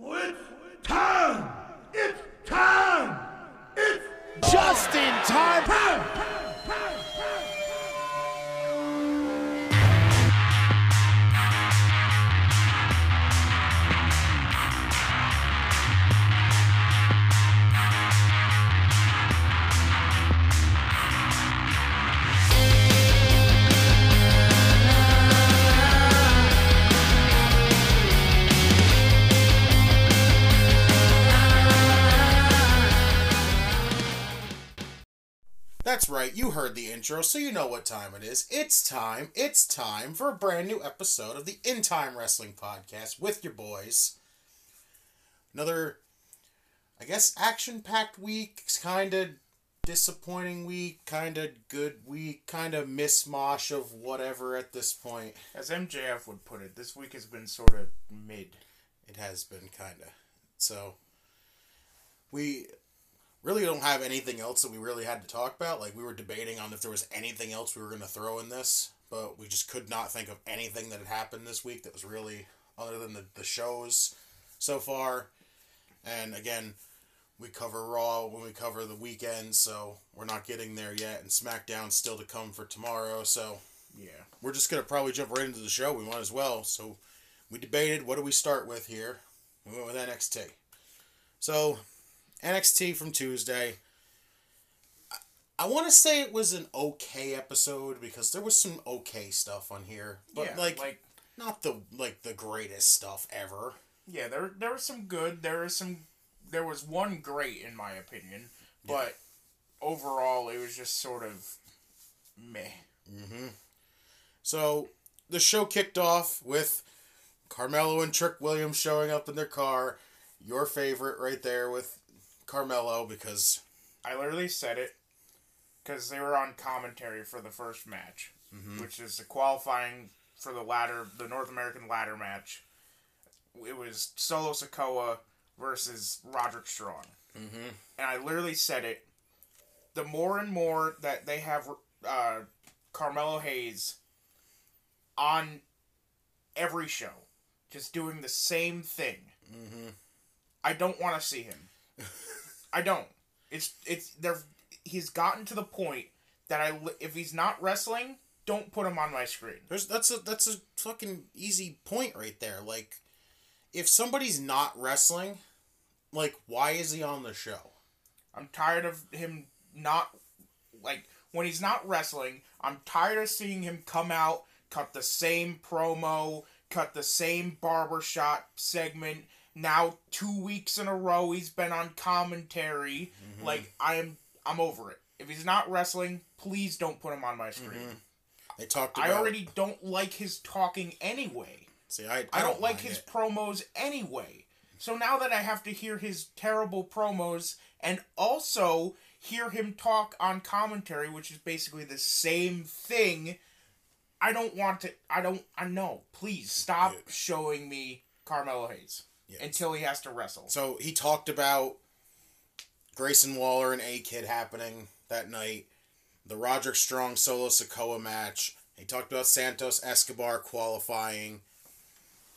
It's you heard the intro, so you know what time it is. It's time, it's time for a brand new episode of the In Time Wrestling Podcast with your boys. Another, I guess, action packed week, kind of disappointing week, kind of good week, kind of mishmash of whatever at this point. As MJF would put it, this week has been sort of mid. It has been kind of. So, we really don't have anything else that we really had to talk about. Like, we were debating on if there was anything else we were going to throw in this, but we just could not think of anything that had happened this week that was really, other than the, the shows so far. And again, we cover Raw when we cover the weekend, so we're not getting there yet. And SmackDown's still to come for tomorrow, so Yeah. we're just gonna probably jump right into the show. We might as well. So we debated what do we start with here. We went with NXT. So NXT from Tuesday. I, I want to say it was an okay episode because there was some okay stuff on here, but yeah, like, like not the like the greatest stuff ever. yeah, there there was some good. There was some. There was one great in my opinion, but overall it was just sort of meh. Mm-hmm. So the show kicked off with Carmelo and Trick Williams showing up in their car. Your favorite right there with Carmelo because I literally said it because they were on commentary for the first match, which is the qualifying for the ladder, the North American ladder match. It was Solo Sikoa versus Roderick Strong, mm-hmm. and I literally said it. The more and more that they have uh, Carmelo Hayes on every show, just doing the same thing, I don't want to see him. I don't. It's it's there. He's gotten to the point that I if he's not wrestling, don't put him on my screen. There's that's a that's a fucking easy point right there. Like, if somebody's not wrestling, like, why is he on the show? I'm tired of him not like when he's not wrestling. I'm tired of seeing him come out, cut the same promo, cut the same barbershop segment. Now two weeks in a row he's been on commentary. Mm-hmm. Like I'm I'm over it. If he's not wrestling, please don't put him on my screen. Mm-hmm. They talked. I already don't like his talking anyway. see. I, I don't like his it. promos anyway. So now that I have to hear his terrible promos and also hear him talk on commentary, which is basically the same thing, I don't want to. I don't. I know. Please stop Yeah. showing me Carmelo Hayes Yeah. until he has to wrestle. So he talked about Grayson Waller and A Kid happening that night, the Roderick Strong solo Sikoa match. He talked about Santos Escobar qualifying.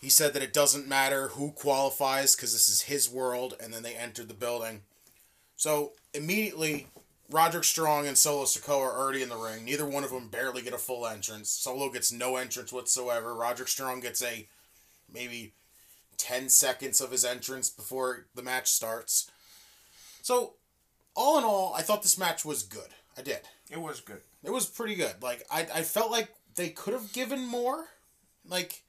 He said that it doesn't matter who qualifies because this is his world, and then they entered the building. So immediately, Roderick Strong and Solo Sikoa are already in the ring. Neither one of them barely get a full entrance. Solo gets no entrance whatsoever. Roderick Strong gets a maybe 10 seconds of his entrance before the match starts. So, all in all, I thought this match was good. I did. It was good. It was pretty good. Like, I, I felt like they could have given more. Like,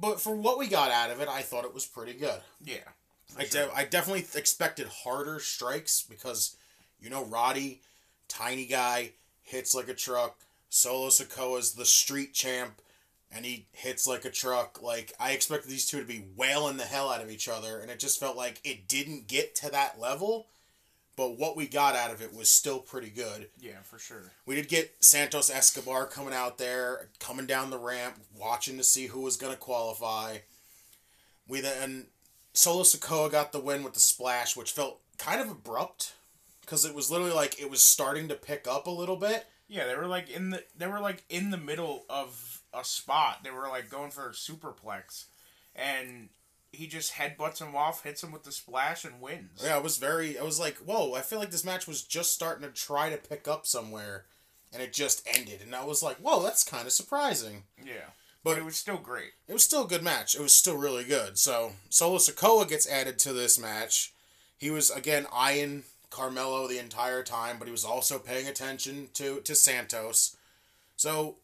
but for what we got out of it, I thought it was pretty good. Yeah. I, de- I definitely expected harder strikes because, you know, Roddy, tiny guy, hits like a truck. Solo Sikoa's the street champ, and he hits like a truck. Like, I expected these two to be wailing the hell out of each other, and it just felt like it didn't get to that level. But what we got out of it was still pretty good. Yeah, for sure. We did get Santos Escobar coming out there, coming down the ramp, watching to see who was going to qualify. We then Solo Sikoa got the win with the splash, which felt kind of abrupt because it was literally like it was starting to pick up a little bit. Yeah, they were like in the they were like in the middle of a spot. They were like going for a superplex, and he just headbutts him off, hits him with the splash, and wins. Yeah, I was very. I was like, whoa! I feel like this match was just starting to try to pick up somewhere, and it just ended. And I was like, whoa, that's kind of surprising. Yeah. But- But it was still great. It was still a good match. It was still really good. So Solo Sikoa gets added to this match. He was again eyeing Carmelo the entire time, but he was also paying attention to to Santos. So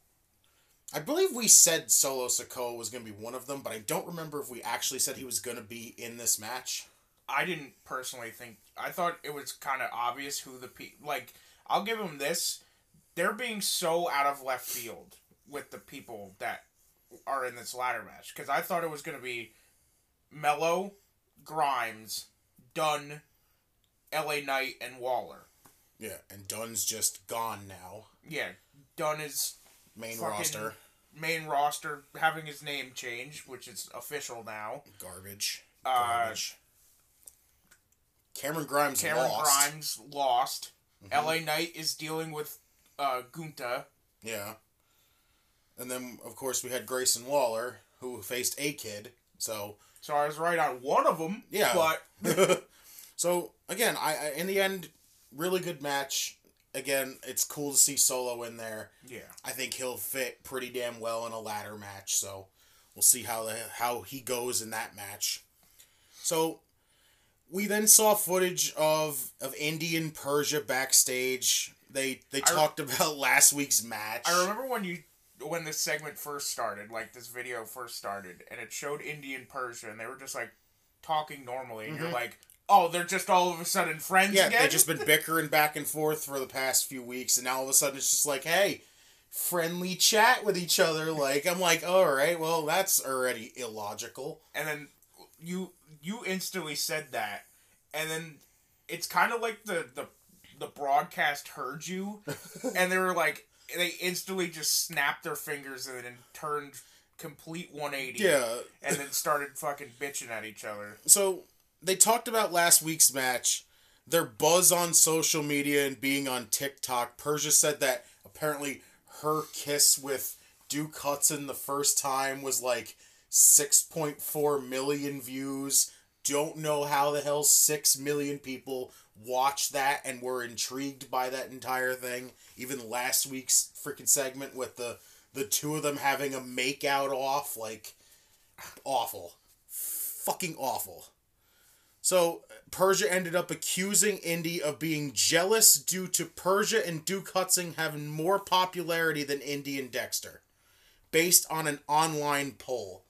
I believe we said Solo Sikoa was going to be one of them, but I don't remember if we actually said he was going to be in this match. I didn't personally think. I thought it was kind of obvious who the pe like. I'll give them this. They're being so out of left field with the people that are in this ladder match because I thought it was going to be Melo, Grimes, Dunn, L.A. Knight, and Waller. Yeah, and Dunn's just gone now. Yeah, Dunn is Main roster main roster having his name changed, which is official now. garbage. Uh, Garbage. Cameron Grimes Cameron lost. Grimes lost. Mm-hmm. L.A. Knight is dealing with uh, Gunther. Yeah. And then, of course, we had Grayson Waller, who faced A Kid. So, So I was right on one of them. Yeah. But so again, I, I in the end, really good match. Again, it's cool to see Solo in there. yeah, I think he'll fit pretty damn well in a ladder match. So, we'll see how the how he goes in that match. So, we then saw footage of of Indi and Persia backstage. They they I re- talked about last week's match. I remember when you when this segment first started, like this video first started, and it showed Indi and Persia, and they were just like talking normally, and you're mm-hmm. like, oh, they're just all of a sudden friends. Yeah, again. they've just been bickering back and forth for the past few weeks, and now all of a sudden it's just like, hey, friendly chat with each other. Like, I'm like, all right, well, that's already illogical. and then you you instantly said that, and then it's kind of like the the the broadcast heard you, and they were like they instantly just snapped their fingers and then turned complete 180 Yeah. and then started fucking bitching at each other So they talked about last week's match, their buzz on social media and being on TikTok. Persia said that apparently her kiss with Duke Hudson the first time was like 6.4 million views. Don't know how the hell 6 million people watched that and were intrigued by that entire thing. Even last week's freaking segment with the the two of them having a makeout off like awful. Fucking awful. So Persia ended up accusing Indy of being jealous due to Persia and Duke Hudson having more popularity than Indy and Dexter, based on an online poll.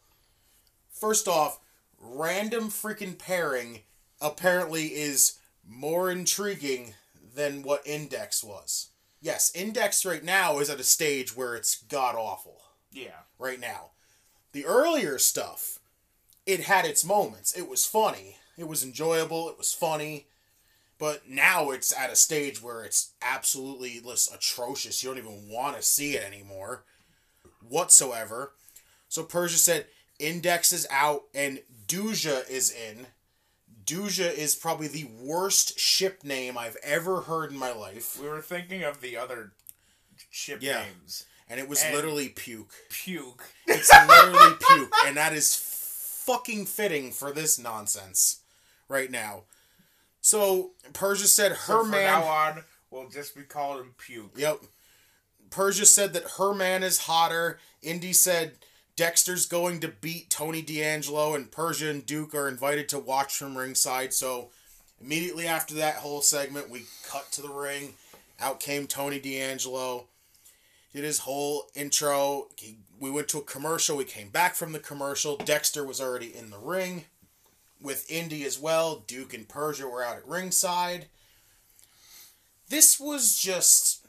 First off, random freaking pairing apparently is more intriguing than what Index was. Yes, Index right now is at a stage where it's god awful yeah right now. The earlier stuff, it had its moments. It was funny. It was enjoyable. It was funny. But now it's at a stage where it's absolutely just atrocious. You don't even want to see it anymore whatsoever. So Persia said Index is out and Duja is in. Duja is probably the worst ship name I've ever heard in my life. we were thinking of the other ship Yeah. names And it was And- literally puke. puke It's literally puke, and that is fucking fitting for this nonsense right now. So Persia said her so from man. now on we'll just be calling him puke Yep. Persia said that her man is hotter. Indy said Dexter's going to beat Tony D'Angelo, and Persia and Duke are invited to watch from ringside. So immediately after that whole segment, we cut to the ring. Out came Tony D'Angelo. Did his whole intro. He, we went to a commercial. We came back from the commercial. Dexter was already in the ring with Indy as well. Duke and Persia were out at ringside. This was just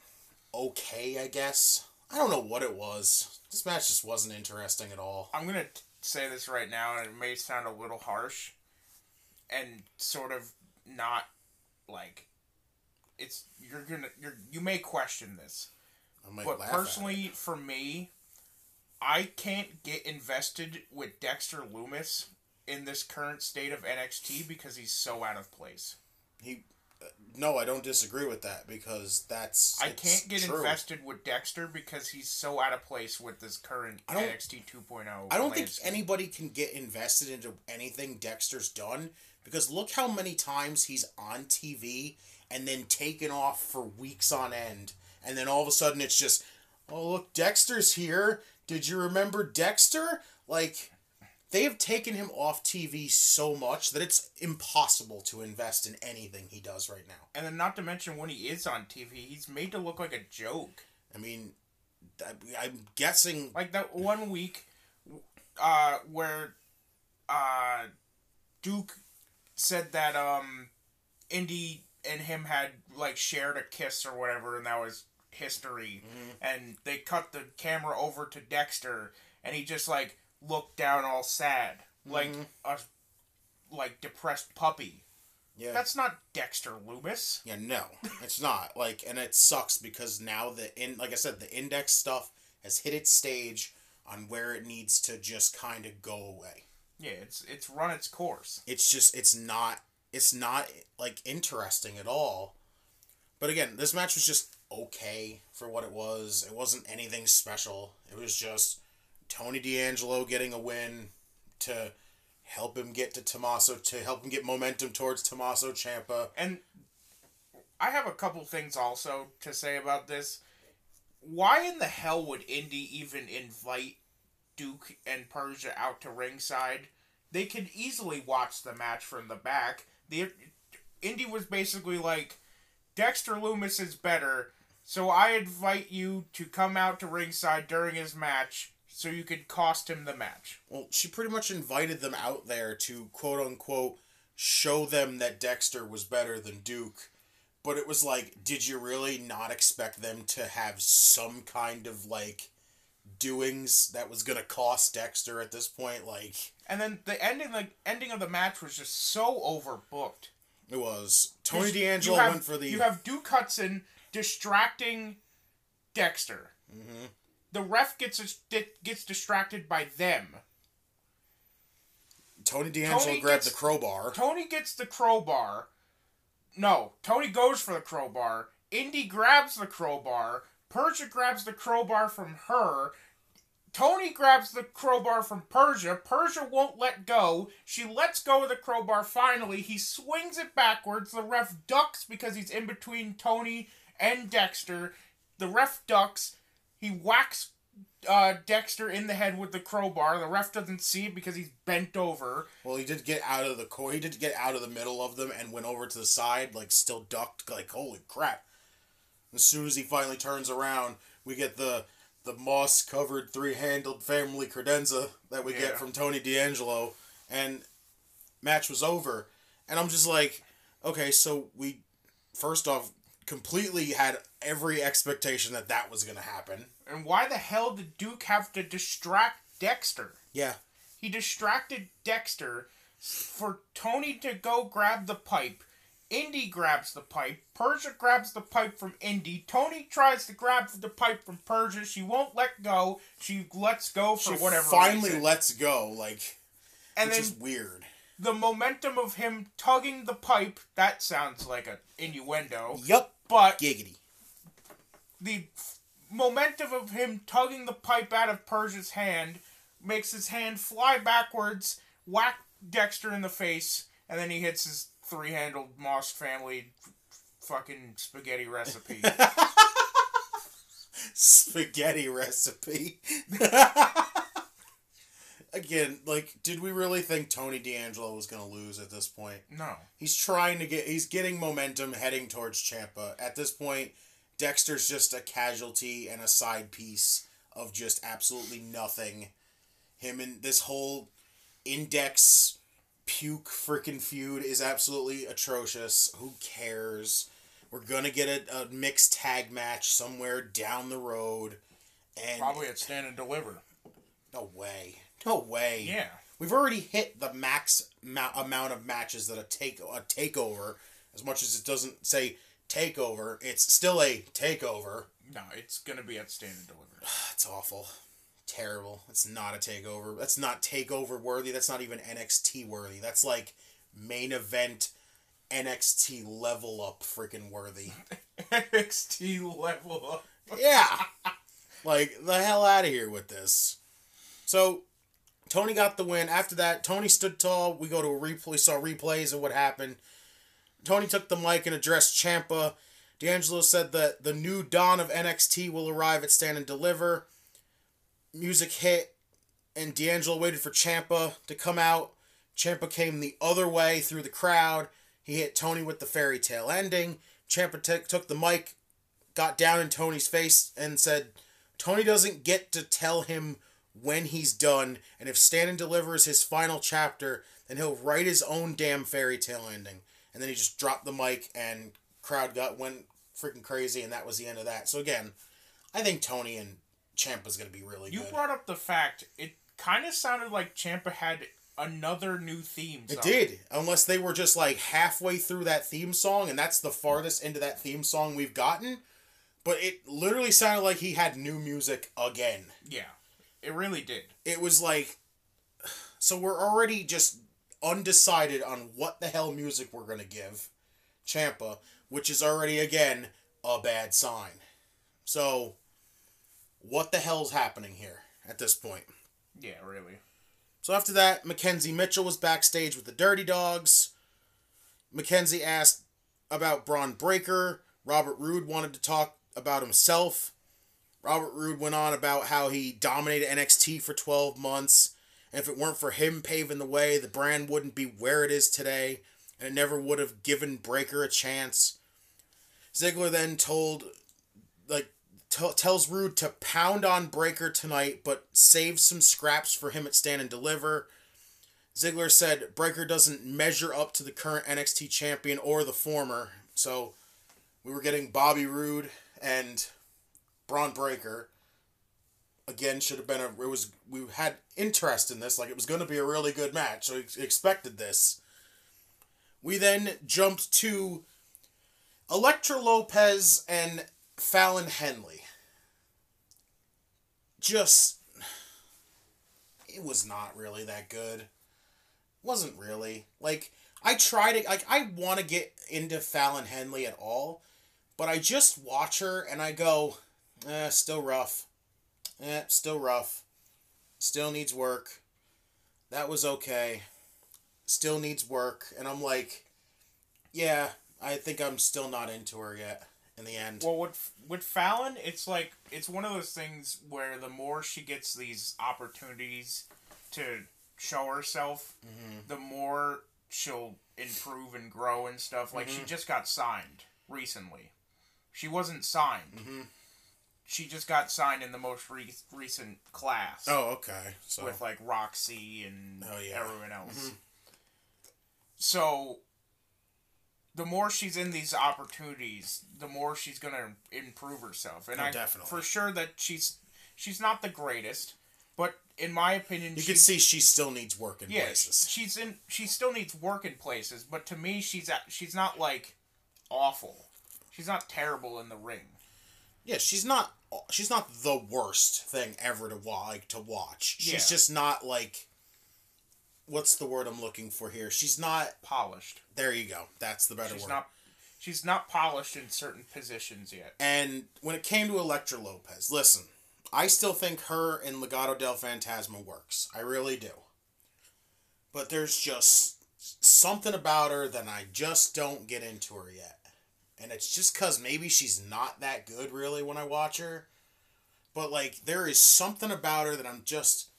okay, I guess. I don't know what it was. This match just wasn't interesting at all. I'm gonna say this right now, and it may sound a little harsh, and sort of not like it's you're gonna you're you may question this, I might but laugh at it. personally, for me, I can't get invested with Dexter Lumis in this current state of NXT because he's so out of place. he uh, no, I don't disagree with that because that's I can't get true. invested with Dexter because he's so out of place with this current I don't- NXT 2.0. I don't think anybody can get invested into anything Dexter's done because look how many times he's on TV and then taken off for weeks on end, and then all of a sudden it's just, oh look, Dexter's here. Did you remember Dexter? Like, they have taken him off TV so much that it's impossible to invest in anything he does right now. And then, not to mention, when he is on TV, he's made to look like a joke. I mean, I- I'm guessing. Like that one week, uh, where, uh, Duke said that um, Indy and him had like shared a kiss or whatever, and that was history. And they cut the camera over to Dexter, and he just like looked down all sad, like mm-hmm. a like depressed puppy. Yeah. That's not Dexter Lumis. Yeah, no, it's not. Like, and it sucks because now the in, like I said, the index stuff has hit its stage on where it needs to just kind of go away. Yeah, it's it's run its course. It's just, it's not, it's not like interesting at all. But again, this match was just okay for what it was. It wasn't anything special. It was just Tony D'Angelo getting a win to help him get to Tommaso to help him get momentum towards Tommaso Ciampa. And I have a couple things also to say about this. Why in the hell would Indy even invite Duke and Persia out to ringside? They could easily watch the match from the back. The Indy was basically like, Dexter Lumis is better, so I invite you to come out to ringside during his match so you could cost him the match. Well, she pretty much invited them out there to quote unquote show them that Dexter was better than Duke. But it was like, did you really not expect them to have some kind of like doings that was gonna cost Dexter at this point? Like And then the ending, the ending of the match was just so overbooked. it was. Tony D'Angelo have- went for the You have Duke Hudson distracting Dexter. Mm-hmm. The ref gets gets distracted by them. Tony D'Angelo Tony grabbed gets- the crowbar. Tony gets the crowbar. No, Tony goes for the crowbar. Indy grabs the crowbar. Persia grabs the crowbar from her. Tony grabs the crowbar from Persia. Persia won't let go. She lets go of the crowbar finally. He swings it backwards. The ref ducks because he's in between Tony and Dexter. The ref ducks. He whacks uh, Dexter in the head with the crowbar. The ref doesn't see it because he's bent over. Well, he did get out of the core. He did get out of the middle of them and went over to the side, like still ducked. Like holy crap! As soon as he finally turns around, we get the the moss covered three handled family credenza that we Yeah. get from Tony D'Angelo, and match was over. And I'm just like, okay, so we first off completely had every expectation that that was gonna happen. And why the hell did Duke have to distract Dexter? Yeah, He distracted Dexter for Tony to go grab the pipe. Indy grabs the pipe. Persia grabs the pipe from Indy. Tony tries to grab the pipe from Persia. She won't let go. She lets go for she whatever finally reason. lets go, like and which then is weird. the momentum of him tugging the pipe, that sounds like an innuendo. Yup, But giggity. The f- momentum of him tugging the pipe out of Persia's hand makes his hand fly backwards, whack Dexter in the face, and then he hits his three-handled Moss family fucking spaghetti recipe. spaghetti recipe. Again, like, did we really think Tony D'Angelo was gonna lose at this point? no. He's trying to get, he's getting momentum heading towards Ciampa. At this point, Dexter's just a casualty and a side piece of just absolutely nothing. Him and this whole index puke freaking feud is absolutely atrocious. Who cares? We're gonna get a, a mixed tag match somewhere down the road. And Probably at Stand and Deliver. no way. No way. Yeah. We've already hit the max ma- amount of matches that a take a takeover, as much as it doesn't say takeover, it's still a takeover. No, it's gonna be at Stand and Deliver. That's awful. Terrible. It's not a takeover. That's not takeover worthy. That's not even NXT worthy. That's like main event NXT level up freaking worthy. NXT level up. Yeah. like, the hell out of here with this. So, Tony got the win. After that, Tony stood tall. We go to a replay, saw replays of what happened. Tony took the mic and addressed Ciampa. D'Angelo said that the new dawn of NXT will arrive at Stand and Deliver. Music hit, and D'Angelo waited for Ciampa to come out. Ciampa came the other way through the crowd. He hit Tony with the fairy tale ending. Ciampa t- took the mic, got down in Tony's face, and said, Tony doesn't get to tell him when he's done, and if Stand and Deliver is his final chapter, then he'll write his own damn fairy tale ending. And then he just dropped the mic, and crowd got went freaking crazy, and that was the end of that. So again, I think Tony and Ciampa's gonna be really good. You good. brought up the fact it kind of sounded like Ciampa had another new theme. It did, unless they were just like halfway through that theme song, and that's the farthest into that theme song we've gotten. But it literally sounded like he had new music again. Yeah, it really did. It was like, so we're already just undecided on what the hell music we're gonna give Ciampa, which is already again a bad sign. So, what the hell's happening here at this point? Yeah, really. So after that, McKenzie Mitchell was backstage with the Dirty Dogs. McKenzie asked about Bron Breakker. Robert Roode wanted to talk about himself. Robert Roode went on about how he dominated NXT for 12 months. And if it weren't for him paving the way, the brand wouldn't be where it is today. And it never would have given Breakker a chance. Ziggler then told, like, t- tells Roode to pound on Breakker tonight, but save some scraps for him at Stand and Deliver. Ziggler said Breakker doesn't measure up to the current NXT champion or the former, so we were getting Bobby Roode and Bron Breakker. Again, should have been a. It was we had interest in this, like it was going to be a really good match, so expected this. We then jumped to Elektra Lopez and Fallon Henley. Just. It was not really that good. Wasn't really. Like, I try to. Like, I want to get into Fallon Henley at all, but I just watch her and I go, eh, still rough. Eh, still rough. Still needs work. That was okay. Still needs work. And I'm like, yeah, I think I'm still not into her yet in the end. Well, with with Fallon, it's like it's one of those things where the more she gets these opportunities to show herself, mm-hmm. the more she'll improve and grow and stuff. Like she mm-hmm. just got signed recently. She wasn't signed. Mm-hmm. She just got signed in the most re- recent class oh, okay. So with like Roxy and Oh, yeah. everyone else. Mm-hmm. So the more she's in these opportunities, the more she's gonna improve herself. And Oh, I definitely. for sure that she's she's not the greatest, but in my opinion, you can see she still needs work in yeah, places. she's in. She still needs work in places, but to me, she's at, she's not like awful. She's not terrible in the ring. Yeah, she's not. She's not the worst thing ever to wa- like to watch. She's Yeah. just not like. What's the word I'm looking for here? She's not. Polished. There you go. That's the better She's word. not. She's not polished in certain positions yet. And when it came to Elektra Lopez, listen, I still think her in Legado del Fantasma works. I really do. But there's just something about her that I just don't get into her yet. And it's just because maybe she's not that good, really, when I watch her. But, like, there is something about her that I'm just.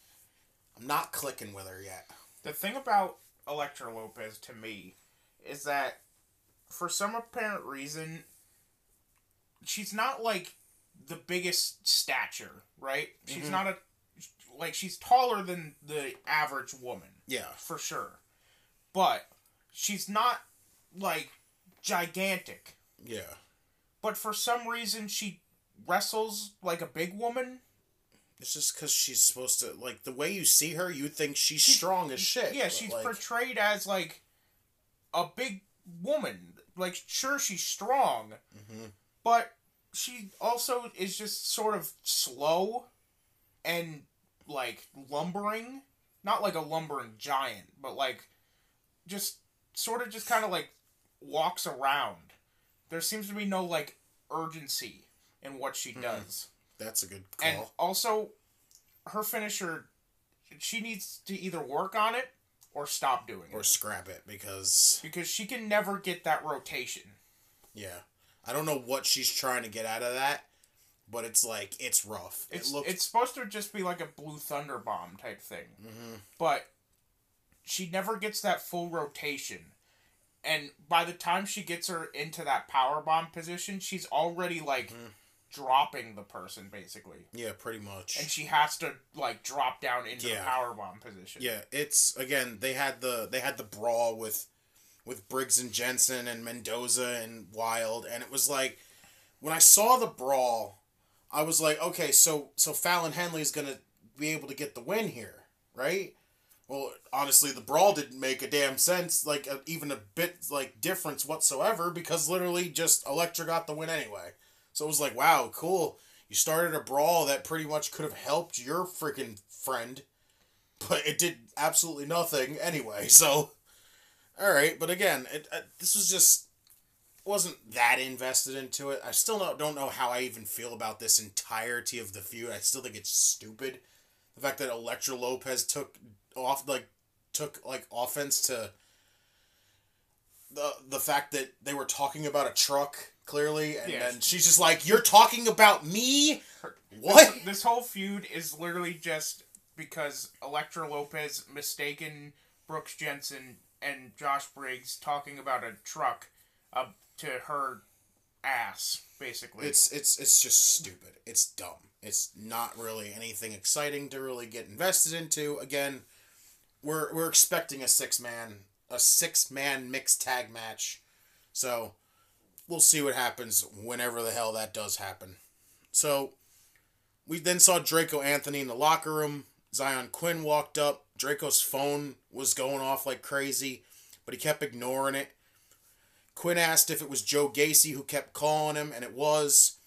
I'm not clicking with her yet. The thing about Elektra Lopez to me is that for some apparent reason she's not like the biggest stature, right? She's mm-hmm. not a like she's taller than the average woman, Yeah. for sure. But she's not like gigantic. Yeah. But for some reason she wrestles like a big woman. It's just because she's supposed to. Like, the way you see her, you think she's strong as shit. Yeah, she's like, portrayed as like a big woman. Like, sure, she's strong, Mm-hmm. but she also is just sort of slow and like lumbering. Not like a lumbering giant, but like just sort of just kind of like walks around. There seems to be no like urgency in what she does. That's a good call. And also, her finisher, she needs to either work on it or stop doing or it or scrap it because because she can never get that rotation. yeah, I don't know what she's trying to get out of that, but it's like it's rough. It's it looks it's supposed to just be like a blue thunder bomb type thing, Mm-hmm. but she never gets that full rotation. And by the time she gets her into that power bomb position, she's already like Mm-hmm. dropping the person basically, yeah, pretty much. and she has to like drop down into Yeah. the power bomb position. Yeah, it's again they had the they had the brawl with with Briggs and Jensen and Mendoza and Wilde and it was like when I saw the brawl, I was like, okay, so so Fallon Henley's gonna be able to get the win here, right? Well, honestly, the brawl didn't make a damn sense, like a, even a bit like difference whatsoever, because literally just Elektra got the win anyway. So it was like, wow, cool. You started a brawl that pretty much could have helped your freaking friend but it did absolutely nothing anyway. So, all right, but again, it uh, this was just wasn't that invested into it. I still don't don't know how I even feel about this entirety of the feud. I still think it's stupid. The fact that Elektra Lopez took off like took like offense to the the fact that they were talking about a truck clearly, and Yes. then she's just like, "You're talking about me." What? This, this whole feud is literally just because Elektra Lopez mistaken Brooks Jensen and Josh Briggs talking about a truck up to her ass, basically. It's it's it's just stupid. It's dumb. It's not really anything exciting to really get invested into. Again, we're we're expecting a six man a six man mixed tag match. So we'll see what happens whenever the hell that does happen. So we then saw Draco Anthony in the locker room. Zion Quinn walked up. Draco's phone was going off like crazy, but he kept ignoring it. Quinn asked if it was Joe Gacy who kept calling him, and it was.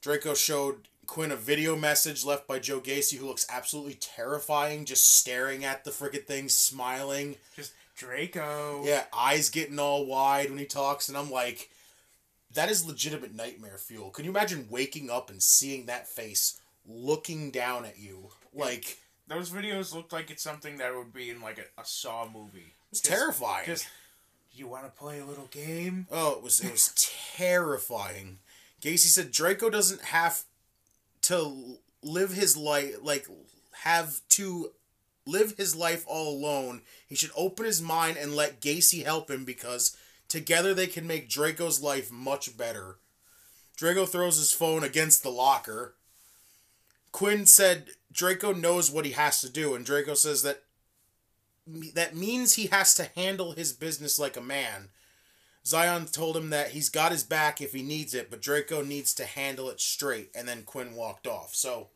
Draco showed Quinn a video message left by Joe Gacy, who looks absolutely terrifying, just staring at the friggin' thing, smiling. just Draco. Yeah, eyes getting all wide when he talks, and I'm like, that is legitimate nightmare fuel. Can you imagine waking up and seeing that face looking down at you? Like, Those videos looked like it's something that would be in like a, a Saw movie. it's terrifying. Just, you want to play a little game? Oh, it was it was terrifying. Gacy said Draco doesn't have to live his life like have to live his life all alone. He should open his mind and let Gacy help him because together they can make Draco's life much better. Draco throws his phone against the locker. Quinn said Draco knows what he has to do and Draco says that that means he has to handle his business like a man. Zion told him that he's got his back if he needs it, but Draco needs to handle it straight, and then Quinn walked off. So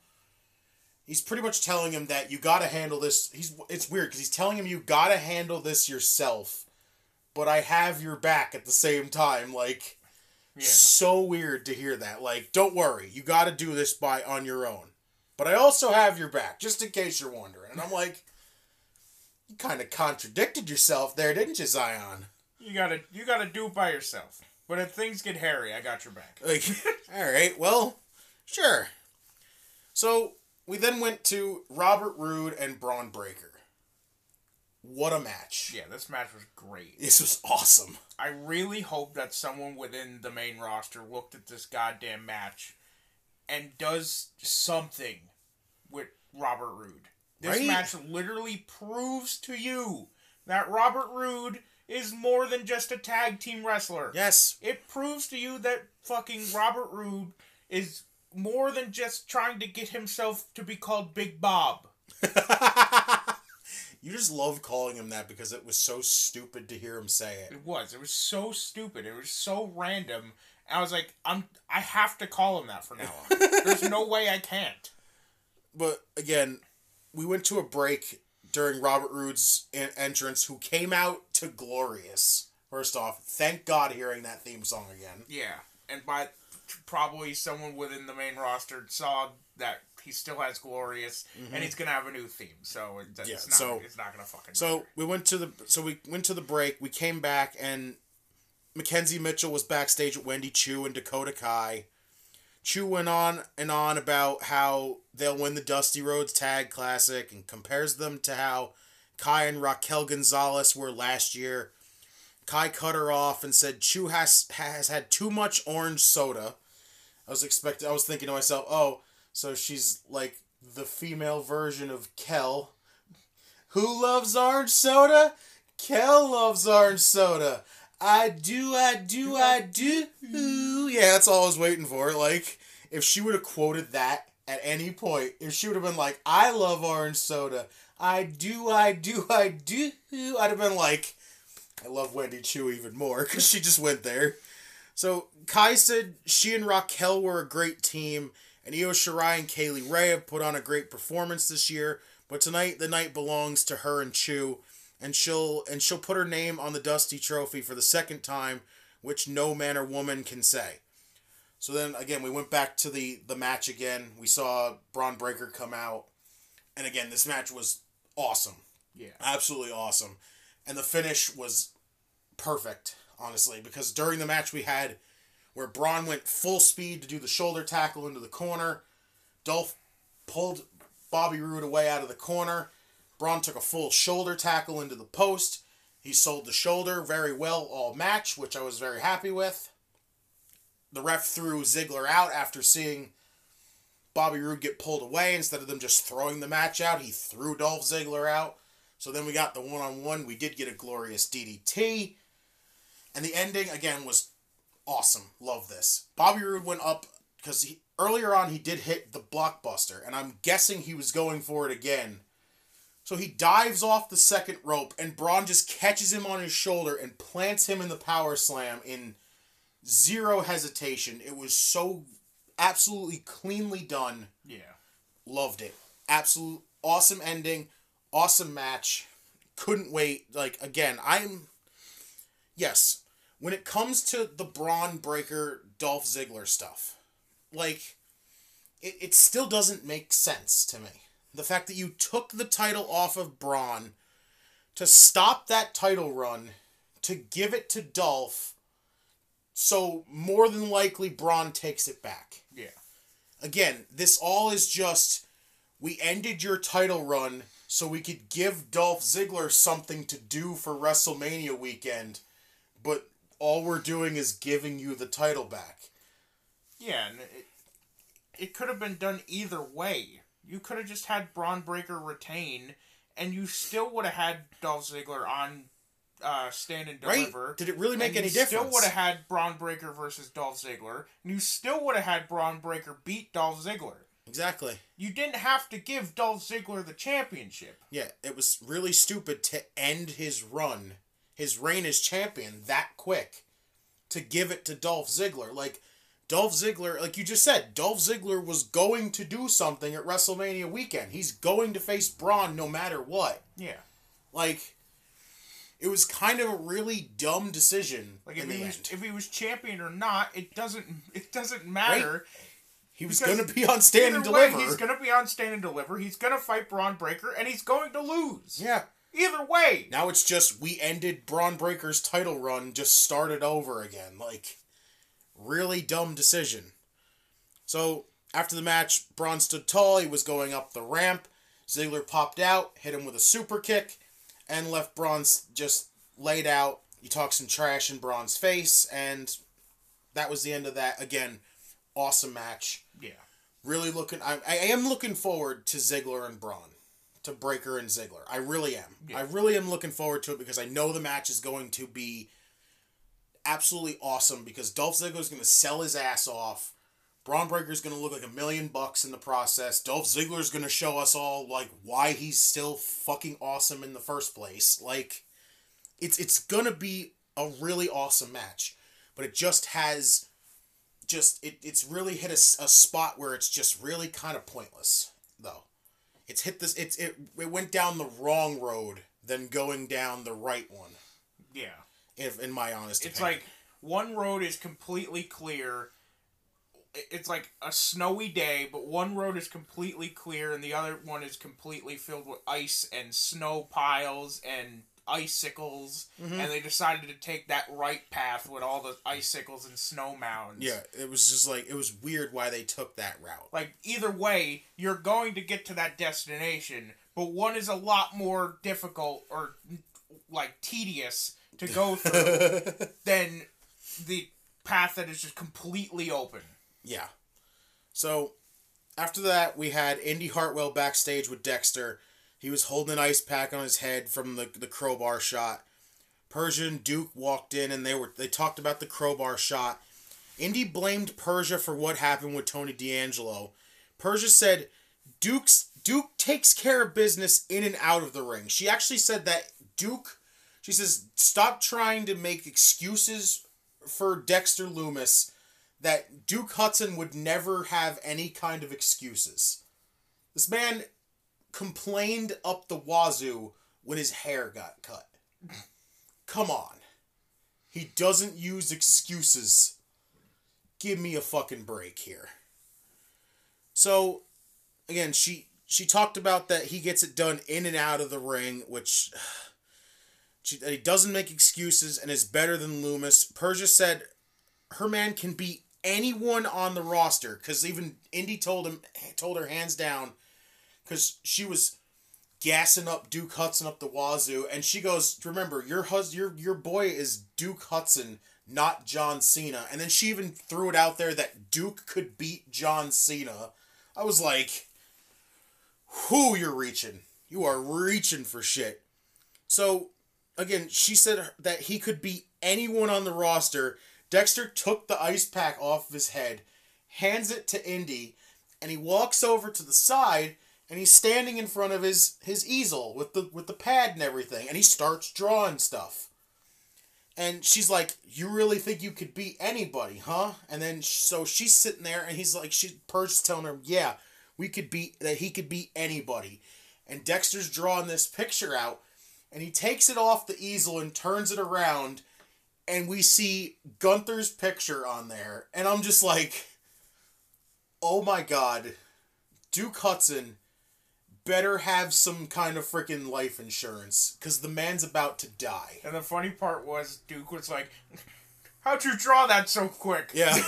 he's pretty much telling him that you got to handle this. He's it's weird because he's telling him you got to handle this yourself, but I have your back at the same time. Like Yeah. so weird to hear that. Like don't worry, you got to do this by on your own, but I also have your back just in case you're wondering. And I'm like, you kind of contradicted yourself there, didn't you, Zion? You gotta you gotta do it by yourself. But if things get hairy, I got your back. Like, all right, well, sure. So we then went to Robert Roode and Bron Breakker. What a match! Yeah, this match was great. This was awesome. I really hope that someone within the main roster looked at this goddamn match and does something with Robert Roode. This Right? match literally proves to you that Robert Roode is more than just a tag team wrestler. Yes, It proves to you that fucking Robert Roode is more than just trying to get himself to be called Big Bob. you just love calling him that because it was so stupid to hear him say it. It was. It was so stupid. It was so random. I was like, I'm. I have to call him that from now on. There's no way I can't. But again, we went to a break during Robert Roode's entrance, who came out to glorious. First off, thank God hearing that theme song again. Yeah, and by probably someone within the main roster saw that he still has glorious, and he's gonna have a new theme. So it, it's Mm-hmm. Yeah, not. so- it's not gonna fucking. So matter. we went to the so we went to the break. We came back and McKenzie Mitchell was backstage with Wendy Choo and Dakota Kai. Choo went on and on about how they'll win the Dusty Rhodes Tag Classic and compares them to how Kai and Raquel Gonzalez were last year. Kai cut her off and said Choo has has had too much orange soda. I was expecting I was thinking to myself, "Oh, so she's like the female version of Kel. Who loves orange soda? Kel loves orange soda. I do, I do, I do. Yeah, that's all I was waiting for. Like, if she would have quoted that at any point, if she would have been like, I love orange soda. I do, I do, I do. I'd have been like, I love Wendy Choo even more because she just went there. So Kai said she and Raquel were a great team, and Io Shirai and Kay Lee Ray have put on a great performance this year. But tonight, the night belongs to her and Choo, and she'll and she'll put her name on the Dusty Trophy for the second time, which no man or woman can say. So then again, we went back to the the match again. We saw Bron Breakker come out, and again, this match was awesome, Yeah. absolutely awesome, and the finish was perfect, honestly, because during the match we had where Bron went full speed to do the shoulder tackle into the corner, Dolph pulled Bobby Roode away out of the corner. Bron took a full shoulder tackle into the post. He sold the shoulder very well all match, which I was very happy with. The ref threw Ziggler out after seeing Bobby Roode get pulled away. Instead of them just throwing the match out, he threw Dolph Ziggler out. So then we got the one on one. We did get a glorious DDT. And the ending, again, was awesome. Love this. Bobby Roode went up because earlier on he did hit the blockbuster, and I'm guessing he was going for it again. So he dives off the second rope, and Bron just catches him on his shoulder and plants him in the power slam in zero hesitation. It was so absolutely cleanly done. Yeah. Loved it. Absolute awesome ending. Awesome match. Couldn't wait. Like again, I'm yes. When it comes to the Bron Breakker Dolph Ziggler stuff, like it, it still doesn't make sense to me. The fact that you took the title off of Bron to stop that title run to give it to Dolph so more than likely Bron takes it back. Again, this all is just we ended your title run so we could give Dolph Ziggler something to do for WrestleMania weekend, but all we're doing is giving you the title back. Yeah, and it, it could have been done either way. You could have just had Bron Breakker retain, and you still would have had Dolph Ziggler on uh, Stand and deliver. Right? Did it really make any you difference? Still would have had Bron Breakker versus Dolph Ziggler, and you still would have had Bron Breakker beat Dolph Ziggler. Exactly. You didn't have to give Dolph Ziggler the championship. Yeah, it was really stupid to end his run, his reign as champion that quick to give it to Dolph Ziggler. Like Dolph Ziggler, like you just said, Dolph Ziggler was going to do something at WrestleMania weekend. He's going to face Bron no matter what. Yeah. Like it was kind of a really dumb decision Like if he was end. if he was champion or not, it doesn't it doesn't matter. he was going to be on Stand and Either way, Deliver. he's gonna be on Stand and Deliver. He's gonna fight Bron Breakker, and he's going to lose. yeah. Either way. Now it's just we ended Bron Breakker's title run, just started over again. Like, really dumb decision. So after the match, Bron stood tall. He was going up the ramp. Ziggler popped out, hit him with a super kick, and left Bron just laid out. He talked some trash in Bron's face, and that was the end of that. Again, awesome match. Yeah. Really looking. I, I am looking forward to Ziggler and Bron, to Breakker and Ziggler. I really am. Yeah. I really am looking forward to it because I know the match is going to be absolutely awesome because Dolph Ziggler is going to sell his ass off. Bron Breakker is going to look like a million bucks in the process. Dolph Ziggler is going to show us all like why he's still fucking awesome in the first place. Like, it's it's gonna be a really awesome match, but it just has just it, it's really hit a, a spot where it's just really kind of pointless though it's hit this it's it, it went down the wrong road than going down the right one Yeah. if in my honest It's opinion. like one road is completely clear. It's like a snowy day, but one road is completely clear and the other one is completely filled with ice and snow piles and icicles, Mm-hmm. and they decided to take that right path with all the icicles and snow mounds. Yeah, it was just like it was weird why they took that route. Like either way, you're going to get to that destination, but one is a lot more difficult or like tedious to go through than the path that is just completely open. Yeah. So after that, we had Indi Hartwell backstage with Dexter. He was holding an ice pack on his head from the the crowbar shot. Persia and Duke walked in and they were they talked about the crowbar shot. Indi blamed Persia for what happened with Tony D'Angelo. Persia said Duke's Duke takes care of business in and out of the ring. She actually said that Duke she says stop trying to make excuses for Dexter Lumis that Duke Hudson would never have any kind of excuses. This man complained up the wazoo when his hair got cut. Come on. He doesn't use excuses. Give me a fucking break here. So, again, she she talked about that he gets it done in and out of the ring, which she, he doesn't make excuses and is better than Lumis. Persia said her man can beat anyone on the roster because even Indi told him told her hands down because she was gassing up Duke Hudson up the wazoo, and she goes, "Remember, your hus your your boy is Duke Hudson, not John Cena." And then she even threw it out there that Duke could beat John Cena. I was like, "Who you're reaching? You are reaching for shit." So, again, she said that he could beat anyone on the roster. Dexter took the ice pack off of his head, hands it to Indi, and he walks over to the side and he's standing in front of his his easel with the with the pad and everything and he starts drawing stuff. And she's like, "You really think you could beat anybody, huh?" And then so she's sitting there and he's like she Perch's telling her, "Yeah, we could beat that he could beat anybody." And Dexter's drawing this picture out and he takes it off the easel and turns it around and we see Gunther's picture on there, and I'm just like, oh my god, Duke Hudson better have some kind of freaking life insurance, because the man's about to die. And the funny part was Duke was like, "How'd you draw that so quick?" Yeah.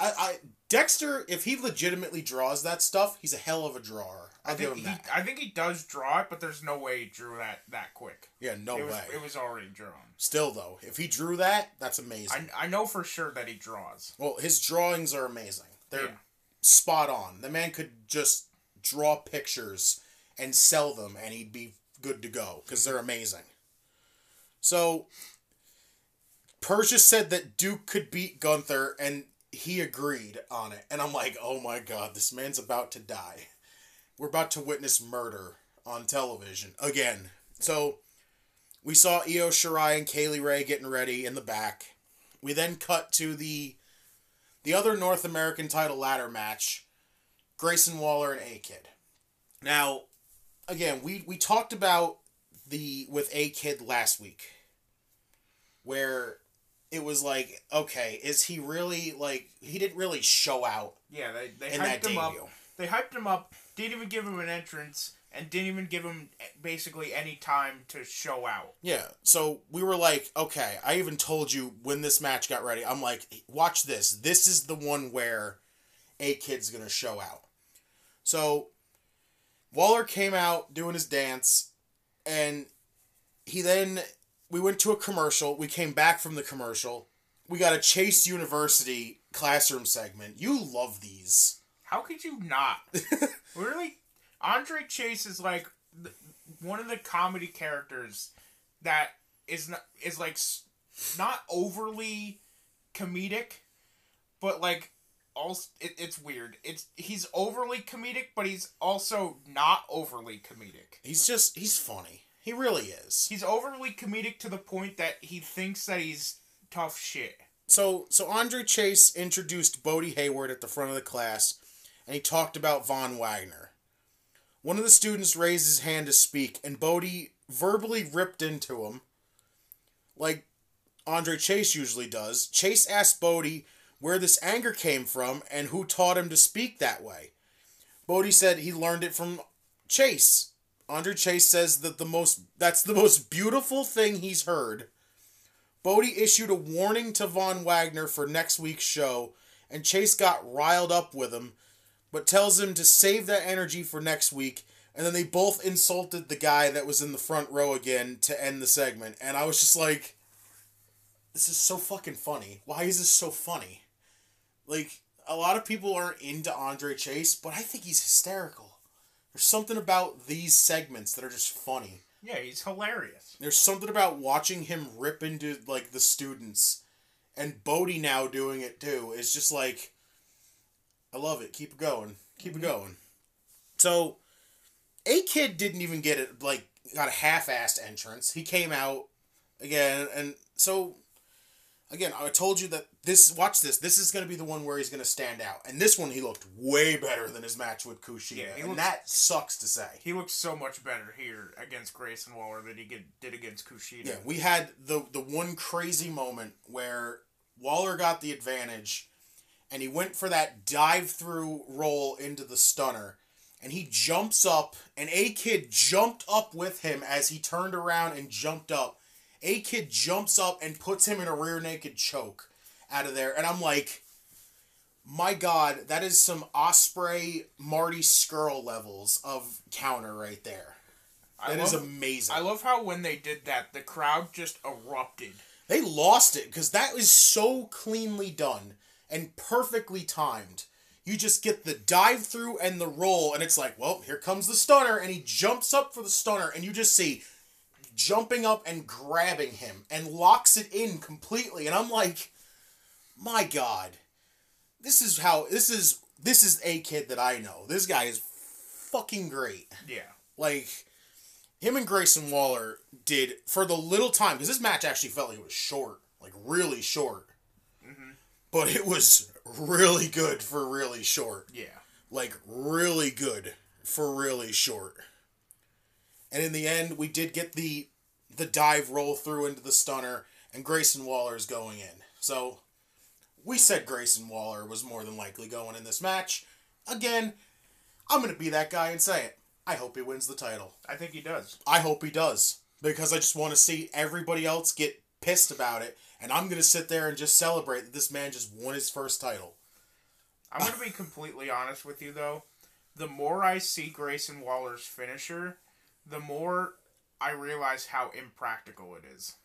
I, I Dexter, if he legitimately draws that stuff, he's a hell of a drawer. I think he, that. I think he does draw it, but there's no way he drew that that quick. Yeah, no it was way. it was already drawn. Still though, if he drew that, that's amazing. I, I know for sure that he draws. well, his drawings are amazing. They're Yeah. spot on. The man could just draw pictures and sell them, and he'd be good to go because they're amazing. So, Persia said that Duke could beat Gunther, and he agreed on it. And I'm like, oh my god, this man's about to die. We're about to witness murder on television again. So, we saw Io Shirai and Kay Lee Ray getting ready in the back. We then cut to the the other North American title ladder match, Grayson Waller and A Kid. Now, again, we we talked about the with A Kid last week, where it was like, okay, is he really like he didn't really show out Yeah, they they hyped him up. They hyped him up. Didn't even give him an entrance, and didn't even give him basically any time to show out. Yeah, so we were like, okay, I even told you when this match got ready, I'm like, watch this. This is the one where A Kid's gonna show out. So Waller came out doing his dance, and he then we went to a commercial. We came back from the commercial. We got a Chase University classroom segment. You love these. How could you not? really, Andre Chase is like one of the comedy characters that is not is like not overly comedic, but like also it, it's weird. It's he's overly comedic, but he's also not overly comedic. He's just he's funny. He really is. He's overly comedic to the point that he thinks that he's tough shit. So so Andre Chase introduced Bodhi Hayward at the front of the class, and he talked about Von Wagner. One of the students raised his hand to speak, and Bodhi verbally ripped into him, like Andre Chase usually does. Chase asked Bodhi where this anger came from and who taught him to speak that way. Bodhi said he learned it from Chase. Andre Chase says that the most that's the most beautiful thing he's heard. Bodhi issued a warning to Von Wagner for next week's show, and Chase got riled up with him, but tells him to save that energy for next week. And then they both insulted the guy that was in the front row again to end the segment. And I was just like, this is so fucking funny. Why is this so funny? Like, a lot of people aren't into Andre Chase, but I think he's hysterical. There's something about these segments that are just funny. Yeah, he's hilarious. There's something about watching him rip into like the students, and Bodhi now doing it too. It's just like, I love it. Keep it going. Keep it mm-hmm. going. So, a kid didn't even get it. Like, got a half-assed entrance. He came out again, and so again, I told you that this. Watch this. This is going to be the one where he's going to stand out, and this one he looked way better than his match with Kushida, Yeah, and looks- that sucks to say. He looked so much better here against Grayson Waller than he get, did against Kushida. Yeah, we had the the one crazy moment where Waller got the advantage, and he went for that dive through roll into the stunner, and he jumps up, and a kid jumped up with him as he turned around and jumped up. A kid jumps up and puts him in a rear naked choke out of there, and I'm like. My God, that is some Ospreay Marty Scurll levels of counter right there. I That is love, amazing. I love how when they did that, the crowd just erupted. They lost it because that was so cleanly done and perfectly timed. You just get the dive through and the roll, and it's like, well, here comes the stunner, and he jumps up for the stunner, and you just see jumping up and grabbing him and locks it in completely. And I'm like, my God, this is how this is this is a kid that I know. This guy is fucking great. Yeah. Like him and Grayson Waller did for the little time because this match actually felt like it was short, like really short. But it was really good for really short, Yeah. like really good for really short. And in the end, we did get the the dive roll through into the stunner, and Grayson Waller is going in. So we said Grayson Waller was more than likely going in this match. Again, I'm gonna be that guy and say it. I hope he wins the title. I think he does. I hope he does because I just want to see everybody else get pissed about it, and I'm gonna sit there and just celebrate that this man just won his first title. I'm going to be completely honest with you, though. The more I see Grayson Waller's finisher, the more I realize how impractical it is.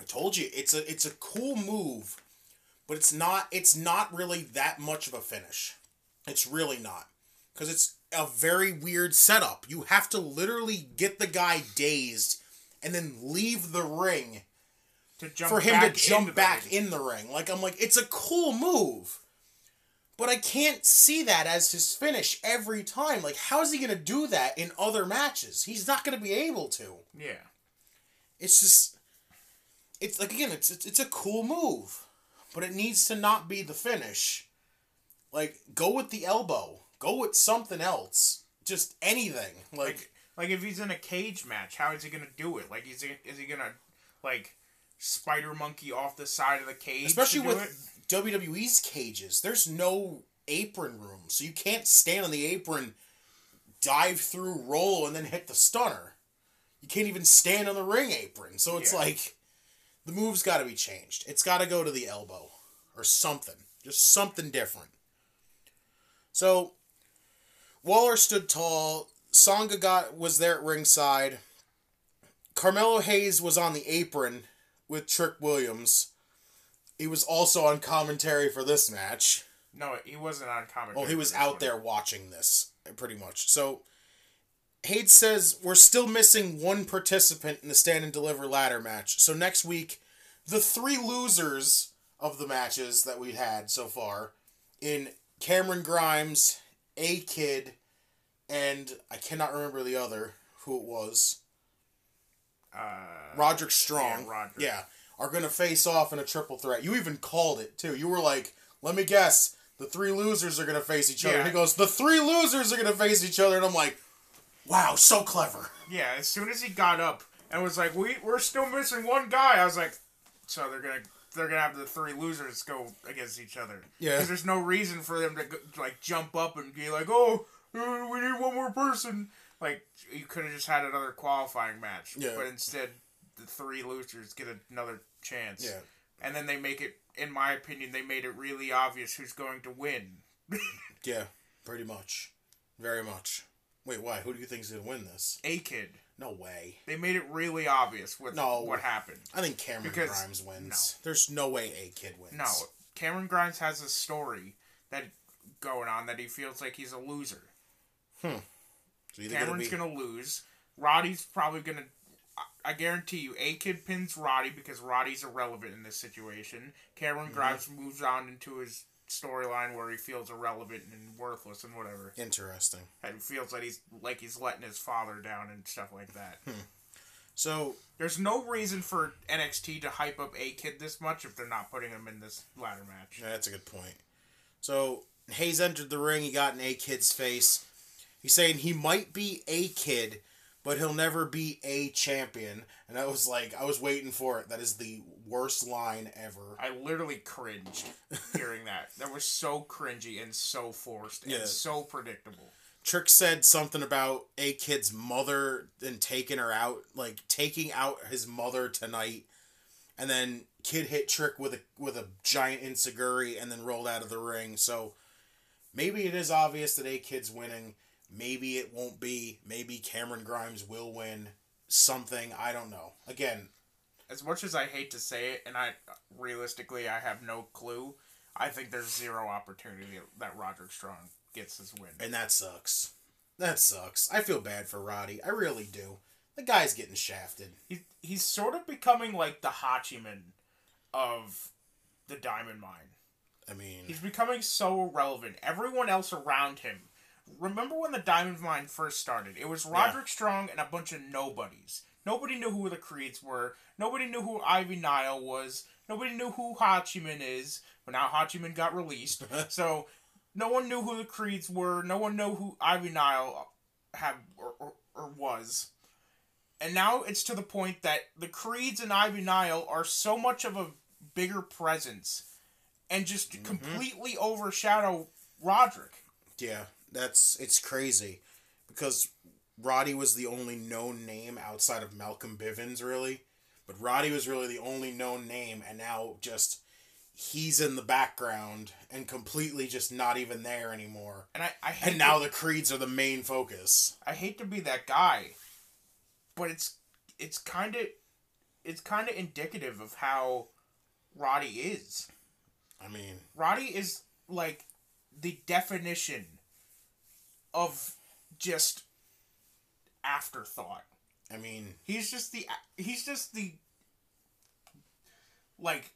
I told you it's a it's a cool move, but it's not it's not really that much of a finish. It's really not because it's a very weird setup. You have to literally get the guy dazed and then leave the ring for him to jump back ring. in the ring. Like I'm like, it's a cool move. But I can't see that as his finish every time. Like, how is he gonna do that in other matches? He's not gonna be able to. Yeah. It's just it's like again, it's it's, it's a cool move. But it needs to not be the finish. Like, go with the elbow. Go with something else. Just anything. Like, Like, like if he's in a cage match, how is he gonna do it? Like, is he is he gonna like spider monkey off the side of the cage? especially with WWE's cages, there's no apron room, so you can't stand on the apron, dive through, roll, and then hit the stunner. You can't even stand on the ring apron, so it's Yeah. like the move's got to be changed. It's got to go to the elbow or something, just something different. So Waller stood tall. Songa got was there at ringside. Carmelo Hayes was on the apron with Trick Williams. He was also on commentary for this match. No, he wasn't on commentary. Oh, he was out one. there watching this, pretty much. So, Hayes says we're still missing one participant in the stand and deliver ladder match. So next week, the three losers of the matches that we had so far, in Cameron Grimes, A Kid, and I cannot remember the other who it was. Uh, Roderick Strong. yeah, Roderick. Yeah, are going to face off in a triple threat. You even called it too. You were like, "Let me guess, the three losers are going to face each other." Yeah. And he goes, "The three losers are going to face each other," and I'm like, "Wow, so clever." yeah. As soon as he got up and was like, "We we're still missing one guy," I was like, "So they're gonna." They're gonna have the three losers go against each other. Yeah. Because there's no reason for them to like jump up and be like, "Oh, uh, we need one more person." Like you could have just had another qualifying match, Yeah. but instead the three losers get another chance. Yeah. And then they make it, in my opinion, they made it really obvious who's going to win. Yeah, pretty much. Very much. Wait, why? Who do you think's gonna win this? A kid. No way. They made it really obvious with No. what happened. I think Cameron Because- Grimes wins. There's no way A Kid wins. No, Cameron Grimes has a story that going on that he feels like he's a loser. Hmm. So Cameron's gonna gonna lose. Roddy's probably gonna. I- I guarantee you, A Kid pins Roddy because Roddy's irrelevant in this situation. Cameron Mm-hmm. Grimes moves on into his storyline where he feels irrelevant and worthless and whatever, interesting. and feels that he's like he's letting his father down and stuff like that. Hmm. So There's no reason for NXT to hype up A Kid this much if they're not putting him in this ladder match. Yeah, that's a good point. So Hayes entered the ring. He got in A Kid's face. He's saying he might be A Kid, but he'll never be a champion. And I was like, I was waiting for it. That is the worst line ever. I literally cringed hearing that. That was so cringy and so forced and Yeah. so predictable. Trick said something about A Kid's mother and taking her out, like taking out his mother tonight. And then Kid hit Trick with a with a giant insecurity and then rolled out of the ring. So maybe it is obvious that A Kid's winning. Maybe it won't be. Maybe Cameron Grimes will win something. I don't know. Again, As much as I hate to say it, and I realistically I have no clue, I think there's zero opportunity that Roderick Strong gets his win. and that sucks. That sucks. I feel bad for Roddy. I really do. The guy's getting shafted. He, he's sort of becoming like the Hachiman of the Diamond Mine. I mean, He's becoming so irrelevant. Everyone else around him. Remember when the Diamond Mine first started? It was Roderick Strong and a bunch of nobodies. Nobody knew who the Creeds were. Nobody knew who Ivy Nile was. Nobody knew who Hachiman is. But now Hachiman got released. so no one knew who the Creeds were. No one knew who Ivy Nile had or, or, or was. And now it's to the point that the Creeds and Ivy Nile are so much of a bigger presence and just mm-hmm. completely overshadow Roderick. Yeah, that's it's crazy because Roddy was the only known name outside of Malcolm Bivens, really. But Roddy was really the only known name, and now just he's in the background and completely just not even there anymore. And I, I hate And now to, the Creeds are the main focus. I hate to be that guy, but it's it's kind of it's kind of indicative of how Roddy is. I mean, Roddy is like the definition of just afterthought. I mean, He's just the he's just the like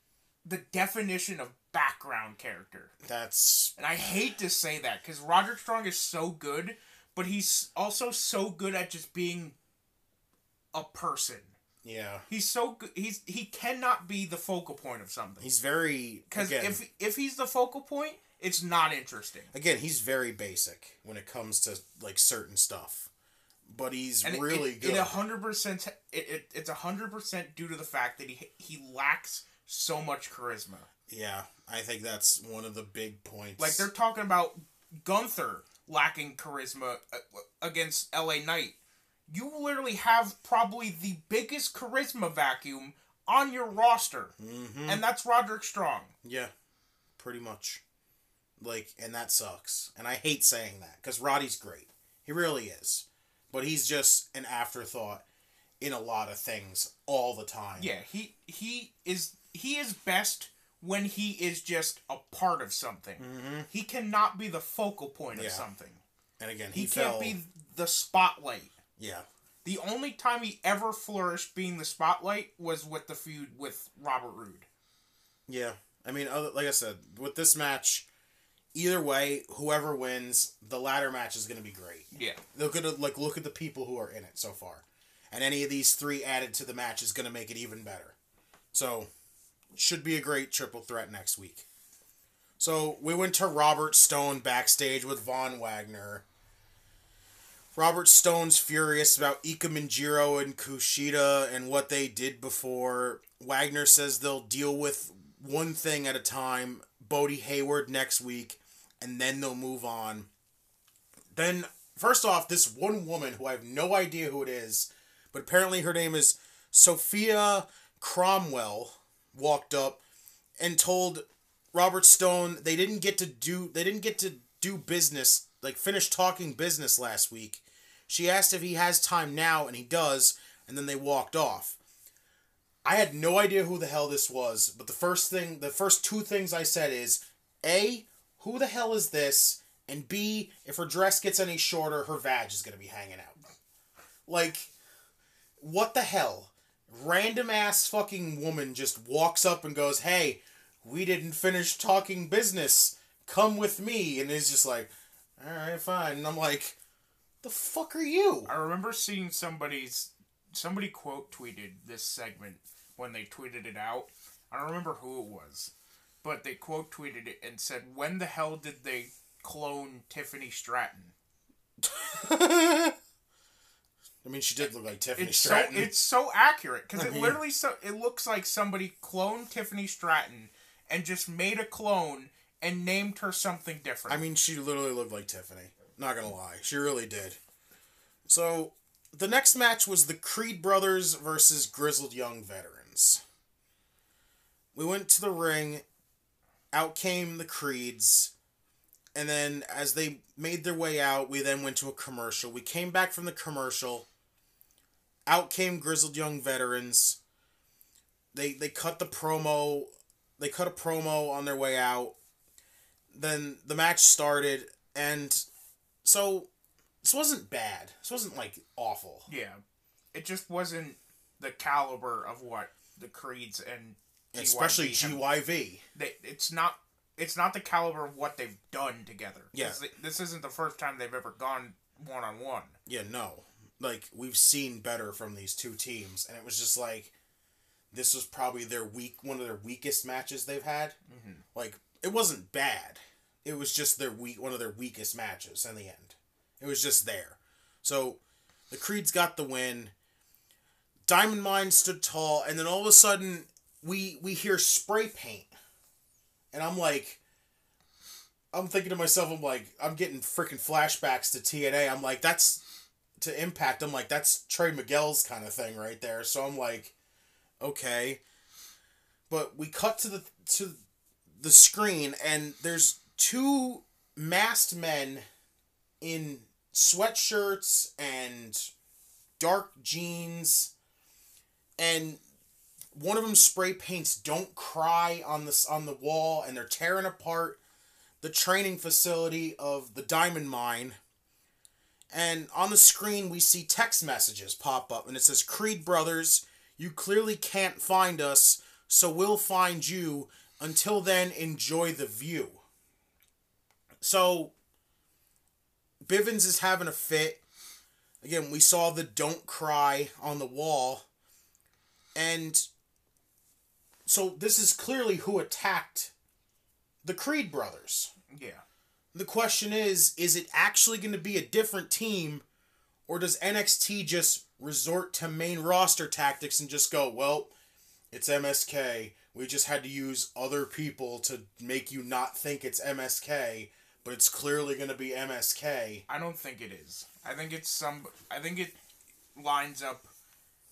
the definition of background character. that's And I hate to say that cuz Roger Strong is so good, but he's also so good at just being a person. yeah. He's so good he's he cannot be the focal point of something. He's very Cuz if if he's the focal point, it's not interesting. again, he's very basic when it comes to like certain stuff. But he's And really it, good. It hundred percent. It, it it's a hundred percent due to the fact that he he lacks so much charisma. yeah, I think that's one of the big points. Like they're talking about Gunther lacking charisma uh, against LA Knight. You literally have probably the biggest charisma vacuum on your roster, Mhm. and that's Roderick Strong. Yeah, pretty much. Like, and that sucks. And I hate saying that because Roddy's great. He really is. But he's just an afterthought in a lot of things all the time. Yeah, he he is he is best when he is just a part of something. He cannot be the focal point of Mm-hmm. Something. And again, he, He fell. can't be the spotlight. Yeah. The only time he ever flourished being the spotlight was with the feud with Robert Roode. Yeah. I mean, other, like I said, with this match, either way, whoever wins, the ladder match is going to be great. Yeah. Look at like look at the people who are in it so far, and any of these three added to the match is going to make it even better. So, should be a great triple threat next week. So we went to Robert Stone backstage with Von Wagner. Robert Stone's furious about Ikemen Jiro and Kushida and what they did before. Wagner says they'll deal with one thing at a time. Bodhi Hayward next week, and then they'll move on. Then first off, this one woman who I have no idea who it is, but apparently her name is Sophia Cromwell, walked up and told Robert Stone they didn't get to do they didn't get to do business like finish talking business last week. She asked if he has time now, and he does, and then they walked off. I had no idea who the hell this was, but the first thing, the first two things I said is A, who the hell is this? And B, if her dress gets any shorter, her vag is to be hanging out. Like, what the hell? Random ass fucking woman just walks up and goes, Hey, we didn't finish talking business. Come with me. And is just like, Alright, fine. And I'm like, The fuck are you? I remember seeing somebody's somebody quote tweeted this segment when they tweeted it out. I don't remember who it was, but they quote tweeted it and said, "When the hell did they clone Tiffany Stratton?" I mean, she did look like Tiffany It's so it's so accurate because it mean- literally so it looks like somebody cloned Tiffany Stratton and just made a clone and named her something different. I mean, she literally looked like Tiffany. Not gonna lie, she really did. So, the next match was the Creed brothers versus Grizzled Young Veterans. We went to the ring. Out came the Creeds. And then, as they made their way out, we then went to a commercial. We came back from the commercial. Out came Grizzled Young Veterans. They they cut the promo. They cut a promo on their way out then the match started and so this wasn't bad this wasn't like awful yeah, it just wasn't the caliber of what the Creeds and GYV have gyv they, it's not it's not the caliber of what they've done together. Yeah. This, this isn't the first time they've ever gone one on one. yeah no. Like we've seen better from these two teams and it was just like this was probably their weak one of their weakest matches they've had. Mm-hmm. Like it wasn't bad. It was just their weak one of their weakest matches in the end. It was just there. So the creeds got the win. Diamond mine stood tall and then all of a sudden we we hear spray paint. And i'm like i'm thinking to myself i'm like i'm getting freaking flashbacks to tna i'm like that's to impact. I'm like that's trey miguel's kind of thing right there. So i'm like okay. But we cut to the to the screen and there's two masked men in sweatshirts and dark jeans. And one of them spray paints don't cry on this on the wall and they're tearing apart the training facility of the diamond mine. And on the screen we see text messages pop up and it says creed brothers you clearly can't find us so we'll find you. Until then enjoy the view. So bivens is having a fit. Again we saw the don't cry on the wall. And so this is clearly who attacked the creed brothers Yeah. the question is is it actually going to be a different team or does NXT just resort to main roster tactics and just go, well, it's MSK. We just had to use other people to make you not think it's MSK, but it's clearly going to be MSK. I don't think it is. I think it's some. I think it lines up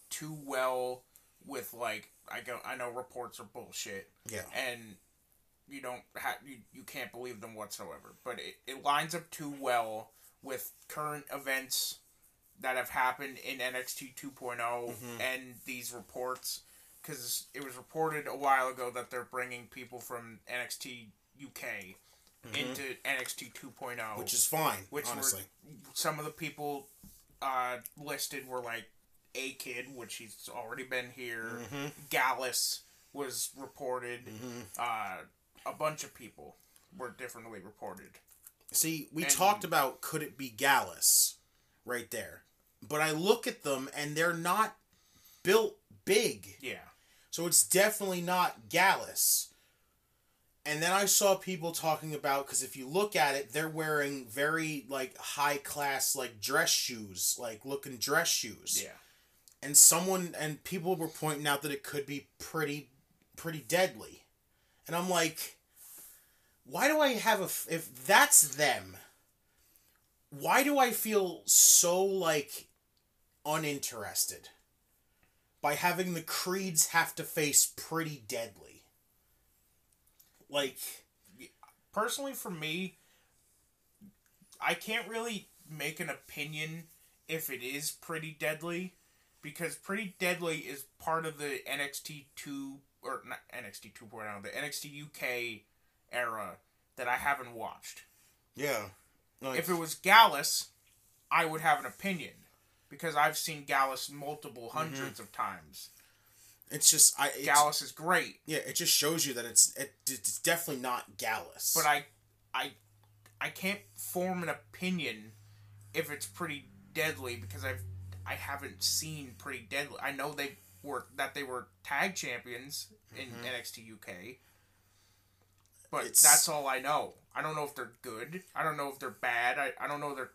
too well with like I go. I know reports are bullshit, Yeah. and you don't have you, you can't believe them whatsoever. But it, it lines up too well with current events that have happened in NXT 2.0 and these reports because it was reported a while ago that they're bringing people from NXT UK into NXT 2.0 Which is fine, which honestly. were some of the people uh, listed were like a kid, which he's already been here. Mm-hmm. Gallus was reported. Uh, a bunch of people were differently reported. See, we And- talked about could it be Gallus right there. But I look at them and they're not built big. Yeah, So it's definitely not Gallus. And then I saw people talking about because if you look at it, they're wearing very like high class like dress shoes, like looking dress shoes. yeah. And someone and people were pointing out that it could be pretty pretty deadly. And I'm like why do I have a f- if that's them why do I feel so like uninterested by having the creeds have to face pretty deadly? Like personally for me i can't really make an opinion if it is pretty deadly because pretty deadly is part of the nxt 2 or not nxt 2.0 the nxt uk era that i haven't watched yeah. Like, if it was gallus i would have an opinion because i've seen gallus multiple mm-hmm. 100s of times it's just I it's, gallus is great Yeah, it just shows you that it's it, it's definitely not Gallus. but I, I, I can't form an opinion if it's pretty deadly because I've I haven't seen pretty deadly. I know they were that they were tag champions in mm-hmm. NXT UK, but It's- that's all I know. I don't know if they're good. I don't know if they're bad. I, I don't know they're.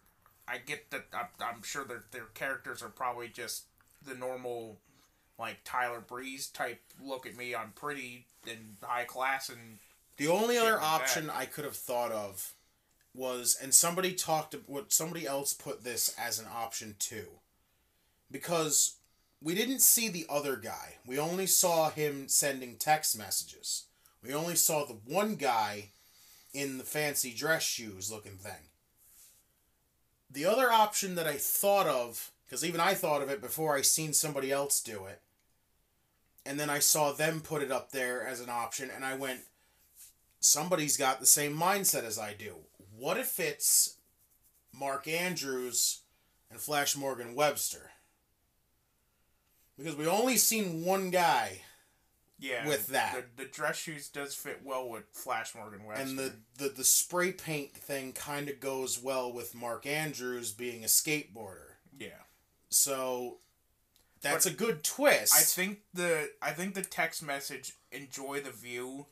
I get that. I'm, I'm sure their their characters are probably just the normal, like Tyler Breeze type. Look at me, I'm pretty and high class and The only other like that. option I could have thought of was, and somebody talked, what somebody else put this as an option too, because we didn't see the other guy. We only saw him sending text messages. We only saw the one guy in the fancy dress shoes looking thing. The other option that I thought of, because even I thought of it before I seen somebody else do it, and then I saw them put it up there as an option, and I went, somebody's got the same mindset as I do. What if it's Mark Andrews and Flash Morgan Webster? Because we only seen one guy, Yeah, with that. the, the dress shoes does fit well with Flash Morgan Webster. and the, the, the spray paint thing kind of goes well with Mark Andrews being a skateboarder. yeah, So that's But a good twist. I think the I think the text message "Enjoy the view"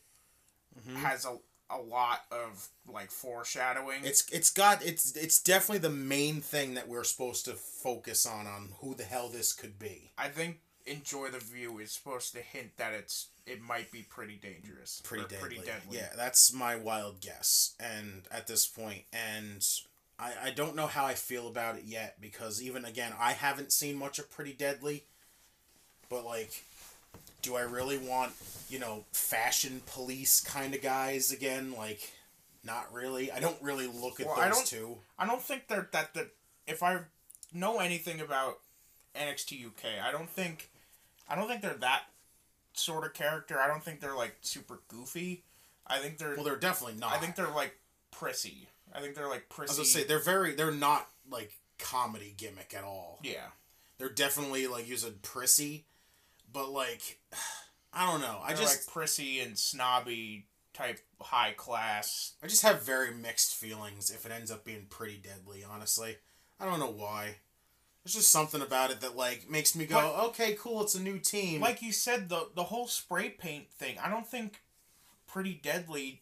Mm-hmm. has a a lot of like foreshadowing. It's it's got it's it's definitely the main thing that we're supposed to focus on on who the hell this could be. I think "Enjoy the view" is supposed to hint that it's it might be pretty dangerous, Pretty deadly. pretty deadly. Yeah, that's my wild guess. And at this point, and I I don't know how I feel about it yet because even again I haven't seen much of Pretty Deadly, but like. Do I really want, you know, fashion police kind of guys again? Like, not really. I don't really look at Well, I those don't- two. I don't think they're that the if I know anything about NXT UK, I don't think I don't think they're that sort of character. I don't think they're like super goofy. I think they're Well, they're definitely not. I think they're like prissy. I think they're like prissy. I was gonna say they're very. They're not like comedy gimmick at all. yeah. They're definitely like using prissy, but like, I don't know. I They're just like prissy and snobby type high class. I just have very mixed feelings if it ends up being pretty deadly. Honestly, I don't know why. There's just something about it that like makes me go, But- okay, cool. It's a new team. Like you said, the the whole spray paint thing. I don't think pretty deadly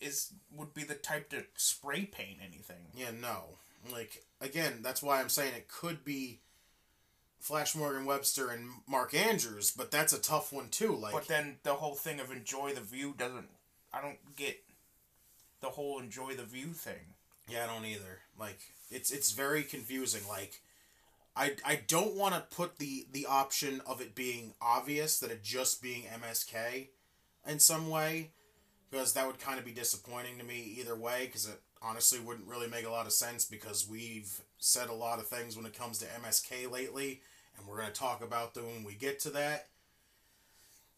is would be the type to spray paint anything. yeah, no. Like again, that's why I'm saying it could be Flash Morgan Webster and Mark Andrews, but that's a tough one too. Like, But then the whole thing of enjoy the view doesn't. I don't get the whole enjoy the view thing. Yeah, I don't either. Like it's it's very confusing. Like I I don't want to put the the option of it being obvious that it just being MSK in some way because that would kind of be disappointing to me either way because it honestly wouldn't really make a lot of sense because we've said a lot of things when it comes to MSK lately and we're going to talk about them when we get to that.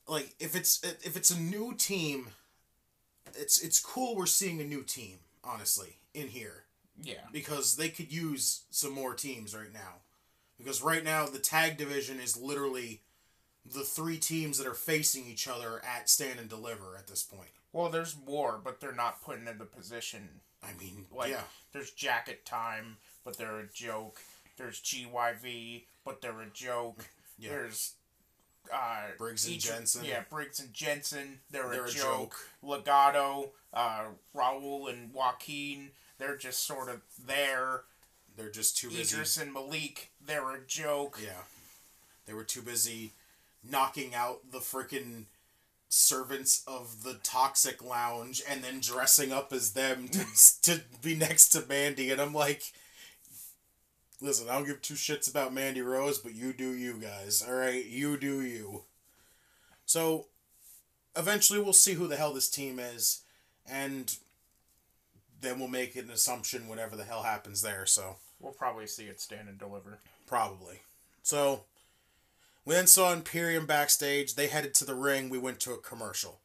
Like if it's if it's a new team it's it's cool we're seeing a new team honestly in here Yeah. because they could use some more teams right now. Because right now the tag division is literally the three teams that are facing each other at stand and deliver at this point. Well, there's more, but they're not putting in the position. I mean, Like yeah, there's jacket time, but they're a joke. There's GYV, but they're a joke. Yeah. There's uh, Briggs and Jensen. Yeah, Briggs and Jensen. They're, They're a, a joke. Legado, uh, Raul and Joaquin. They're just sort of there. they're just too busy. Edris and Malik. They're a joke. Yeah, they were too busy knocking out the freaking servants of the toxic lounge and then dressing up as them to, to be next to Mandy and I'm like listen, I don't give two shits about Mandy Rose, but you do you guys. All right, you do you. So, eventually, we'll see who the hell this team is, and then we'll make an assumption whatever the hell happens there. So, We'll probably see it stand and deliver. probably. So, we then saw Imperium backstage. They headed to the ring. We went to a commercial.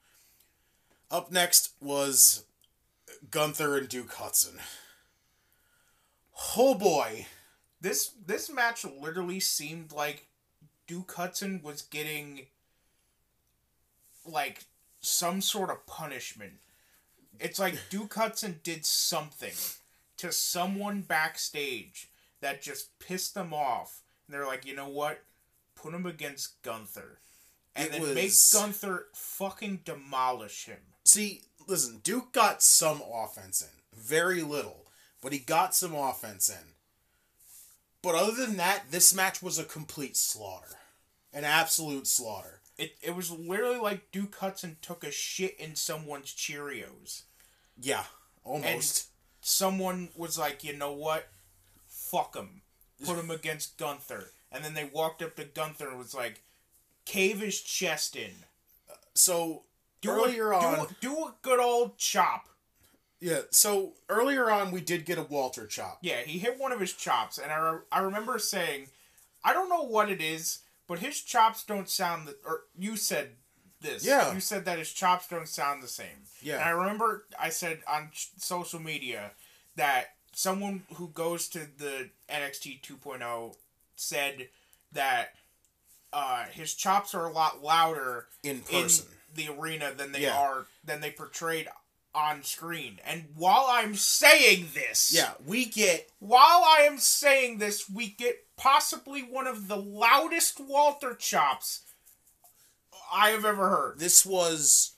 Up next was Gunther and Duke Hudson. Oh boy. This this match literally seemed like Duke Hudson was getting like some sort of punishment. It's like Duke Hudson did something to someone backstage that just pissed them off. And they're like, you know what? Put him against Gunther. And It then make Gunther fucking demolish him. See, listen, Duke got some offense in. Very little, but he got some offense in. But other than that, this match was a complete slaughter. An absolute slaughter. It, it was literally like Duke Hudson took a shit in someone's Cheerios. Yeah, almost. someone was like, you know what? Fuck him. Put him against Gunther. And then they walked up to Gunther and was like, cave his chest in. so Do earlier a, on, Do do a good old chop. Yeah. So earlier on, we did get a Walter chop. Yeah, he hit one of his chops. And I, re- I remember saying, I don't know what it is, but his chops don't sound... The, or you said this. Yeah. You said that his chops don't sound the same. Yeah. And I remember I said on ch- social media that someone who goes to the NXT 2.0 said that uh, his chops are a lot louder In person. in the arena than they Yeah. are than they portrayed on screen. And while I'm saying this, Yeah, we get while I am saying this, we get possibly one of the loudest Walter chops I have ever heard. this was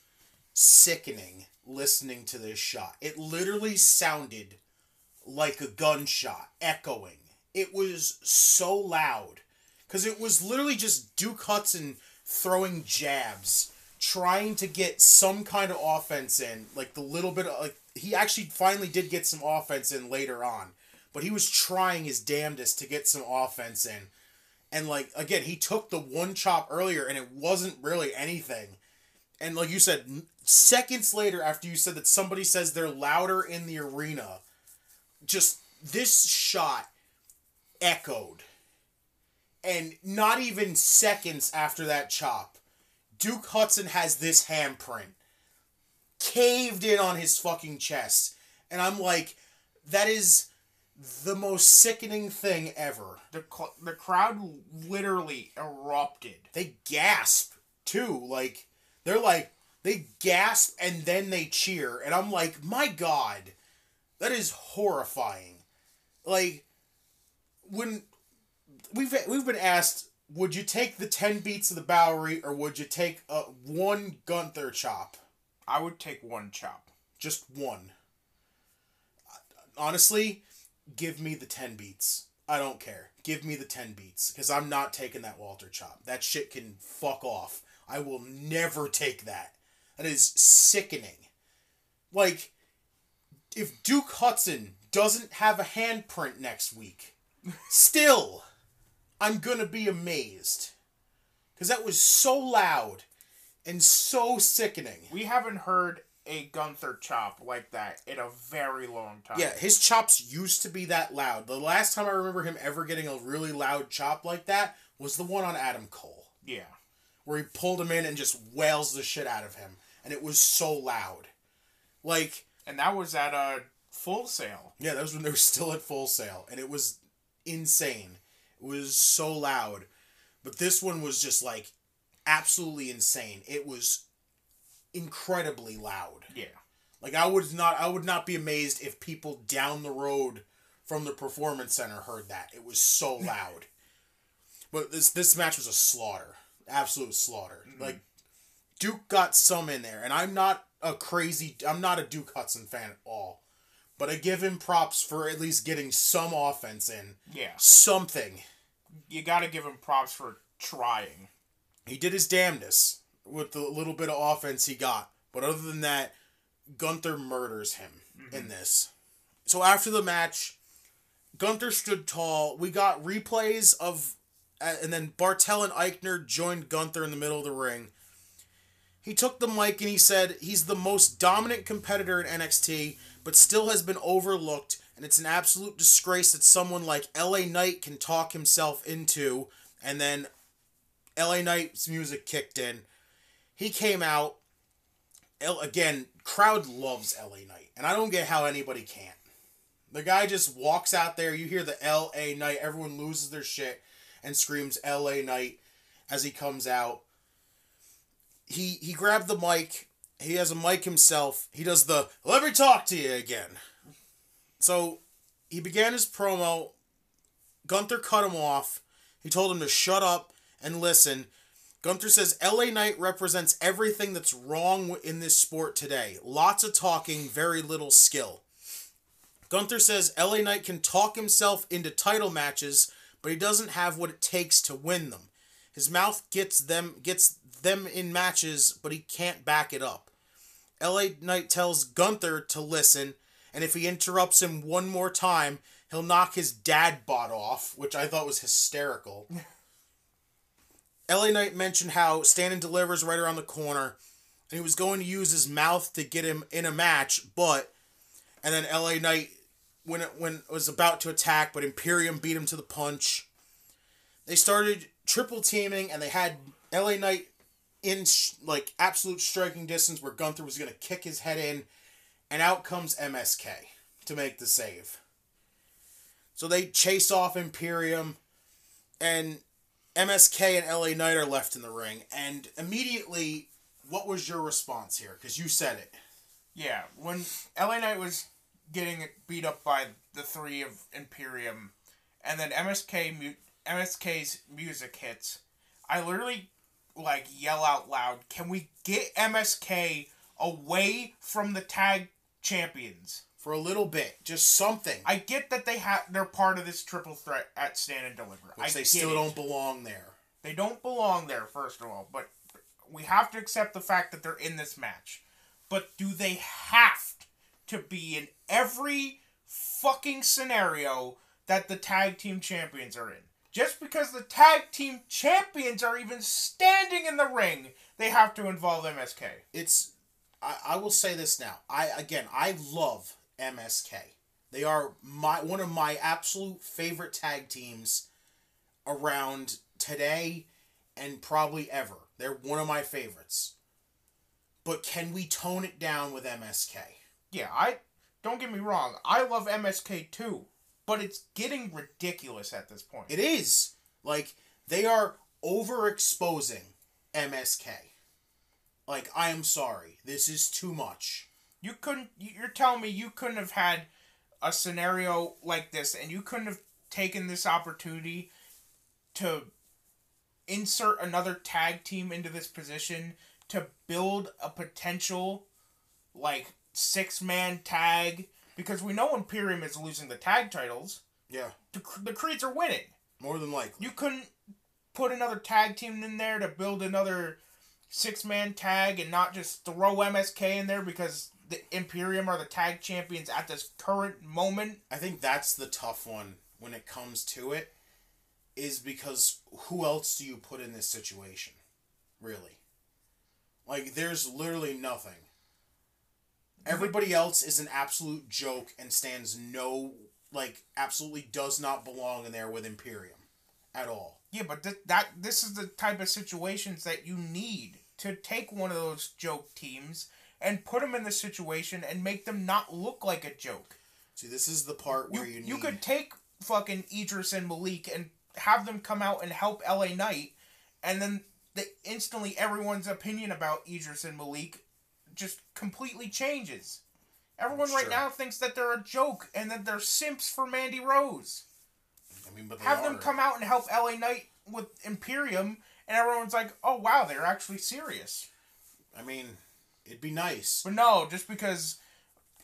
sickening listening to this shot. It literally sounded like a gunshot echoing. It was so loud because it was literally just Duke Hudson throwing jabs, trying to get some kind of offense in. Like the little bit of like he actually finally did get some offense in later on, but he was trying his damnedest to get some offense in. And like again, he took the one chop earlier, and it wasn't really anything. And like you said, seconds later, after you said that somebody says they're louder in the arena, just this shot echoed. And not even seconds after that chop, Duke Hudson has this handprint caved in on his fucking chest. And I'm like, that is the most sickening thing ever. The cl- the crowd literally erupted. They gasp too. Like, they're like, they gasp and then they cheer. And I'm like, my God, that is horrifying. Like, when we've we've been asked, would you take the ten beats of the Bodhrán or would you take a one Gunther chop? I would take one chop. Just one. Honestly, give me the ten beats. I don't care. Give me the ten beats because I'm not taking that Walter chop. That shit can fuck off. I will never take that. That is sickening. Like, if Duke Hudson doesn't have a handprint next week, still, I'm gonna be amazed. Because that was so loud and so sickening. We haven't heard a Gunther chop like that in a very long time. Yeah, his chops used to be that loud. The last time I remember him ever getting a really loud chop like that was the one on Adam Cole, Yeah. where he pulled him in and just wails the shit out of him, and it was so loud. Like, And that was at a Full Sail. yeah, that was when they were still at Full Sail, and it was insane. Was so loud. But this one was just like absolutely insane. It was incredibly loud. Yeah. Like I would not I would not be amazed if people down the road from the performance center heard that. It was so loud. but this this match was a slaughter. Absolute slaughter. Mm-hmm. Like Duke got some in there and I'm not a crazy I'm not a Duke Hudson fan at all. But I give him props for at least getting some offense in. Yeah. Something. You got to give him props for trying. He did his damnedest with the little bit of offense he got. But other than that, Gunther murders him in this. So after the match, Gunther stood tall. We got replays of, uh, and then Barthel and Aichner joined Gunther in the middle of the ring. He took the mic and he said he's the most dominant competitor in NXT, but still has been overlooked, and it's an absolute disgrace that someone like LA Knight can talk himself into. And then LA Knight's music kicked in. He came out. L- again, crowd loves LA Knight, and I don't get how anybody can't. The guy just walks out there. You hear the LA Knight. Everyone loses their shit and screams LA Knight as he comes out. He he grabbed the mic. He has a mic himself. He does the let me talk to you again. So he began his promo. Gunther cut him off. He told him to shut up and listen. Gunther says LA Knight represents everything that's wrong in this sport today. Lots of talking, very little skill. Gunther says LA Knight can talk himself into title matches, but he doesn't have what it takes to win them. His mouth gets them gets them in matches, but he can't back it up. LA Knight tells Gunther to listen, and if he interrupts him one more time, he'll knock his dad bot off, which I thought was hysterical. LA Knight mentioned how Stand and Delivers right around the corner, and he was going to use his mouth to get him in a match, but and then LA Knight when it when it was about to attack, but Imperium beat him to the punch. They started triple teaming, and they had LA Knight in like absolute striking distance where Gunther was gonna kick his head in, and out comes MSK to make the save. So they chase off Imperium, and MSK and LA Knight are left in the ring. And immediately, what was your response here? Because you said it. Yeah, when LA Knight was getting beat up by the three of Imperium, and then MSK mu- MSK's music hits, I literally like yell out loud, "Can we get MSK away from the tag champions?" For a little bit, just something. I get that they have they're part of this triple threat at Stand and Deliver. I Which they still it. don't belong there. They don't belong there, first of all, but we have to accept the fact that they're in this match. But do they have to be in every fucking scenario that the tag team champions are in? Just because the tag team champions are even standing in the ring, they have to involve MSK. It's I, I will say this now. I again I love MSK. They are my one of my absolute favorite tag teams around today and probably ever. They're one of my favorites. But can we tone it down with MSK? Yeah, I don't get me wrong, I love MSK too, but it's getting ridiculous at this point. It is. Like they are overexposing MSK. Like I am sorry. This is too much. You couldn't. You're telling me you couldn't have had a scenario like this, and you couldn't have taken this opportunity to insert another tag team into this position to build a potential like six man tag because we know Imperium is losing the tag titles. Yeah. The, the Creeds are winning. More than likely. You couldn't put another tag team in there to build another six man tag and not just throw MSK in there because the Imperium are the tag champions at this current moment. I think that's the tough one when it comes to it, is because who else do you put in this situation? Really? Like, there's literally nothing. Everybody else is an absolute joke and stands no, like, absolutely does not belong in there with Imperium at all. Yeah, but th- that this is the type of situations that you need to take one of those joke teams and put them in the situation and make them not look like a joke. See, this is the part where you, you need. could take fucking Edris and Malik and have them come out and help LA Knight, and then the, instantly everyone's opinion about Edris and Malik just completely changes. Everyone That's right now thinks that they're a joke and that they're simps for Mandy Rose. I mean, but Have them come out and help LA Knight with Imperium, and everyone's like, oh wow, they're actually serious. I mean, it'd be nice. But no, just because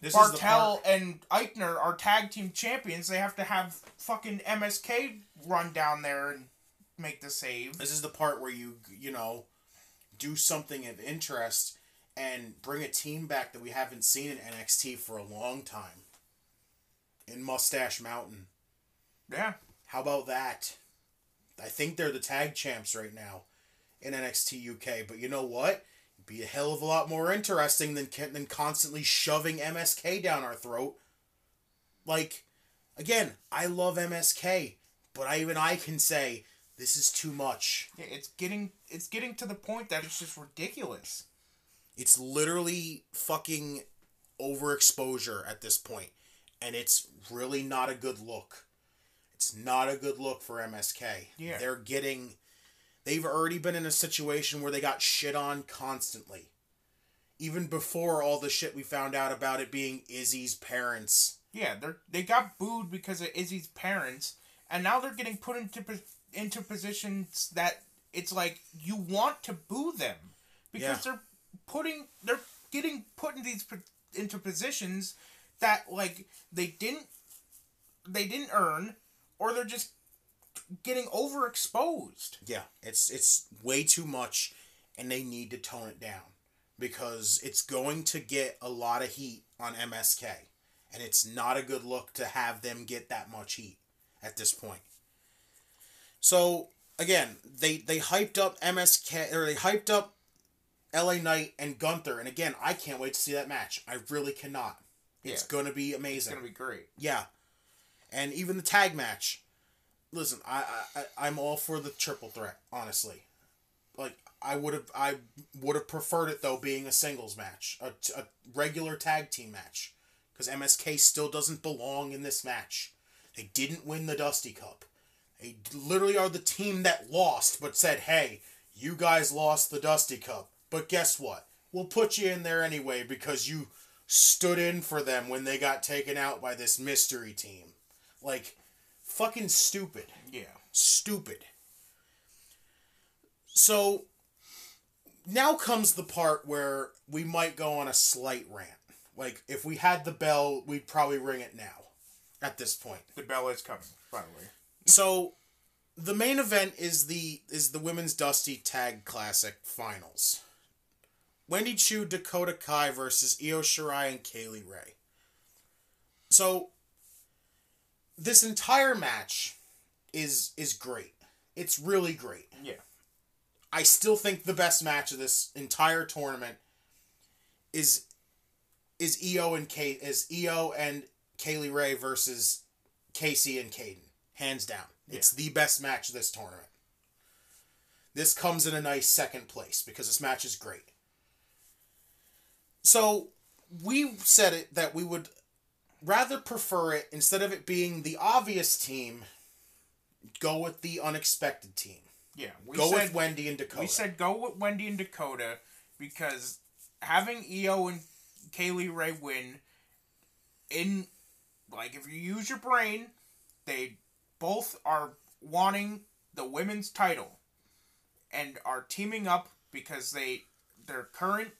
This Barthel and Aichner are tag team champions, they have to have fucking MSK run down there and make the save. This is the part where you you know do something of interest and bring a team back that we haven't seen in NXT for a long time. In Mustache Mountain. Yeah. How about that? I think they're the tag champs right now in NXT UK. But you know what? It'd be a hell of a lot more interesting than than constantly shoving MSK down our throat. Like, again, I love MSK, but I, even I can say this is too much. Yeah, it's getting it's getting to the point that it's just ridiculous. It's literally fucking overexposure at this point, and it's really not a good look. It's not a good look for MSK. Yeah. They're getting they've already been in a situation where they got shit on constantly. Even before all the shit we found out about it being Izzy's parents. Yeah, they they got booed because of Izzy's parents, and now they're getting put into into positions that it's like you want to boo them because Yeah. they're putting they're getting put in these into positions that like they didn't they didn't earn or they're just getting overexposed. Yeah, it's it's way too much and they need to tone it down because it's going to get a lot of heat on MSK and it's not a good look to have them get that much heat at this point. So, again, they they hyped up MSK or they hyped up LA Knight and Gunther and again, I can't wait to see that match. I really cannot. It's Yeah. going to be amazing. It's gonna be great. Yeah, and even the tag match. Listen, I, I I- I'm all for the triple threat. Honestly, like I would have I would have preferred it though being a singles match, a, a regular tag team match, because MSK still doesn't belong in this match. They didn't win the Dusty Cup. They literally are the team that lost, but said, "Hey, you guys lost the Dusty Cup, but guess what? We'll put you in there anyway because you stood in for them when they got taken out by this mystery team." Like, fucking stupid. Yeah. Stupid. So, now comes the part where we might go on a slight rant. Like, if we had the bell, we'd probably ring it now. At this point. The bell is coming, by the way. So the main event is the is the women's Dusty Tag Classic Finals. Wendy Choo, Dakota Kai versus Io Shirai and Kay Lee Ray. So this entire match is is great. It's really great. Yeah. I still think the best match of this entire tournament is is Io and K is Io and Kay Lee Ray versus Kacy and Kayden. Hands down. It's the best match of this tournament. This comes in a nice second place because this match is great. So we said it that we would rather prefer it instead of it being the obvious team, go with the unexpected team. Yeah. We go said, with Wendy and Dakota. We said go with Wendy and Dakota because having Io and Kay Lee Ray win in like if you use your brain, they both are wanting the women's title and are teaming up because they their current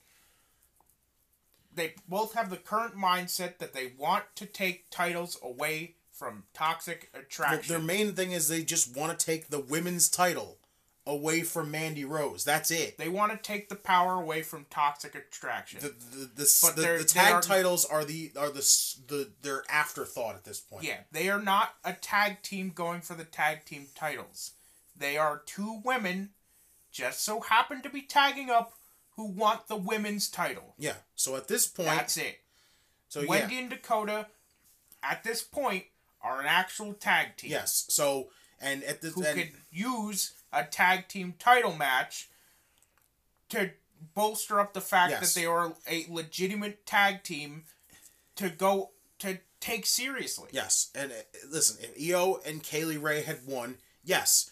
they both have the current mindset that they want to take titles away from toxic attraction. Their main thing is they just want to take the women's title away from Mandy Rose. That's it. they want to take the power away from toxic attraction. The the the, But the, the tag are- titles are the are the the their afterthought at this point. Yeah, they are not a tag team going for the tag team titles. They are two women, just so happen to be tagging up, who want the women's title. Yeah. So at this point, That's it. so Wendy yeah, and Dakota, at this point, are an actual tag team. yes. So and at the Who and, could use a tag team title match to bolster up the fact Yes. that they are a legitimate tag team to go to take seriously. yes, and uh, listen, if Io and Kay Lee Ray had won, yes,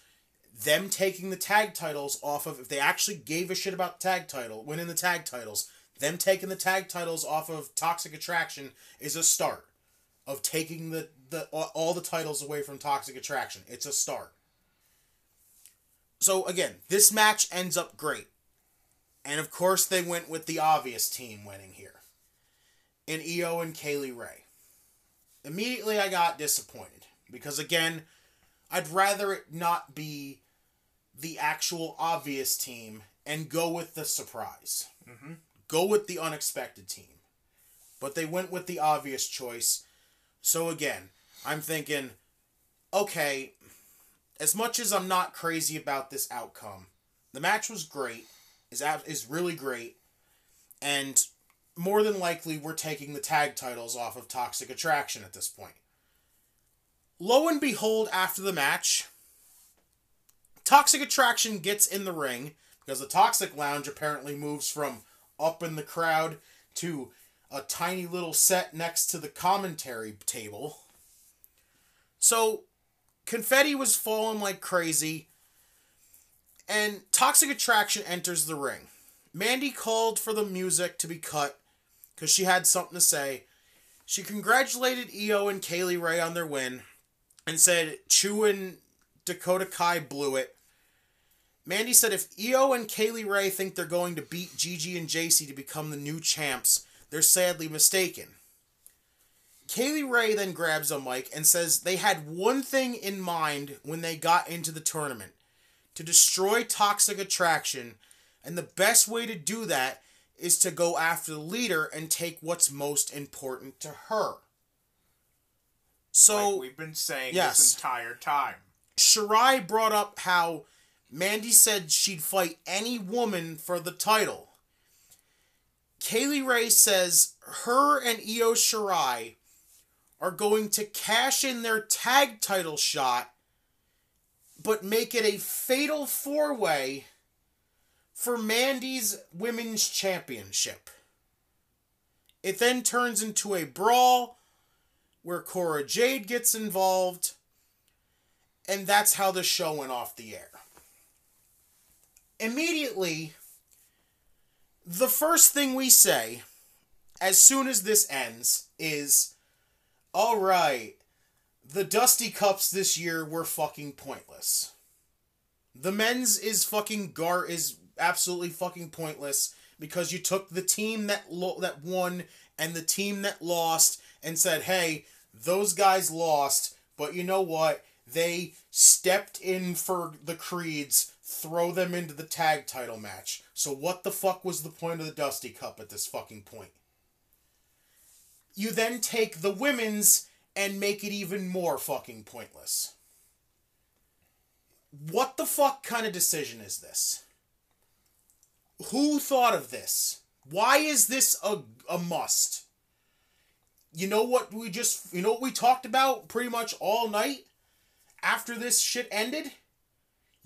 them taking the tag titles off of if they actually gave a shit about tag title, winning the tag titles, them taking the tag titles off of Toxic Attraction is a start of taking the the all all the titles away from Toxic Attraction. It's a start. So again, this match ends up great. And of course they went with the obvious team winning here. In Io and Kay Lee Ray. Immediately I got disappointed because again, I'd rather it not be the actual obvious team and go with the surprise. Mm-hmm. Go with the unexpected team. But they went with the obvious choice. So again, I'm thinking okay, as much as I'm not crazy about this outcome, the match was great. Is is really great, and more than likely we're taking the tag titles off of Toxic Attraction at this point. Lo and behold, after the match, Toxic Attraction gets in the ring because the Toxic Lounge apparently moves from up in the crowd to a tiny little set next to the commentary table. So, confetti was falling like crazy, and Toxic Attraction enters the ring. Mandy called for the music to be cut because she had something to say. She congratulated Io and Kay Lee Ray on their win and said Choo and Dakota Kai blew it. Mandy said if Io and Kay Lee Ray think they're going to beat Gigi and JC to become the new champs, they're sadly mistaken. Kay Lee Ray then grabs a mic and says they had one thing in mind when they got into the tournament to destroy Toxic Attraction, and the best way to do that is to go after the leader and take what's most important to her. So like we've been saying yes. this entire time. Shirai brought up how Mandy said she'd fight any woman for the title. Kay Lee Ray says her and Io Shirai are going to cash in their tag title shot, but make it a fatal four way for Mandy's Women's Championship. It then turns into a brawl where Cora Jade gets involved, and that's how the show went off the air. Immediately, the first thing we say as soon as this ends is all right, the Dusty Cups this year were fucking pointless. The men's is fucking gar is absolutely fucking pointless because you took the team that lo- that won and the team that lost and said, "Hey, those guys lost, but you know what? They stepped in for the creeds. Throw them into the tag title match. So what the fuck was the point of the Dusty Cup at this fucking point? You then take the women's and make it even more fucking pointless. What the fuck kind of decision is this? Who thought of this? Why is this a, a must? You know what we just you know what we talked about pretty much all night after this shit ended?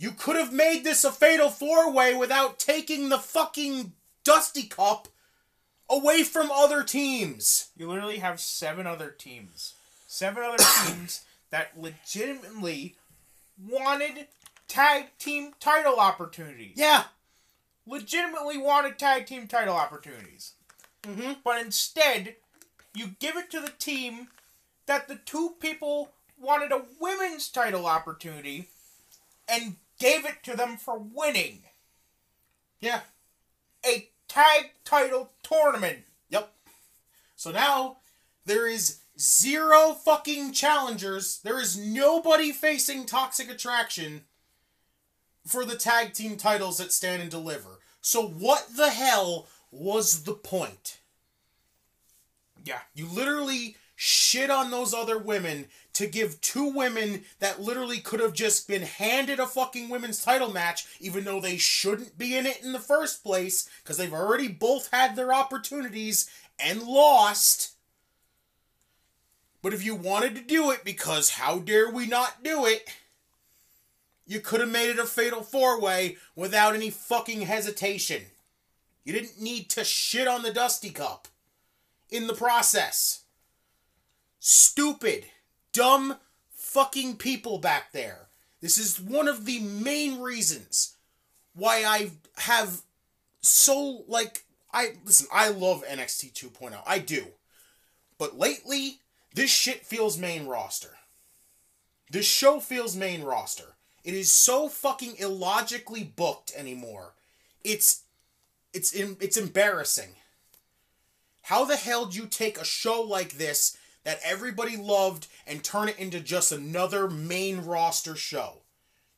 You could have made this a fatal four way without taking the fucking Dusty Cup away from other teams. You literally have seven other teams. Seven other teams that legitimately wanted tag team title opportunities. Yeah. Legitimately wanted tag team title opportunities. Mm-hmm. But instead, you give it to the team that the two people wanted a women's title opportunity and gave it to them for winning Yeah. a tag title tournament. Yep. So now there is zero fucking challengers. There is nobody facing Toxic Attraction for the tag team titles that stand and deliver. So what the hell was the point? Yeah. You literally shit on those other women to give two women that literally could have just been handed a fucking women's title match, even though they shouldn't be in it in the first place, because they've already both had their opportunities and lost. But if you wanted to do it, because how dare we not do it, you could have made it a fatal four way without any fucking hesitation. You didn't need to shit on the Dusty Cup in the process. Stupid, dumb fucking people back there. This is one of the main reasons why I have so like I listen, I love NXT 2.0. I do. But lately, this shit feels main roster. This show feels main roster. It is so fucking illogically booked anymore. It's it's it's embarrassing. How the hell do you take a show like this that everybody loved and turn it into just another main roster show?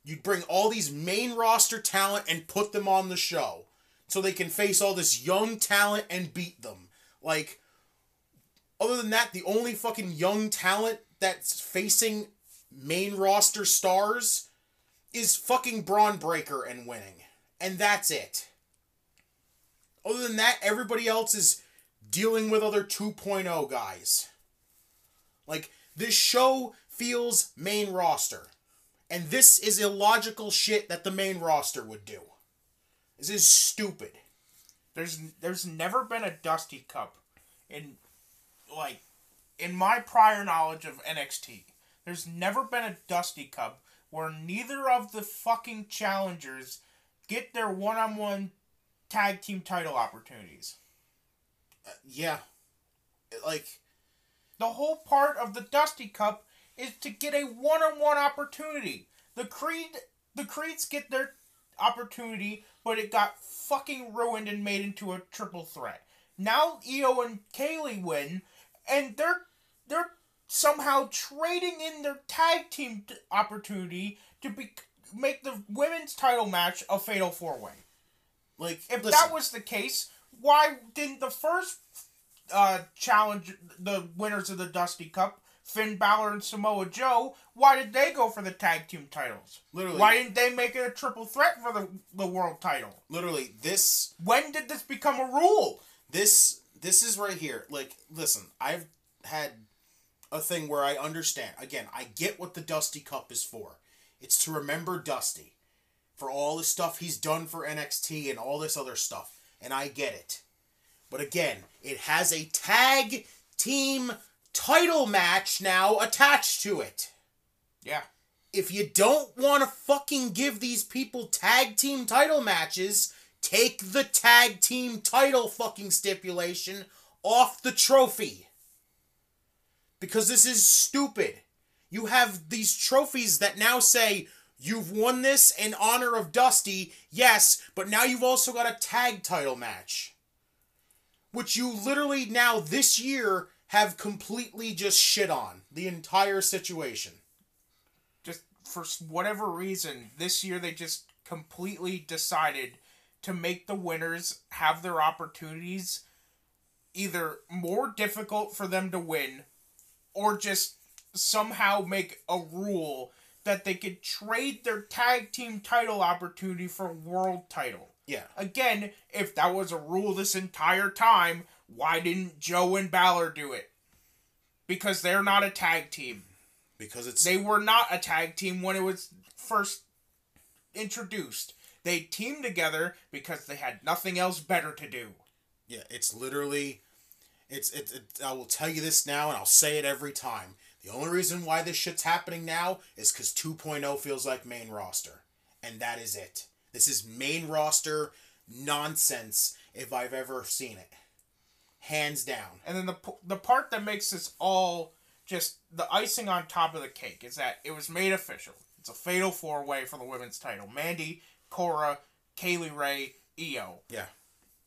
You'd bring all these main roster talent and put them on the show so they can face all this young talent and beat them. Like, other than that, the only fucking young talent that's facing main roster stars is fucking Bron Breakker and winning. And that's it. Other than that, everybody else is dealing with other 2.0 guys. Like, this show feels main roster. And this is illogical shit that the main roster would do. This is stupid. There's there's never been a Dusty Cup in like in my prior knowledge of NXT. There's never been a Dusty Cup where neither of the fucking challengers get their one-on-one tag team title opportunities. Uh, yeah. Like, The whole part of the Dusty Cup is to get a one-on-one opportunity. The Creed the Creeds get their opportunity, but it got fucking ruined and made into a triple threat. Now Io and Kaylee win, and they're they're somehow trading in their tag team t- opportunity to be make the women's title match a fatal four way. like If listen, that was the case, why didn't the first uh, challenge the winners of the Dusty Cup, Finn Balor and Samoa Joe, why did they go for the tag team titles? Literally. Why didn't they make it a triple threat for the, the world title? literally this When did this become a rule? this this is right here. Like, listen, I've had a thing where I understand. Again, I get what the Dusty Cup is for. It's to remember Dusty for all the stuff he's done for NXT and all this other stuff, and I get it. But again, it has a tag team title match now attached to it. Yeah. If you don't want to fucking give these people tag team title matches, take the tag team title fucking stipulation off the trophy. Because this is stupid. You have these trophies that now say, you've won this in honor of Dusty, yes, but now you've also got a tag title match. Which you literally now this year have completely just shit on the entire situation. Just for whatever reason, this year they just completely decided to make the winners have their opportunities either more difficult for them to win or just somehow make a rule that they could trade their tag team title opportunity for a world title. Yeah. Again, if that was a rule this entire time, why didn't Joe and Balor do it? Because they're not a tag team. Because it's They were not a tag team when it was first introduced. They teamed together because they had nothing else better to do. Yeah, it's literally, it's it, it. I will tell you this now, and I'll say it every time. The only reason why this shit's happening now is because 2.0 feels like main roster, and that is it. This is main roster nonsense if I've ever seen it, hands down. And then the the part that makes this all just the icing on top of the cake is that it was made official. It's a fatal four way for the women's title. Mandy, Cora, Kay Lee Ray, Io. Yeah,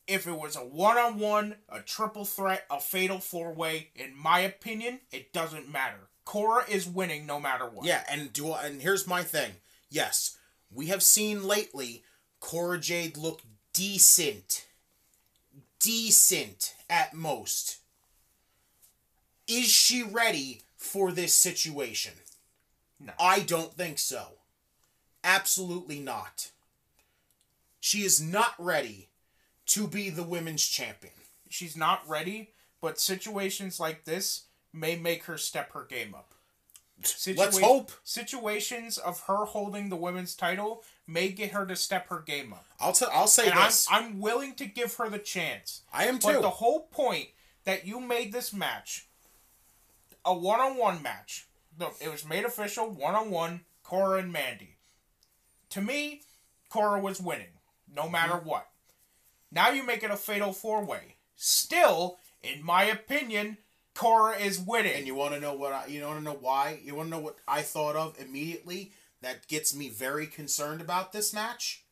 If it was a one on one, a triple threat, a fatal four way, in my opinion, it doesn't matter. Cora is winning no matter what. yeah, and do I, and here's my thing. Yes, we have seen lately Cora Jade look decent, decent at most. Is she ready for this situation? No. I don't think so. Absolutely not. She is not ready to be the women's champion. she's not ready, but situations like this may make her step her game up. Let's hope. Situations of her holding the women's title may get her to step her game up. I'll tell. I'll say And I'm, this. I'm willing to give her the chance. I am But too. the whole point that you made this match a one on one match, no, it was made official one on one, Cora and Mandy. To me, Cora was winning, no matter Mm-hmm. what. Now you make it a fatal four way. Still, in my opinion, Cora is winning. and you want to know what? I, you want to know why? You want to know what I thought of immediately? That gets me very concerned about this match.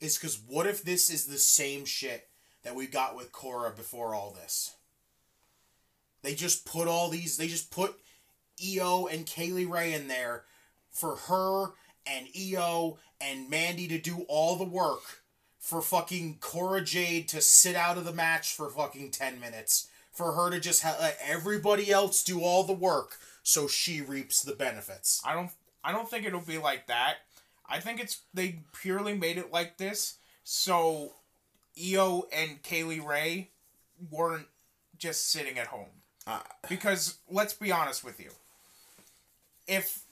Is because what if this is the same shit that we got with Cora before all this? They just put all these. They just put Io and Kay Lee Ray in there for her and Io and Mandy to do all the work for fucking Cora Jade to sit out of the match for fucking 10 minutes for her to just ha- let everybody else do all the work so she reaps the benefits. I don't I don't think it'll be like that. I think it's they purely made it like this so Io and Kay Lee Ray weren't just sitting at home. Uh, Because let's be honest with you. If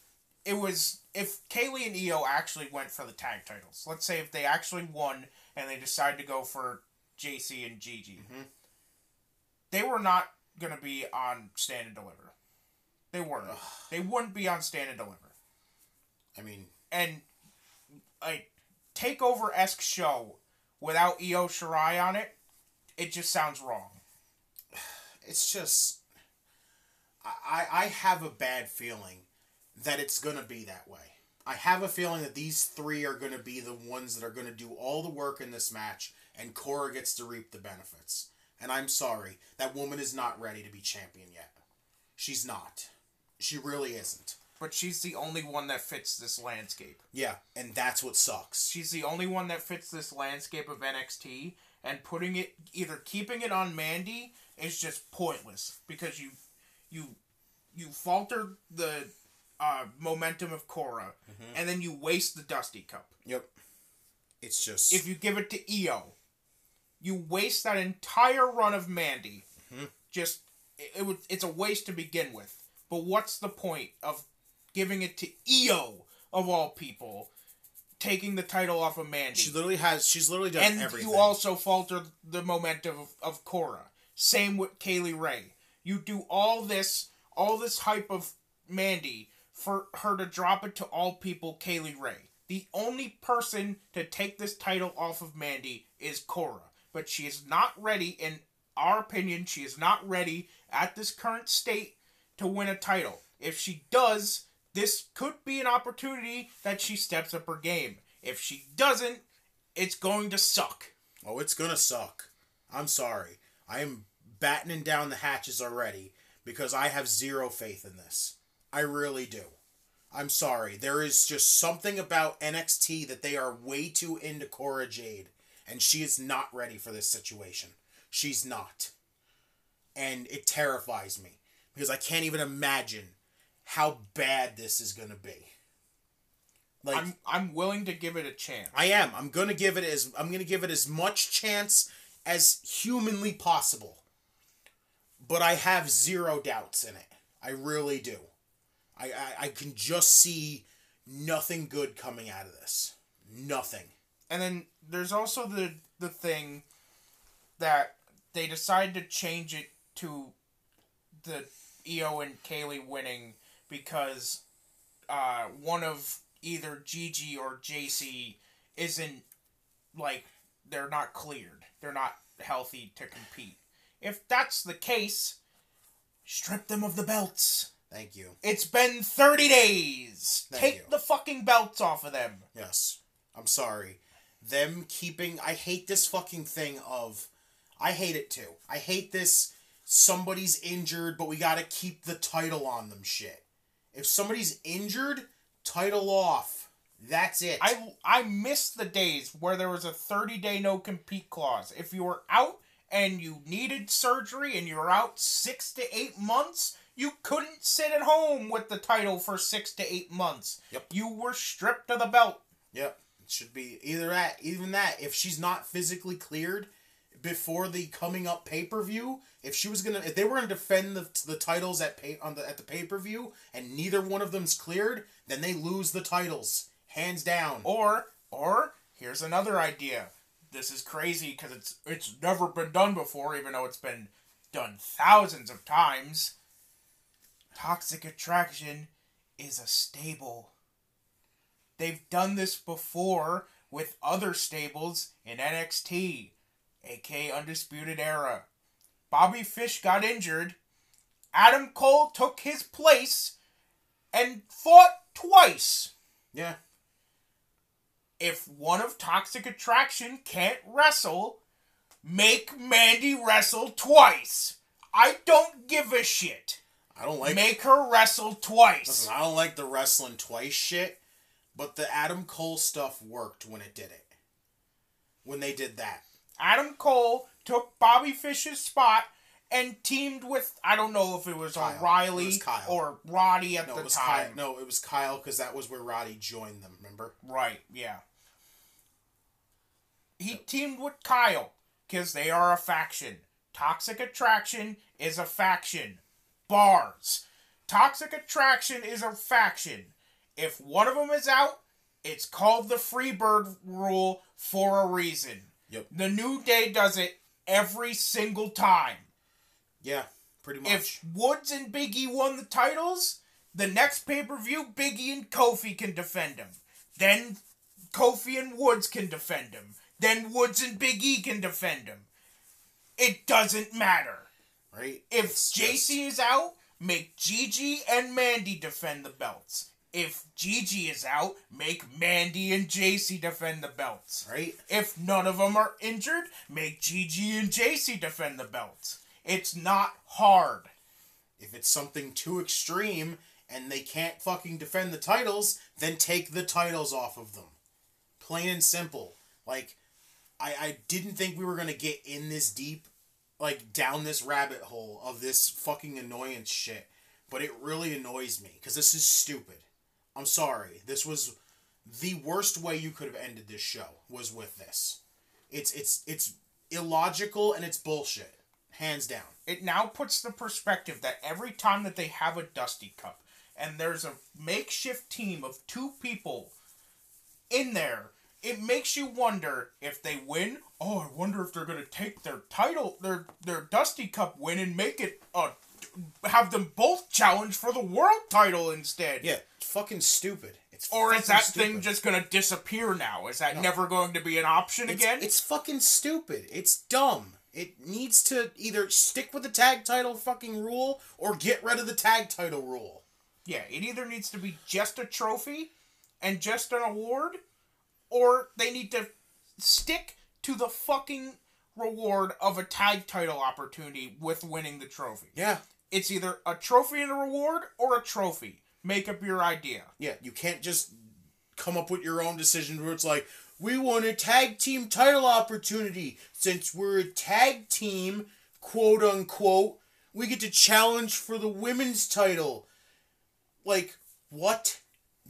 it was if Kaylee and Io actually went for the tag titles, let's say if they actually won and they decided to go for JC and Gigi, they were not gonna be on Stand and Deliver. They weren't. They wouldn't be on Stand and Deliver. I mean, And a takeover esque show without Io Shirai on it, it just sounds wrong. it's just I I have a bad feeling that it's gonna be that way. I have a feeling that these three are gonna be the ones that are gonna do all the work in this match, and Cora gets to reap the benefits. And I'm sorry, that woman is not ready to be champion yet. She's not. She really isn't. But she's the only one that fits this landscape. Yeah, and that's what sucks. She's the only one that fits this landscape of NXT, and putting it either keeping it on Mandy is just pointless because you you you falter the uh, momentum of Cora, and then you waste the Dusty Cup. Yep. It's just If you give it to Io, you waste that entire run of Mandy. Just it, it would it's a waste to begin with. But what's the point of giving it to Io of all people, taking the title off of Mandy? she literally has she's literally done and everything. you also falter the momentum of, of Cora. Same with Kay Lee Ray. You do all this, all this hype of Mandy for her to drop it to all people Kay Lee Ray. The only person to take this title off of Mandy is Cora, but she is not ready. In our opinion, she is not ready at this current state to win a title. If she does, this could be an opportunity that she steps up her game. If she doesn't, it's going to suck. Oh, it's gonna suck. I'm sorry. I am battening down the hatches already because I have zero faith in this. I really do. I'm sorry. There is just something about NXT that they are way too into Cora Jade, and she is not ready for this situation. She's not. And it terrifies me because I can't even imagine how bad this is gonna be. Like I'm I'm willing to give it a chance. I am. I'm gonna give it as I'm gonna give it as much chance as humanly possible. But I have zero doubts in it. I really do. I, I, I can just see nothing good coming out of this. Nothing. And then there's also the the thing that they decided to change it to the Io and Kaylee winning because uh, one of either Gigi or JC isn't like they're not cleared. They're not healthy to compete. If that's the case, strip them of the belts. Thank you. It's been 30 days. Thank Take you. the fucking belts off of them. Yes. I'm sorry. Them keeping I hate this fucking thing of I hate it too. I hate this somebody's injured but we got to keep the title on them shit. If somebody's injured, title off. That's it. I I miss the days where there was a 30 day no compete clause. If you were out and you needed surgery and you were out 6 to 8 months, you couldn't sit at home with the title for 6 to 8 months. Yep. You were stripped of the belt. Yep. Should be either that, even that. If she's not physically cleared before the coming up pay per view, if she was gonna, if they were gonna defend the, the titles at pay on the at the pay per view, and neither one of them's cleared, then they lose the titles hands down. Or or here's another idea. This is crazy because it's it's never been done before, even though it's been done thousands of times. Toxic attraction is a stable. They've done this before with other stables in NXT, aka Undisputed Era. Bobby Fish got injured. Adam Cole took his place and fought twice Yeah. if one of Toxic Attraction can't wrestle, make Mandy wrestle twice. I don't give a shit. I don't like. Make her wrestle twice. Listen, I don't like the wrestling twice shit, but the Adam Cole stuff worked when it did it. When they did that. Adam Cole took Bobby Fish's spot and teamed with I don't know if it was Kyle. O'Reilly It was or Roddy at No, the it was time. Kyle. No, it was Kyle because that was where Roddy joined them. Remember? Right, yeah. He teamed with Kyle because they are a faction. Toxic Attraction is a faction. Bars. Toxic Attraction is a faction. If one of them is out, it's called the Freebird rule for a reason. Yep. The New Day does it every single time. Yeah, pretty much. If Woods and Biggie won the titles, the next pay per view, Biggie and Kofi can defend them. Then Kofi and Woods can defend them. Then Woods and Big E can defend them. It doesn't matter. right? If It's JC is out, make Gigi and Mandy defend the belts. If Gigi is out, make Mandy and JC defend the belts. right? If none of them are injured, make Gigi and JC defend the belts. It's not hard. If it's something too extreme and they can't fucking defend the titles, then take the titles off of them. Plain and simple. Like, I, I didn't think we were gonna get in this deep, like down this rabbit hole of this fucking annoyance shit. But it really annoys me because this is stupid. I'm sorry. This was the worst way you could have ended this show was with this. It's it's it's illogical and it's bullshit. Hands down. It now puts the perspective that every time that they have a Dusty Cup and there's a makeshift team of two people in there, it makes you wonder if they win. Oh, I wonder if they're gonna take their title, their their Dusty Cup win, and make it uh have them both challenge for the world title instead. Yeah, it's fucking stupid. It's Or is that stupid. thing just gonna disappear now? Is that No. never going to be an option It's, again? it's fucking stupid. It's dumb. It needs to either stick with the tag title fucking rule or get rid of the tag title rule. Yeah, it either needs to be just a trophy and just an award, or they need to stick to the fucking reward of a tag title opportunity with winning the trophy. Yeah. It's either a trophy and a reward or a trophy. Make up your idea. Yeah, you can't just come up with your own decision where it's like, we want a tag team title opportunity. Since we're a tag team, quote unquote, we get to challenge for the women's title. Like, what?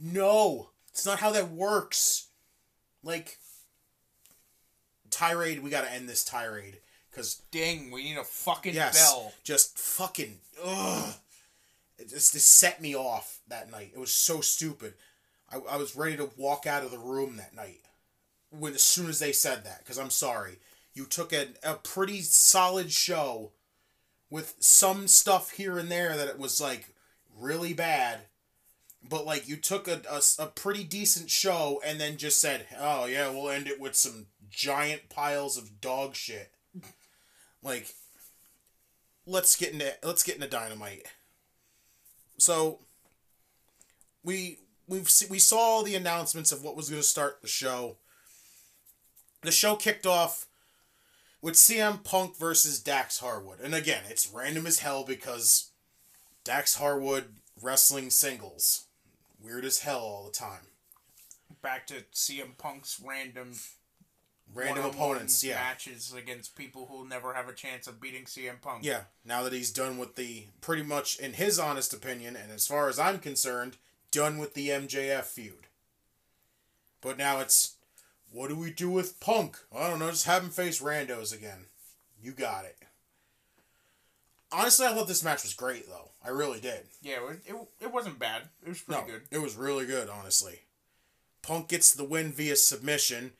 No. It's not how that works. Like, tirade, we gotta end this tirade. Because Ding, we need a fucking Yes. bell. Just fucking ugh. It just, just set me off that night. It was so stupid. I, I was ready to walk out of the room that night when as soon as they said that because I'm sorry. You took a, a pretty solid show with some stuff here and there that it was like really bad. But like you took a, a, a pretty decent show and then just said, "Oh yeah, we'll end it with some giant piles of dog shit." Like let's get into let's get into dynamite. So we we've we saw the announcements of what was going to start the show. The show kicked off with CM Punk versus Dax Harwood, and again, it's random as hell because Dax Harwood wrestling singles, weird as hell all the time. Back to CM Punk's random Random opponents, yeah. matches against people who'll never have a chance of beating CM Punk. Yeah, now that he's done with the pretty much, in his honest opinion, and as far as I'm concerned, done with the MJF feud. But now it's, what do we do with Punk? I don't know, just have him face Randos again. You got it. Honestly, I thought this match was great, though. I really did. Yeah, it, it, it wasn't bad. It was pretty No, good. it was really good, honestly. Punk gets the win via submission,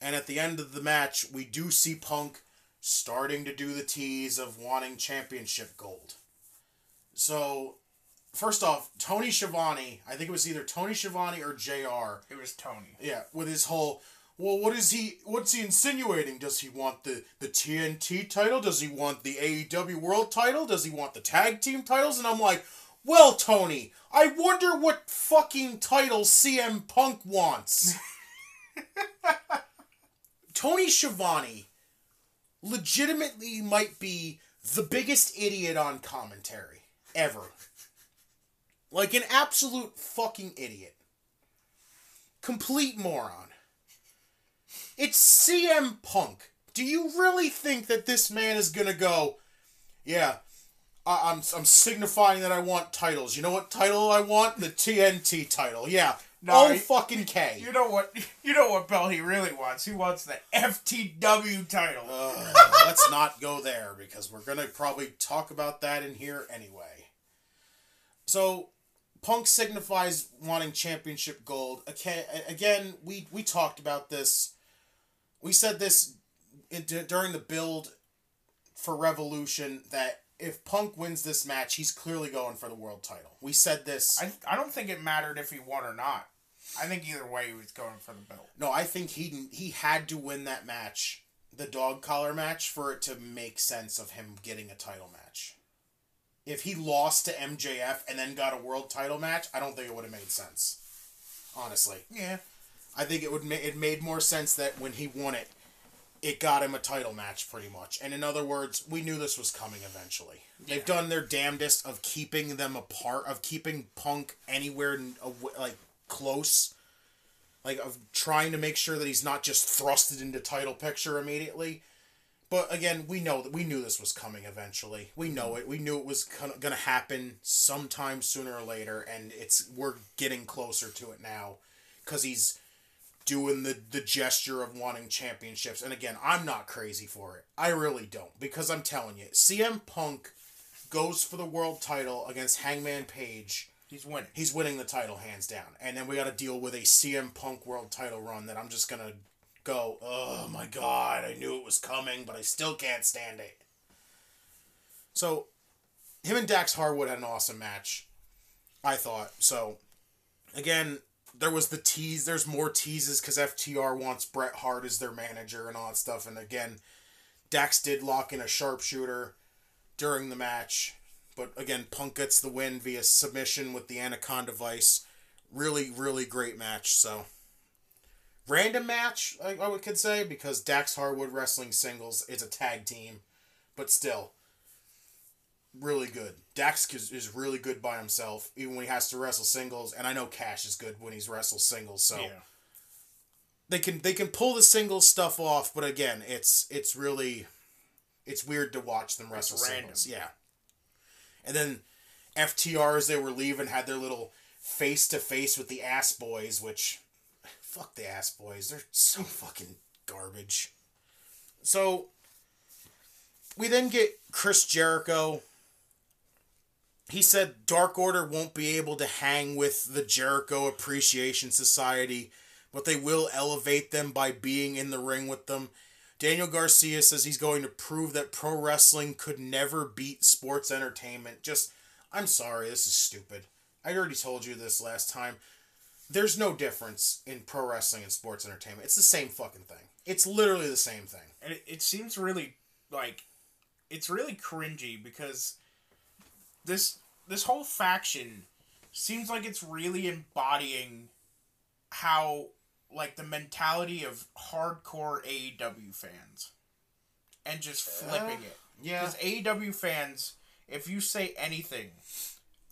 and at the end of the match, we do see Punk starting to do the tease of wanting championship gold. So, first off, Tony Schiavone, I think it was either Tony Schiavone or JR, It was Tony. yeah, with his whole well, what is he what's he insinuating? Does he want the the TNT title? Does he want the AEW World title? Does he want the tag team titles? And I'm like, "Well, Tony, I wonder what fucking title CM Punk wants." Tony Schiavone legitimately might be the biggest idiot on commentary ever. Like an absolute fucking idiot. Complete moron. It's CM Punk. Do you really think that this man is gonna go, Yeah. I, I'm I'm signifying that I want titles. You know what title I want? The TNT title. Yeah. No, oh fucking K. You know what? You know what belt he really wants? He wants the FTW title. Ugh, let's not go there because we're gonna probably talk about that in here anyway. So, Punk signifies wanting championship gold. Okay, again, we we talked about this. We said this in, during the build for Revolution that if Punk wins this match, he's clearly going for the world title. We said this. I, I don't think it mattered if he won or not. I think either way he was going for the belt. No, I think he he had to win that match, the dog collar match, for it to make sense of him getting a title match. If he lost to MJF and then got a world title match, I don't think it would have made sense. Honestly, Yeah. I think it would ma- it made more sense that when he won it, it got him a title match pretty much. And in other words, we knew this was coming eventually. They've done their damnedest of keeping them apart, of keeping Punk anywhere like close, like of trying to make sure that he's not just thrusted into title picture immediately. But again, we know that we knew this was coming eventually. We know it. We knew it was gonna gonna happen sometime sooner or later, and it's we're getting closer to it now, because he's doing the the gesture of wanting championships. And again, I'm not crazy for it. I really don't because I'm telling you, CM Punk goes for the world title against Hangman Page. He's winning. He's winning the title hands down. And then we got to deal with a CM Punk world title run that I'm just going to go, "Oh my god, I knew it was coming, but I still can't stand it." So, him and Dax Harwood had an awesome match. I thought. So, again, there was the tease. There's more teases because FTR wants Bret Hart as their manager and all that stuff. And again, Dax did lock in a sharpshooter during the match. But again, Punk gets the win via submission with the Anaconda Vice. Really, really great match. So, random match, I, I would could say, because Dax Harwood Wrestling Singles is a tag team. But still, really good. Dax is, is really good by himself, even when he has to wrestle singles. And I know Cash is good when he's wrestles singles. So Yeah. they can they can pull the singles stuff off, but again, it's it's really it's weird to watch them wrestle random. singles. Yeah. And then FTR as they were leaving had their little face to face with the ass boys, which fuck the ass boys. They're so fucking garbage. So we then get Chris Jericho. He said Dark Order won't be able to hang with the Jericho Appreciation Society, but they will elevate them by being in the ring with them. Daniel Garcia says he's going to prove that pro wrestling could never beat sports entertainment. Just, I'm sorry, this is stupid. I already told you this last time. There's no difference in pro wrestling and sports entertainment. It's the same fucking thing. It's literally the same thing. And it, it seems really like it's really cringy because this this whole faction seems like it's really embodying how like the mentality of hardcore AEW fans and just flipping it. Yeah. Because AEW fans, if you say anything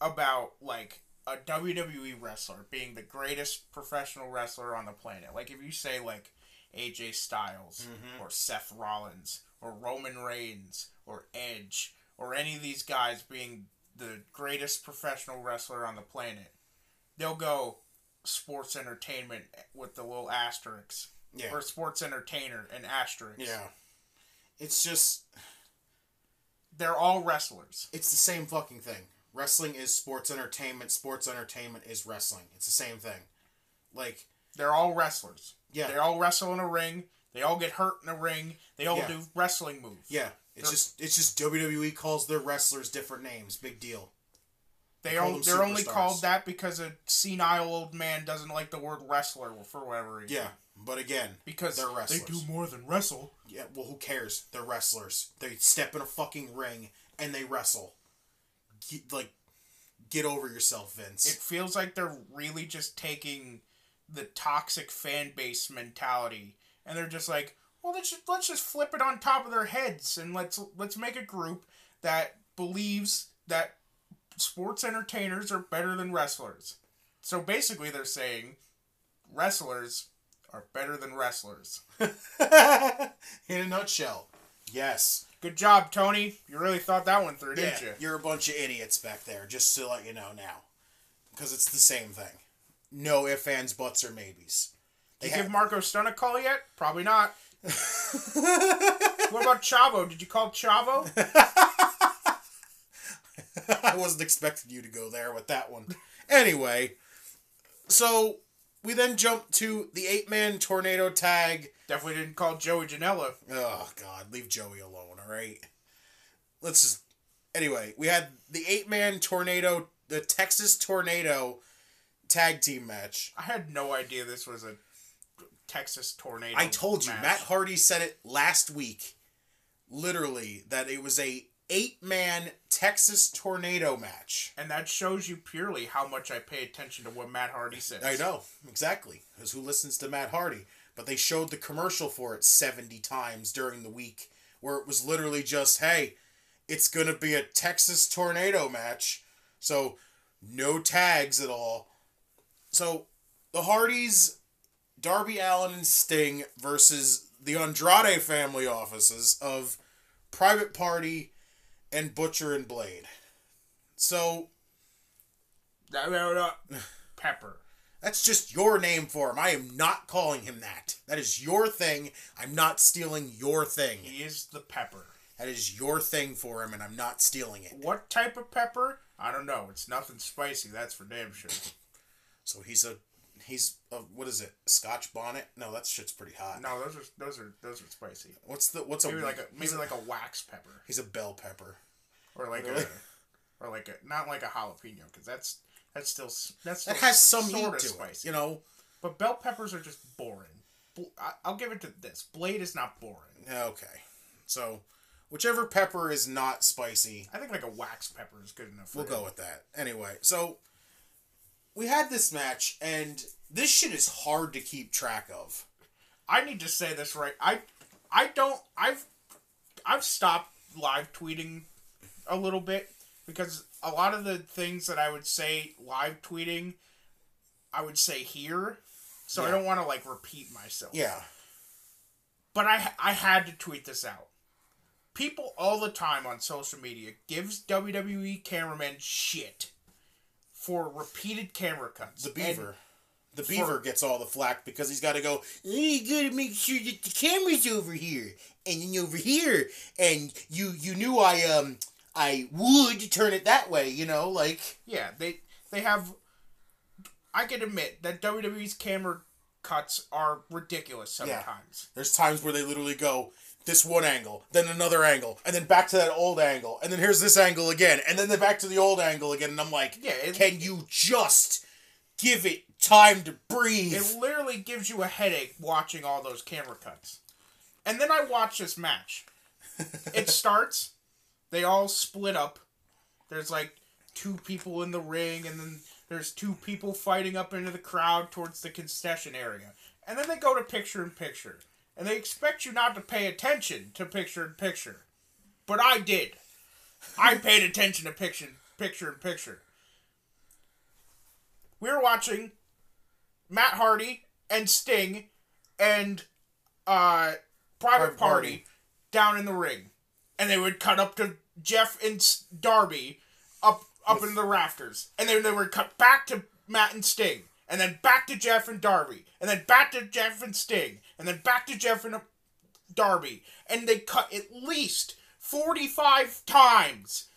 about like a WWE wrestler being the greatest professional wrestler on the planet, like if you say like AJ Styles mm-hmm. or Seth Rollins or Roman Reigns or Edge or any of these guys being the greatest professional wrestler on the planet, they'll go sports entertainment with the little asterisks. Yeah. Or sports entertainer and asterisks. Yeah. It's just, They're all wrestlers. it's the same fucking thing. Wrestling is sports entertainment. Sports entertainment is wrestling. It's the same thing. Like, They're all wrestlers. Yeah. They all wrestle in a ring. They all get hurt in a ring. They all Yeah. do wrestling moves. yeah, it's just it's just WWE calls their wrestlers different names. Big deal. They call are they're only called that because a senile old man doesn't like the word wrestler for whatever reason. Yeah, but again, Because they're they do more than wrestle. Yeah, well, who cares? They're wrestlers. They step in a fucking ring and they wrestle. Get, like, get over yourself, Vince. It feels like they're really just taking the toxic fan base mentality and they're just like, well, let's just, let's just flip it on top of their heads and let's let's make a group that believes that sports entertainers are better than wrestlers. So basically, they're saying wrestlers are better than wrestlers. in a nutshell. Yes. Good job, Tony. You really thought that one through, Yeah, didn't you? you're a bunch of idiots back there, just to let you know now. Because it's the same thing. No ifs, ands, buts, or maybes. They Did you have, give Marko Stunt a call yet? Probably not. what about Chavo? Did you call Chavo? I wasn't expecting you to go there with that one. Anyway, so we then jump to the eight man tornado tag. Definitely didn't call Joey Janela. Oh, God, leave Joey alone, alright? Let's just. Anyway, we had the eight man tornado, the Texas tornado tag team match. I had no idea this was a Texas tornado. I told you, match. Matt Hardy said it last week, literally, that it was a eight man Texas tornado match. And that shows you purely how much I pay attention to what Matt Hardy says. I know, exactly. Because who listens to Matt Hardy? But they showed the commercial for it 70 times during the week, where it was literally just, hey, it's going to be a Texas tornado match. So, no tags at all. So, the Hardys, Darby Allin and Sting versus the Andrade family offices of Private Party and Butcher and Blade. So. Pepper. That's just your name for him. I am not calling him that. That is your thing. I'm not stealing your thing. He is the pepper. That is your thing for him, and I'm not stealing it. What type of pepper? I don't know. It's nothing spicy. That's for damn sure. So he's a, he's a, what is it? Scotch bonnet? No, that shit's pretty hot. No, those are those are those are spicy. What's the, what's a, Maybe like a maybe like a wax pepper he's a bell pepper. or like Really? a or like a not like a jalapeno because that's that's still that's That still has some heat to spicy. it, you know? But bell peppers are just boring. I'll give it to this. Blade is not boring. Okay. So, whichever pepper is not spicy, I think like a wax pepper is good enough. For We'll him. go with that. Anyway, so we had this match, and this shit is hard to keep track of. I need to say this right. I I don't I've I've stopped live tweeting a little bit because a lot of the things that I would say live tweeting I would say here. So I don't want to like repeat myself. Yeah. But I I had to tweet this out. People all the time on social media gives WWE cameramen shit for repeated camera cuts. The beaver. The beaver gets all the flack because he's got to go. You got to make sure that the camera's over here and then over here, and you you knew I um I would turn it that way. You know, like Yeah, they they have. I can admit that WWE's camera cuts are ridiculous sometimes. there's times where they literally go this one angle, then another angle, and then back to that old angle, and then here's this angle again, and then they're back to the old angle again, and I'm like, Yeah, it- can you just give it time to breathe? It literally gives you a headache watching all those camera cuts. And then I watch this match. it starts. They all split up. There's like two people in the ring, and then there's two people fighting up into the crowd towards the concession area. And then they go to picture in picture. And they expect you not to pay attention to picture in picture. But I did. I paid attention to picture picture in picture. We were watching Matt Hardy and Sting and uh, Private Private Party. Party. down in the ring, and they would cut up to Jeff and Darby up up in the rafters, and then they would cut back to Matt and Sting, and then back to Jeff and Darby, and then back to Jeff and Sting, and then back to Jeff and uh, Darby, and they cut at least forty five times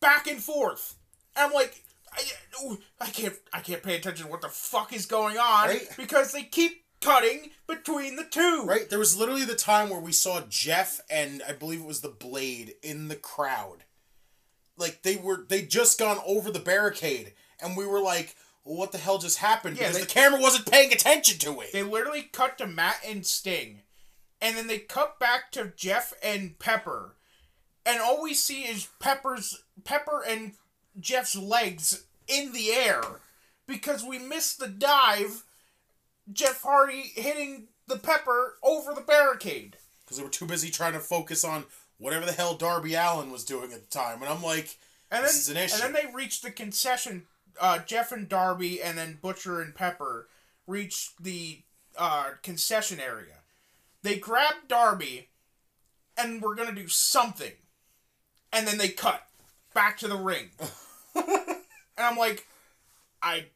back and forth. And I'm like, I, I can't, I can't pay attention to what the fuck is going on Right. because they keep cutting between the two. Right? There was literally the time where we saw Jeff and I believe it was the Blade in the crowd. Like they were they just gone over the barricade and we were like, well, what the hell just happened? Yeah, because they- the camera wasn't paying attention to it. They literally cut to Matt and Sting, and then they cut back to Jeff and Pepper, and all we see is Pepper's Pepper and Jeff's legs in the air because we missed the dive. Jeff Hardy hitting the Pepper over the barricade. Because they were too busy trying to focus on whatever the hell Darby Allin was doing at the time. And I'm like, And This then, is an issue. And then they reached the concession. Uh, Jeff and Darby, and then Butcher and Pepper reached the uh, concession area. They grab Darby, and we're gonna do something, and then they cut back to the ring, and I'm like, I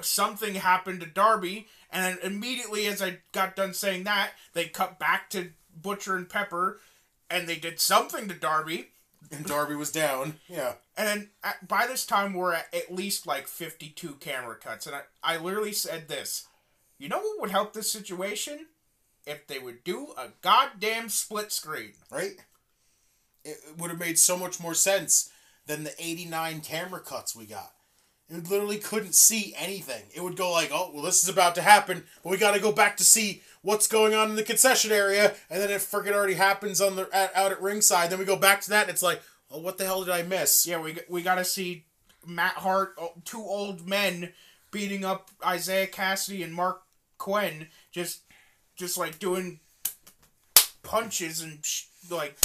something happened to Darby, and then immediately as I got done saying that, they cut back to Butcher and Pepper, and they did something to Darby. And Darby was down. Yeah. And then at, by this time, we're at at least like 52 camera cuts. And I, I literally said this You know what would help this situation? If they would do a goddamn split screen. Right? It would have made so much more sense than the 89 camera cuts we got. It literally couldn't see anything. It would go like, oh, well, this is about to happen, but we got to go back to see what's going on in the concession area, and then it freaking already happens on the at, out at ringside. Then we go back to that, and it's like, oh, what the hell did I miss? Yeah, we, we got to see Matt Hart, oh, two old men beating up Isiah Kassidy and Marq Quen, just just like doing punches and sh- like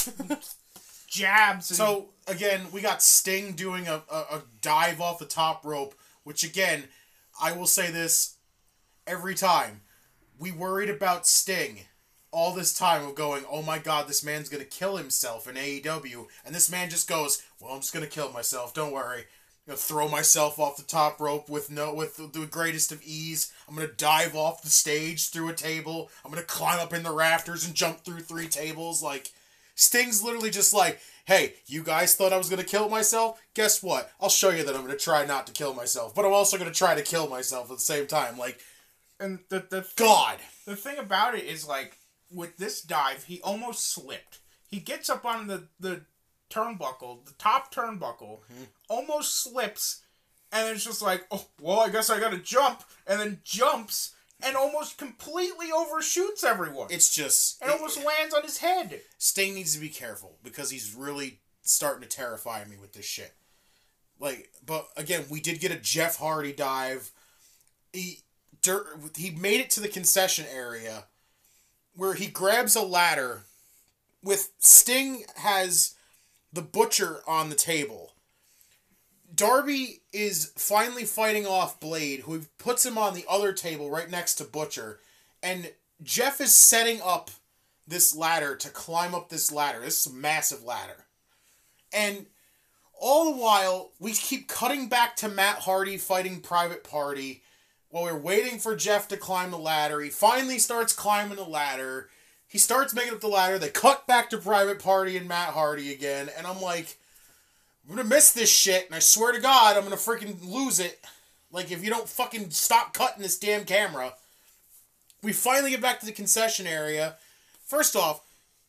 jabs. And, So again, we got Sting doing a, a, a dive off the top rope, which again, I will say this every time. We worried about Sting all this time of going, oh my god, this man's gonna kill himself in AEW, and this man just goes, well, I'm just gonna kill myself. Don't worry. I'm gonna throw myself off the top rope with no with the, greatest of ease. I'm gonna dive off the stage through a table. I'm gonna climb up in the rafters and jump through three tables. Like Sting's literally just like, hey, you guys thought I was gonna kill myself? Guess what? I'll show you that I'm gonna try not to kill myself, but I'm also gonna try to kill myself at the same time. Like, and the, the God. The thing about it is like with this dive, he almost slipped. He gets up on the the turnbuckle, the top turnbuckle, mm-hmm. almost slips, and it's just like, oh well, I guess I gotta jump, and then jumps and almost completely overshoots everyone. It's just and almost lands on his head. Sting needs to be careful because he's really starting to terrify me with this shit. Like, but again, we did get a Jeff Hardy dive. He dur- he made it to the concession area where he grabs a ladder with Sting has the butcher on the table. Darby is finally fighting off Blade, who puts him on the other table right next to Butcher, and Jeff is setting up this ladder to climb up this ladder. This massive ladder. And all the while, we keep cutting back to Matt Hardy fighting Private Party while we're waiting for Jeff to climb the ladder. He finally starts climbing the ladder. He starts making up the ladder. They cut back to Private Party and Matt Hardy again. And I'm like, I'm gonna miss this shit. And I swear to God, I'm gonna freaking lose it. Like, if you don't fucking stop cutting this damn camera. We finally get back to the concession area. First off,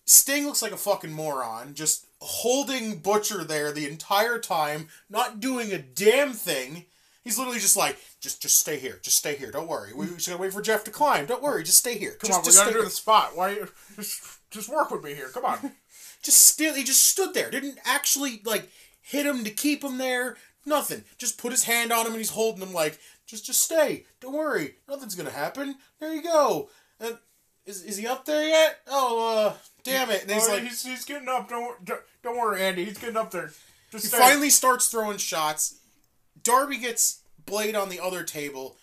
Sting looks like a fucking moron, just holding Butcher there the entire time, not doing a damn thing. He's literally just like, just just stay here, just stay here. Don't worry. We just gotta wait for Jeff to climb. Don't worry, just stay here. Come just, on, we gotta do here. the spot. Why you just just work with me here? Come on. Just still, he just stood there. Didn't actually like hit him to keep him there. Nothing. Just put his hand on him and he's holding him like, just just stay. Don't worry. Nothing's gonna happen. There you go. And is is he up there yet? Oh, uh, damn it. And he's Oh, like, he's, he's getting up. Don't don't, don't worry, Andy. He's getting up there. Just He stay. finally starts throwing shots. Darby gets Blade on the other table.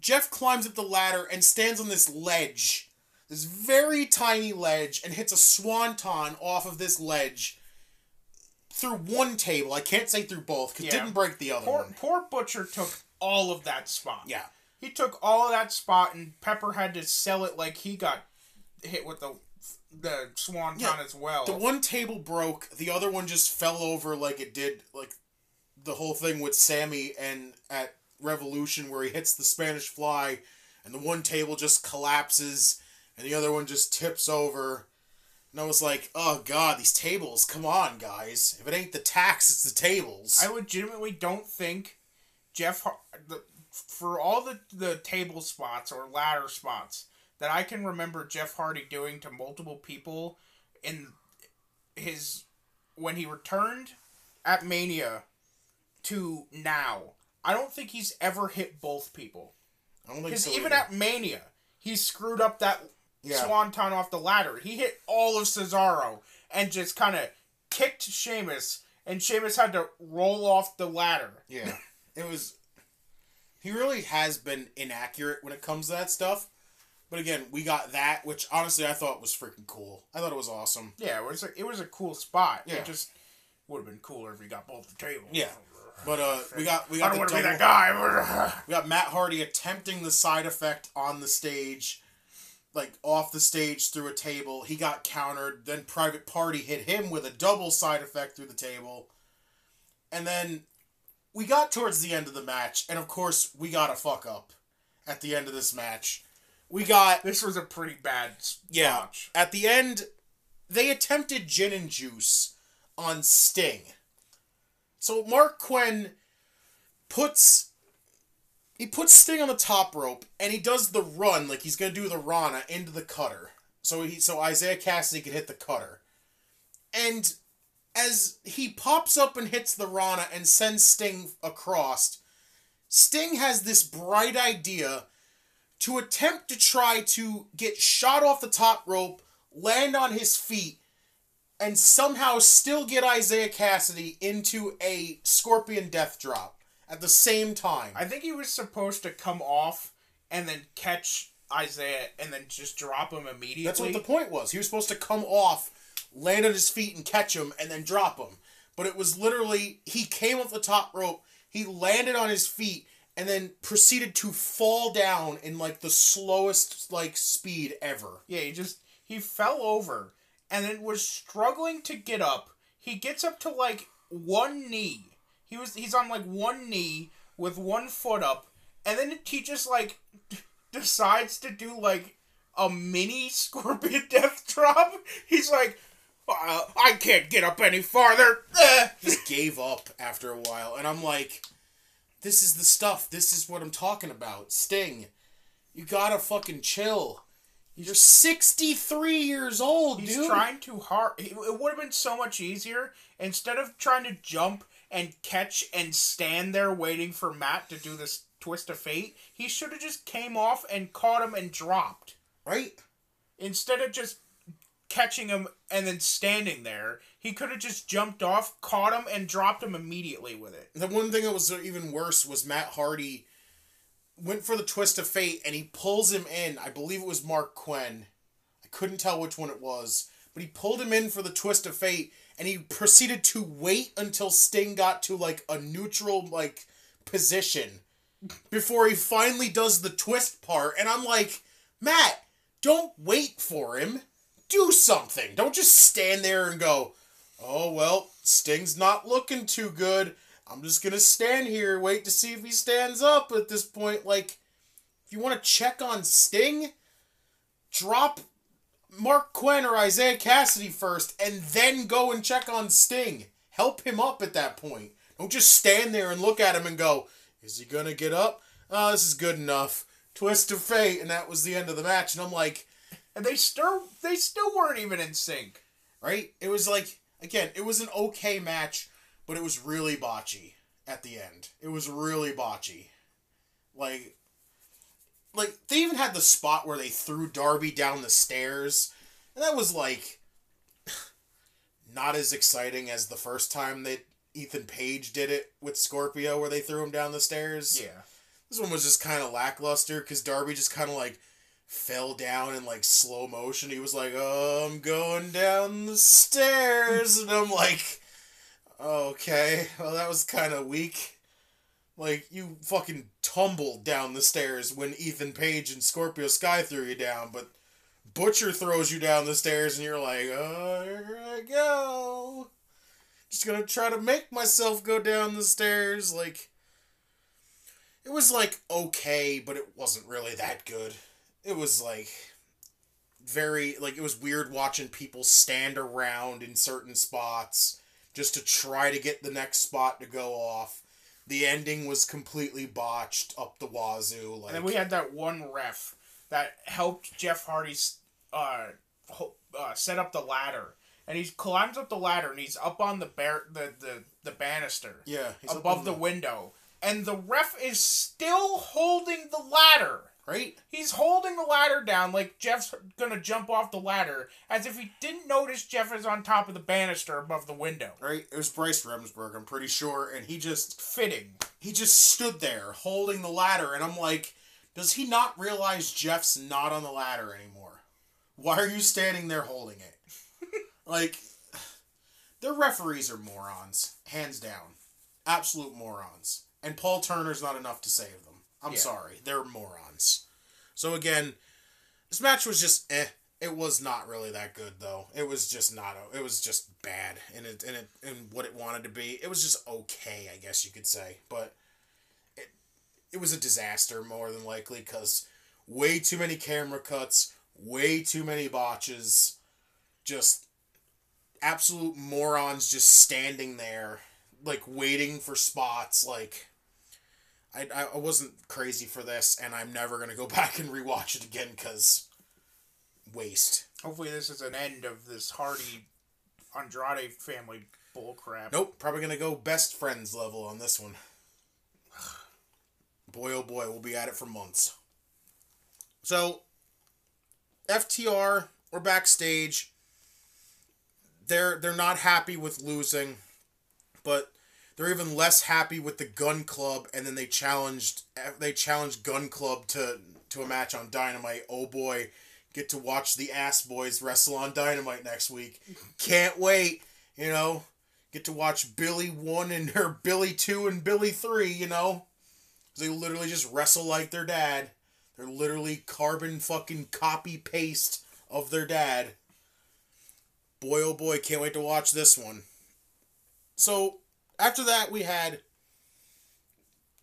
Jeff climbs up the ladder and stands on this ledge, this very tiny ledge, and hits a swanton off of this ledge through one table. I can't say through both because Yeah. didn't break the other Poor, one. poor Butcher took all of that spot. Yeah. He took all of that spot, and Pepper had to sell it like he got hit with the the swanton Yeah, as well. The one table broke, the other one just fell over like it did like the whole thing with Sammy and at Revolution where he hits the Spanish fly and the one table just collapses and the other one just tips over. And I was like, oh god, these tables, come on, guys. If it ain't the tax, it's the tables. I legitimately don't think Jeff Har- the, for all the the table spots or ladder spots that I can remember Jeff Hardy doing to multiple people in his when he returned at Mania to now. I don't think he's ever hit both people. I don't think Because so even either. at Mania, he screwed up that Yeah. swanton off the ladder. He hit all of Cesaro and just kind of kicked Sheamus, and Sheamus had to roll off the ladder. Yeah. It was. He really has been inaccurate when it comes to that stuff. But again, we got that, which honestly I thought was freaking cool. I thought it was awesome. Yeah, it was a, it was a cool spot. Yeah. It just would have been cooler if we got both the tables. Yeah. But uh, we got we got I don't the want to be that guy. We got Matt Hardy attempting the side effect on the stage, like off the stage through a table. He got countered. Then Private Party hit him with a double side effect through the table. And then we got towards the end of the match, and of course, we got a fuck up at the end of this match. We got this was a pretty bad yeah. botch. At the end, they attempted gin and juice on Sting. So Marq Quen puts he puts Sting on the top rope and he does the run like he's gonna do the Rana into the cutter. So he so Isiah Kassidy could hit the cutter. And as he pops up and hits the Rana and sends Sting across, Sting has this bright idea to attempt to try to get shot off the top rope, land on his feet, and somehow still get Isiah Kassidy into a scorpion death drop at the same time. I think he was supposed to come off and then catch Isiah and then just drop him immediately. That's what the point was. He was supposed to come off, land on his feet, and catch him, and then drop him. But it was literally he came off the top rope, he landed on his feet, and then proceeded to fall down in like the slowest like speed ever. Yeah, he just he fell over and then was struggling to get up. He gets up to like one knee. He was he's on like one knee with one foot up, and then he just like decides to do like a mini scorpion death drop. He's like, uh, I can't get up any farther. Eh. just gave up after a while. And I'm like, this is the stuff. This is what I'm talking about. Sting, you gotta fucking chill. You're 63 years old, He's dude. trying too hard. It would have been so much easier instead of trying to jump and catch and stand there waiting for Matt to do this twist of fate. He should have just came off and caught him and dropped right? instead of just catching him and then standing there. He could have just jumped off, caught him, and dropped him immediately with it. The one thing that was even worse was Matt Hardy went for the twist of fate and he pulls him in. I believe it was Marq Quen. I couldn't tell which one it was, but he pulled him in for the twist of fate and he proceeded to wait until Sting got to like a neutral like position before he finally does the twist part and I'm like, "Matt, don't wait for him. Do something. Don't just stand there and go, "Oh, well, Sting's not looking too good." I'm just gonna stand here, wait to see if he stands up at this point. Like, if you want to check on Sting, drop Marq Quen or Isiah Kassidy first, and then go and check on Sting. Help him up at that point. Don't just stand there and look at him and go, is he gonna get up? Oh, this is good enough. Twist of fate, and that was the end of the match. And I'm like, And they still they still weren't even in sync. right? It was like again, it was an okay match, but it was really botchy at the end. It was really botchy. Like like they even had the spot where they threw Darby down the stairs. And that was like not as exciting as the first time that Ethan Page did it with Scorpio where they threw him down the stairs. Yeah. This one was just kind of lackluster because Darby just kind of like fell down in like slow motion. He was like, "Oh, I'm going down the stairs," and I'm like, "Okay, well that was kind of weak." Like you fucking tumbled down the stairs when Ethan Page and Scorpio Sky threw you down, but Butcher throws you down the stairs, and you're like, "Oh, here I go." Just gonna try to make myself go down the stairs, like it was like okay, but it wasn't really that good. It was like very like it was weird watching people stand around in certain spots just to try to get the next spot to go off. The ending was completely botched up the wazoo. Like And then we had that one ref that helped Jeff Hardy uh, ho- uh set up the ladder. And he climbs up the ladder and he's up on the bear the, the, the banister. yeah, above on the window. And the ref is still holding the ladder. Right. He's holding the ladder down like Jeff's gonna jump off the ladder, as if he didn't notice Jeff is on top of the banister above the window. Right, it was Bryce Remsburg, I'm pretty sure, and he just Fitting. he just stood there holding the ladder and i'm like Does he not realize Jeff's not on the ladder anymore? Why are you standing there holding it? like, the referees are morons, hands down. Absolute morons. And Paul Turner's not enough to save them. I'm Yeah. sorry. They're morons. So again, this match was just eh. It was not really that good though. It was just not. It was just bad in it in it in what it wanted to be. It was just okay, I guess you could say. But it it was a disaster more than likely because way too many camera cuts, way too many botches, just absolute morons just standing there like waiting for spots like I, I wasn't crazy for this and i'm never going to go back and rewatch it again because waste. Hopefully, this is an end of this Hardy Andrade family bullcrap. nope probably going to go best friends level on this one. Boy oh boy we'll be at it for months. So ftr we're backstage. They're they're not happy with losing but they're even less happy with the Gunn club and then they challenged they challenged Gunn club to to a match on dynamite. Oh boy. Get to watch the ass boys wrestle on dynamite next week. Can't wait you know? Get to watch billy 1 and her billy 2 and billy 3 you know? They literally just wrestle like their dad. They're literally carbon fucking copy paste of their dad. Boy oh boy can't wait to watch this one. So after that we had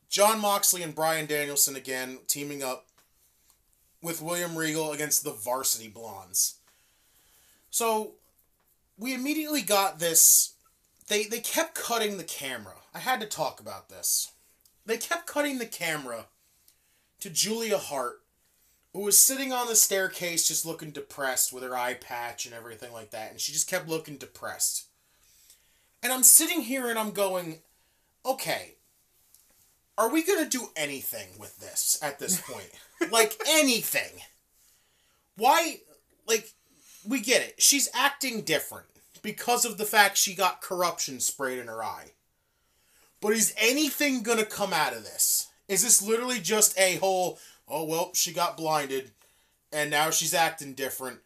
jon moxley and brian danielson again teaming up with william regal against the varsity blondes. So we immediately got this. They they kept cutting the camera. I had to talk about this. They kept cutting the camera to julia hart who was sitting on the staircase just looking depressed with her eye patch and everything like that and she just kept looking depressed and i'm sitting here and i'm going okay are we going to do anything with this at this point? Like anything. Why like we get it. She's acting different because of the fact she got corruption sprayed in her eye. But is anything gonna come out of this? Is this literally just a whole oh well she got blinded and now she's acting different.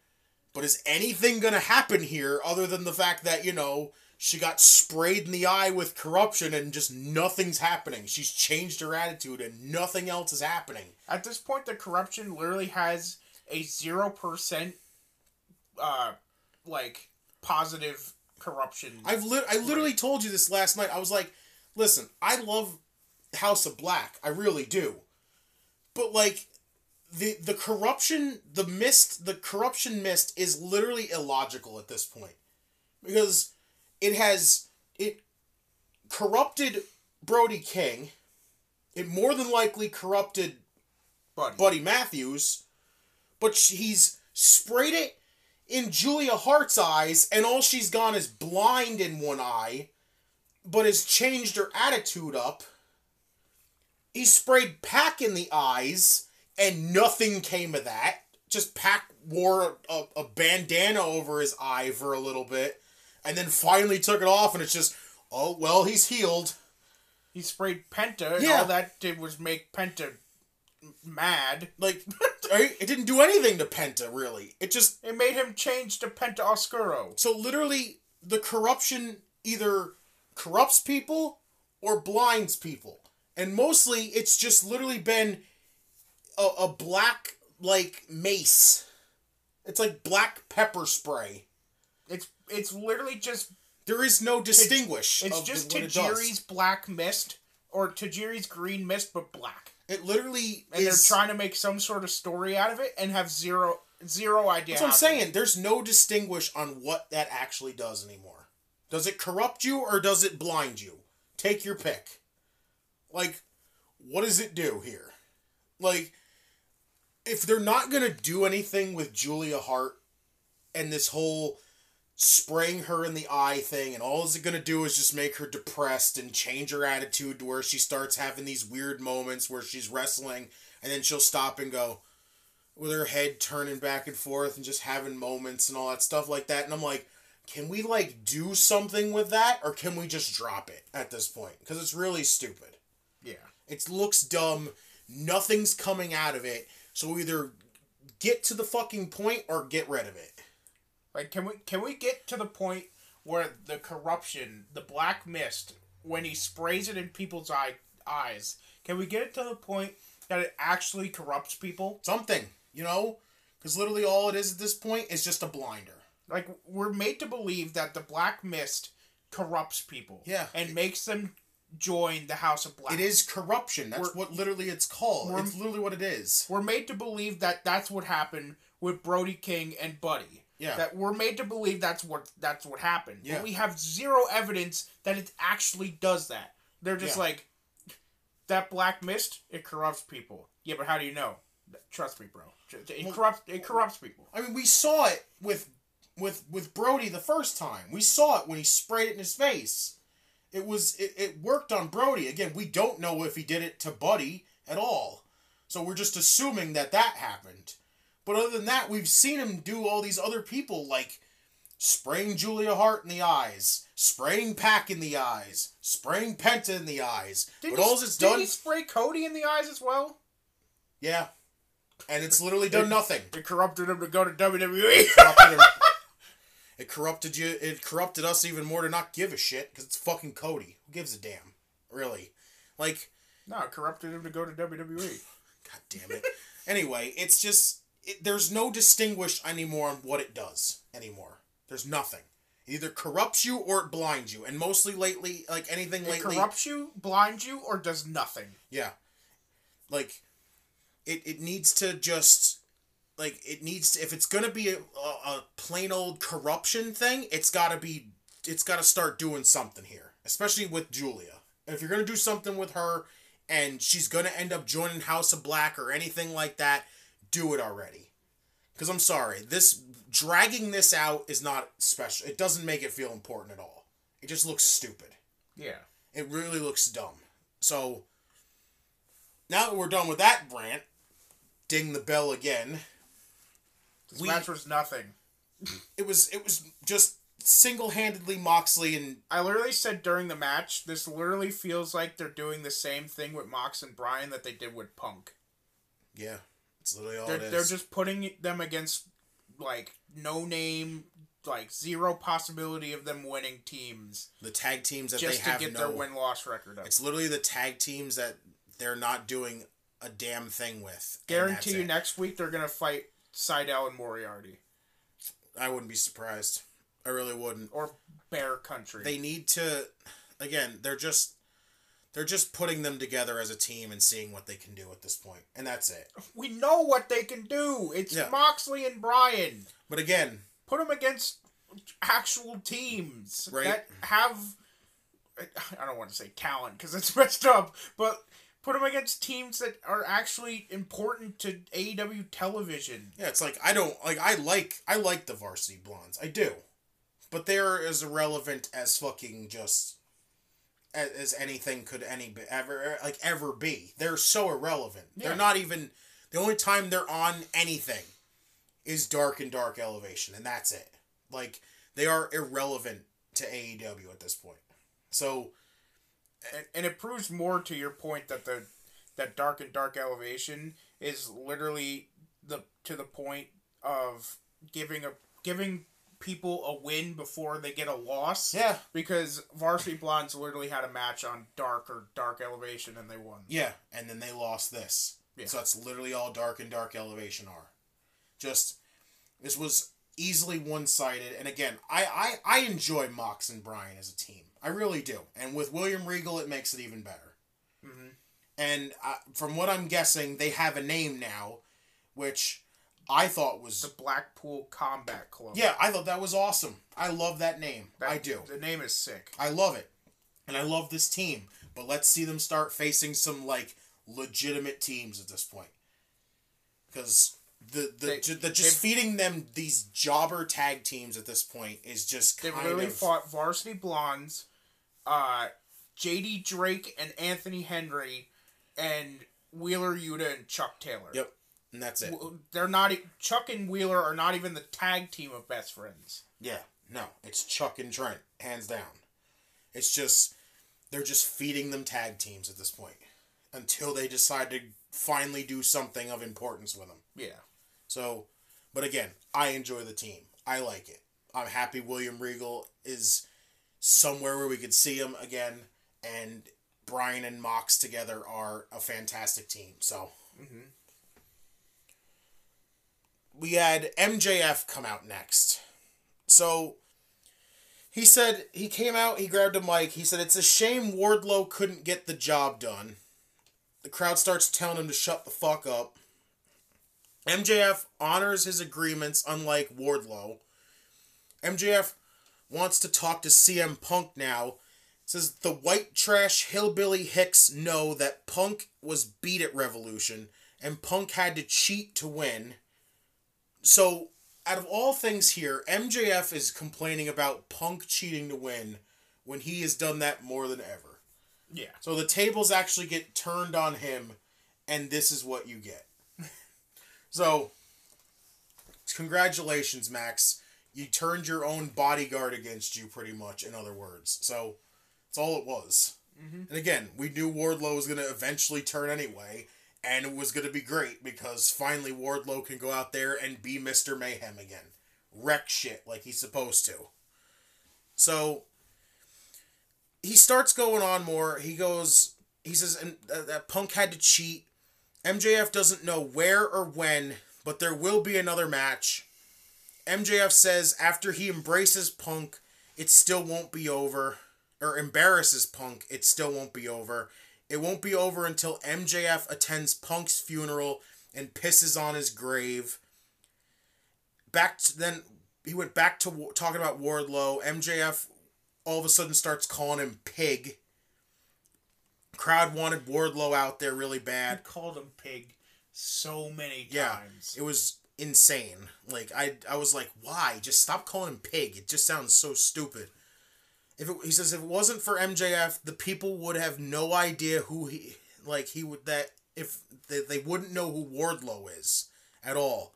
But is anything gonna happen here other than the fact that you know she got sprayed in the eye with corruption and just nothing's happening she's changed her attitude and nothing else is happening At this point, the corruption literally has a zero percent, uh, like positive corruption. I've lit- I literally told you this last night. I was like, listen, I love House of Black. I really do. But like the the corruption, the mist, the corruption mist is literally illogical at this point. Because it has it corrupted Brody King. It more than likely corrupted Buddy. Buddy Matthews, but he's sprayed it in Julia Hart's eyes, and all she's gone is blind in one eye, but has changed her attitude up. He sprayed PAC in the eyes, and nothing came of that. Just PAC wore a, a bandana over his eye for a little bit, and then finally took it off, and it's just, oh, well, he's healed. he sprayed Penta, and Yeah. all that did was make Penta mad. Like, it didn't do anything to Penta, really. It just It made him change to Penta Oscuro. So literally, the corruption either corrupts people or blinds people, and mostly it's just literally been a, a black like mace. It's like black pepper spray. It's it's literally just There is no distinguish. it's of just what it does. Black mist or Tajiri's green mist, but black. It literally And is. they're trying to make some sort of story out of it and have zero zero idea. That's what I'm saying. There's no distinguish on what that actually does anymore. Does it corrupt you or does it blind you? Take your pick. Like, what does it do here? Like, if they're not gonna do anything with Julia Hart and this whole spraying her in the eye thing, and all is it gonna do is just make her depressed and change her attitude to where she starts having these weird moments where she's wrestling and then she'll stop and go, with her head turning back and forth and just having moments and all that stuff like that. And I'm like, can we like do something with that or can we just drop it at this point? Because it's really stupid. Yeah. It looks dumb nothing's coming out of it. So either get to the fucking point or get rid of it. Like, can we can we get to the point where the corruption, the black mist, when he sprays it in people's eye eyes, can we get it to the point that it actually corrupts people? Something, you know? Because literally all it is at this point is just a blinder. Like, we're made to believe that the black mist corrupts people. Yeah. And makes them join the House of Black. It is corruption. That's We're- what literally it's called. It's literally what it is. We're made to believe that that's what happened with Brody King and Buddy. Yeah. That we're made to believe that's what that's what happened. Yeah. But we have zero evidence that it actually does that. They're just Yeah. like that black mist. It corrupts people. Yeah, but how do you know? Trust me, bro. It corrupts. It corrupts people. I mean, we saw it with with with Brody the first time. We saw it when he sprayed it in his face. It was it, it worked on Brody. Again, we don't know if he did it to Buddy at all. So we're just assuming that that happened. But other than that, we've seen him do all these other people like spraying Julia Hart in the eyes, spraying PAC in the eyes, spraying Penta in the eyes. Did but he, all it's did done, he spray Cody in the eyes as well? yeah, and it's literally done nothing. It corrupted him to go to. WWE. corrupted. It corrupted you. It corrupted us even more to not give a shit because it's fucking Cody. Who gives a damn? Really? Like, no, it corrupted him to go to WWE. god damn it. anyway, it's just it, there's no distinguish anymore on what it does anymore. There's nothing. It either corrupts you or it blinds you, and mostly lately, like anything It lately, corrupts you, blinds you, or does nothing. yeah, like it. It needs to just like it needs to, if it's gonna be a, a, a plain old corruption thing it's gotta be it's gotta start doing something here especially with julia if you're gonna do something with her and she's gonna end up joining house of black or anything like that do it already because i'm sorry this dragging this out is not special it doesn't make it feel important at all it just looks stupid Yeah. it really looks dumb. So now that we're done with that rant, ding the bell again. This We- match was nothing. It was it was just single handedly Moxley and I literally said during the match, this literally feels like they're doing the same thing with Mox and Brian that they did with Punk. yeah, it's literally all They're, it is. they're just putting them against like no name, like zero possibility of them winning teams the tag teams that just they to have get no. their win loss record up. It's literally the tag teams that they're not doing a damn thing with. Guarantee you it. next week they're gonna fight Sydal and Moriarty I wouldn't be surprised. I really wouldn't. or Bear Country. They need to. Again, they're just. They're just putting them together as a team and seeing what they can do at this point, and that's it. we know what they can do. It's Yeah. Moxley and Brian. But again, put them against actual teams Right. that have I don't want to say talent because it's messed up, but put them against teams that are actually important to AEW television. Yeah, it's like I don't like I like I like the varsity blondes. I do. But they're as irrelevant as fucking just as, as anything could any ever er, like ever be. They're so irrelevant. Yeah. They're not even the only time they're on anything is dark and dark elevation and that's it. Like they are irrelevant to AEW at this point. So And, and it proves more to your point that the that dark and dark elevation is literally the to the point of giving a giving people a win before they get a loss. yeah, Because Varsity Blondes literally had a match on dark or dark elevation and they won. Yeah, and then they lost this. Yeah. So that's literally all dark and dark elevation are. Just this was easily one sided, and again, I, I I enjoy Mox and Brian as a team. I really do, and with William Regal, it makes it even better. Mhm. And uh, from what I'm guessing, they have a name now, which I thought was The Blackpool Combat Club. yeah, I thought that was awesome. I love that name. That- I do. The name is sick. I love it. And I love this team. But let's see them start facing some like legitimate teams at this point. Because the the, They- ju- the just feeding them these jobber tag teams at this point is just They really of fought Varsity Blondes, uh, JD Drake and Anthony Henry, and Wheeler Yuta and Chuck Taylor. Yep. And that's it. They're not Chuck and Wheeler are not even the tag team of best friends. Yeah. No, it's Chuck and Trent, hands down. It's just they're just feeding them tag teams at this point until they decide to finally do something of importance with them. Yeah. So, but again, I enjoy the team. I like it. I'm happy William Regal is somewhere where we could see him again, and Brian and Mox together are a fantastic team. So, mm-hmm. We had MJF come out next. So, he said he came out, he grabbed a mic, he said it's a shame Wardlow couldn't get the job done. The crowd starts telling him to shut the fuck up. MJF honors his agreements, unlike Wardlow. MJF wants to talk to CM Punk now. Says the white trash hillbilly hicks know that Punk was beat at Revolution and Punk had to cheat to win. So, out of all things here, MJF is complaining about Punk cheating to win when he has done that more than ever. Yeah. So the tables actually get turned on him, and this is what you get. so, congratulations, Max. You turned your own bodyguard against you, pretty much, in other words. So, that's all it was. Mm-hmm. And again, we knew Wardlow was going to eventually turn anyway, and it was going to be great because finally Wardlow can go out there and be Mr. Mayhem again. Wreck shit like he's supposed to. So, he starts going on more. He goes, he says, and uh, that Punk had to cheat. MJF doesn't know where or when, but there will be another match. MJF says after he embraces Punk, it still won't be over, or embarrasses Punk, it still won't be over. It won't be over until MJF attends Punk's funeral and pisses on his grave. Back to, then he went back to talking about Wardlow. MJF all of a sudden starts calling him pig. Crowd wanted Wardlow out there really bad. called him pig so many times. Yeah, it was insane. Like I, I was like, why? Just stop calling him pig. It just sounds so stupid. If it, he says if it wasn't for MJF, the people would have no idea who he like he would that if they, they wouldn't know who Wardlow is at all.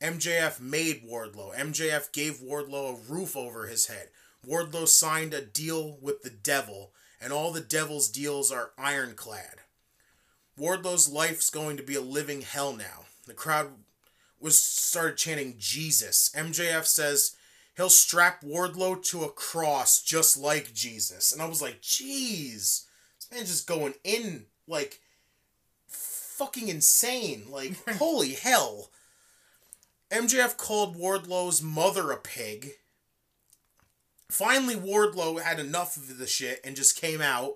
MJF made Wardlow. MJF gave Wardlow a roof over his head. Wardlow signed a deal with the devil, and all the devil's deals are ironclad. Wardlow's life's going to be a living hell now. The crowd was started chanting Jesus. MJF says he'll strap Wardlow to a cross just like Jesus. And I was like, jeez. This man's just going in like fucking insane. Like, holy hell. MJF called Wardlow's mother a pig. Finally, Wardlow had enough of the shit and just came out.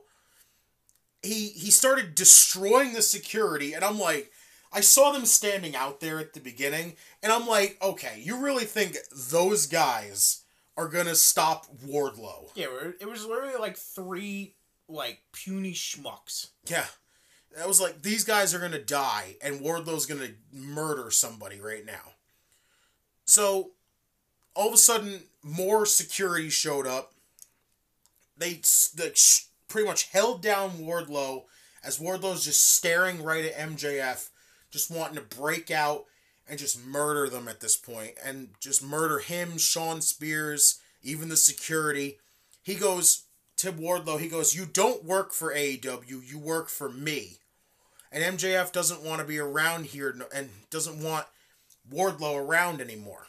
He he started destroying the security, and I'm like, I saw them standing out there at the beginning, and I'm like, okay, you really think those guys are gonna stop Wardlow? Yeah, it was literally like three like puny schmucks. Yeah. That was like these guys are gonna die and Wardlow's gonna murder somebody right now. So all of a sudden more security showed up. They s- the, sh- pretty much held down Wardlow as Wardlow's just staring right at MJF, just wanting to break out and just murder them at this point and just murder him, Shawn Spears, even the security. He goes to Wardlow, he goes, You don't work for AEW, you work for me. And MJF doesn't want to be around here and doesn't want Wardlow around anymore.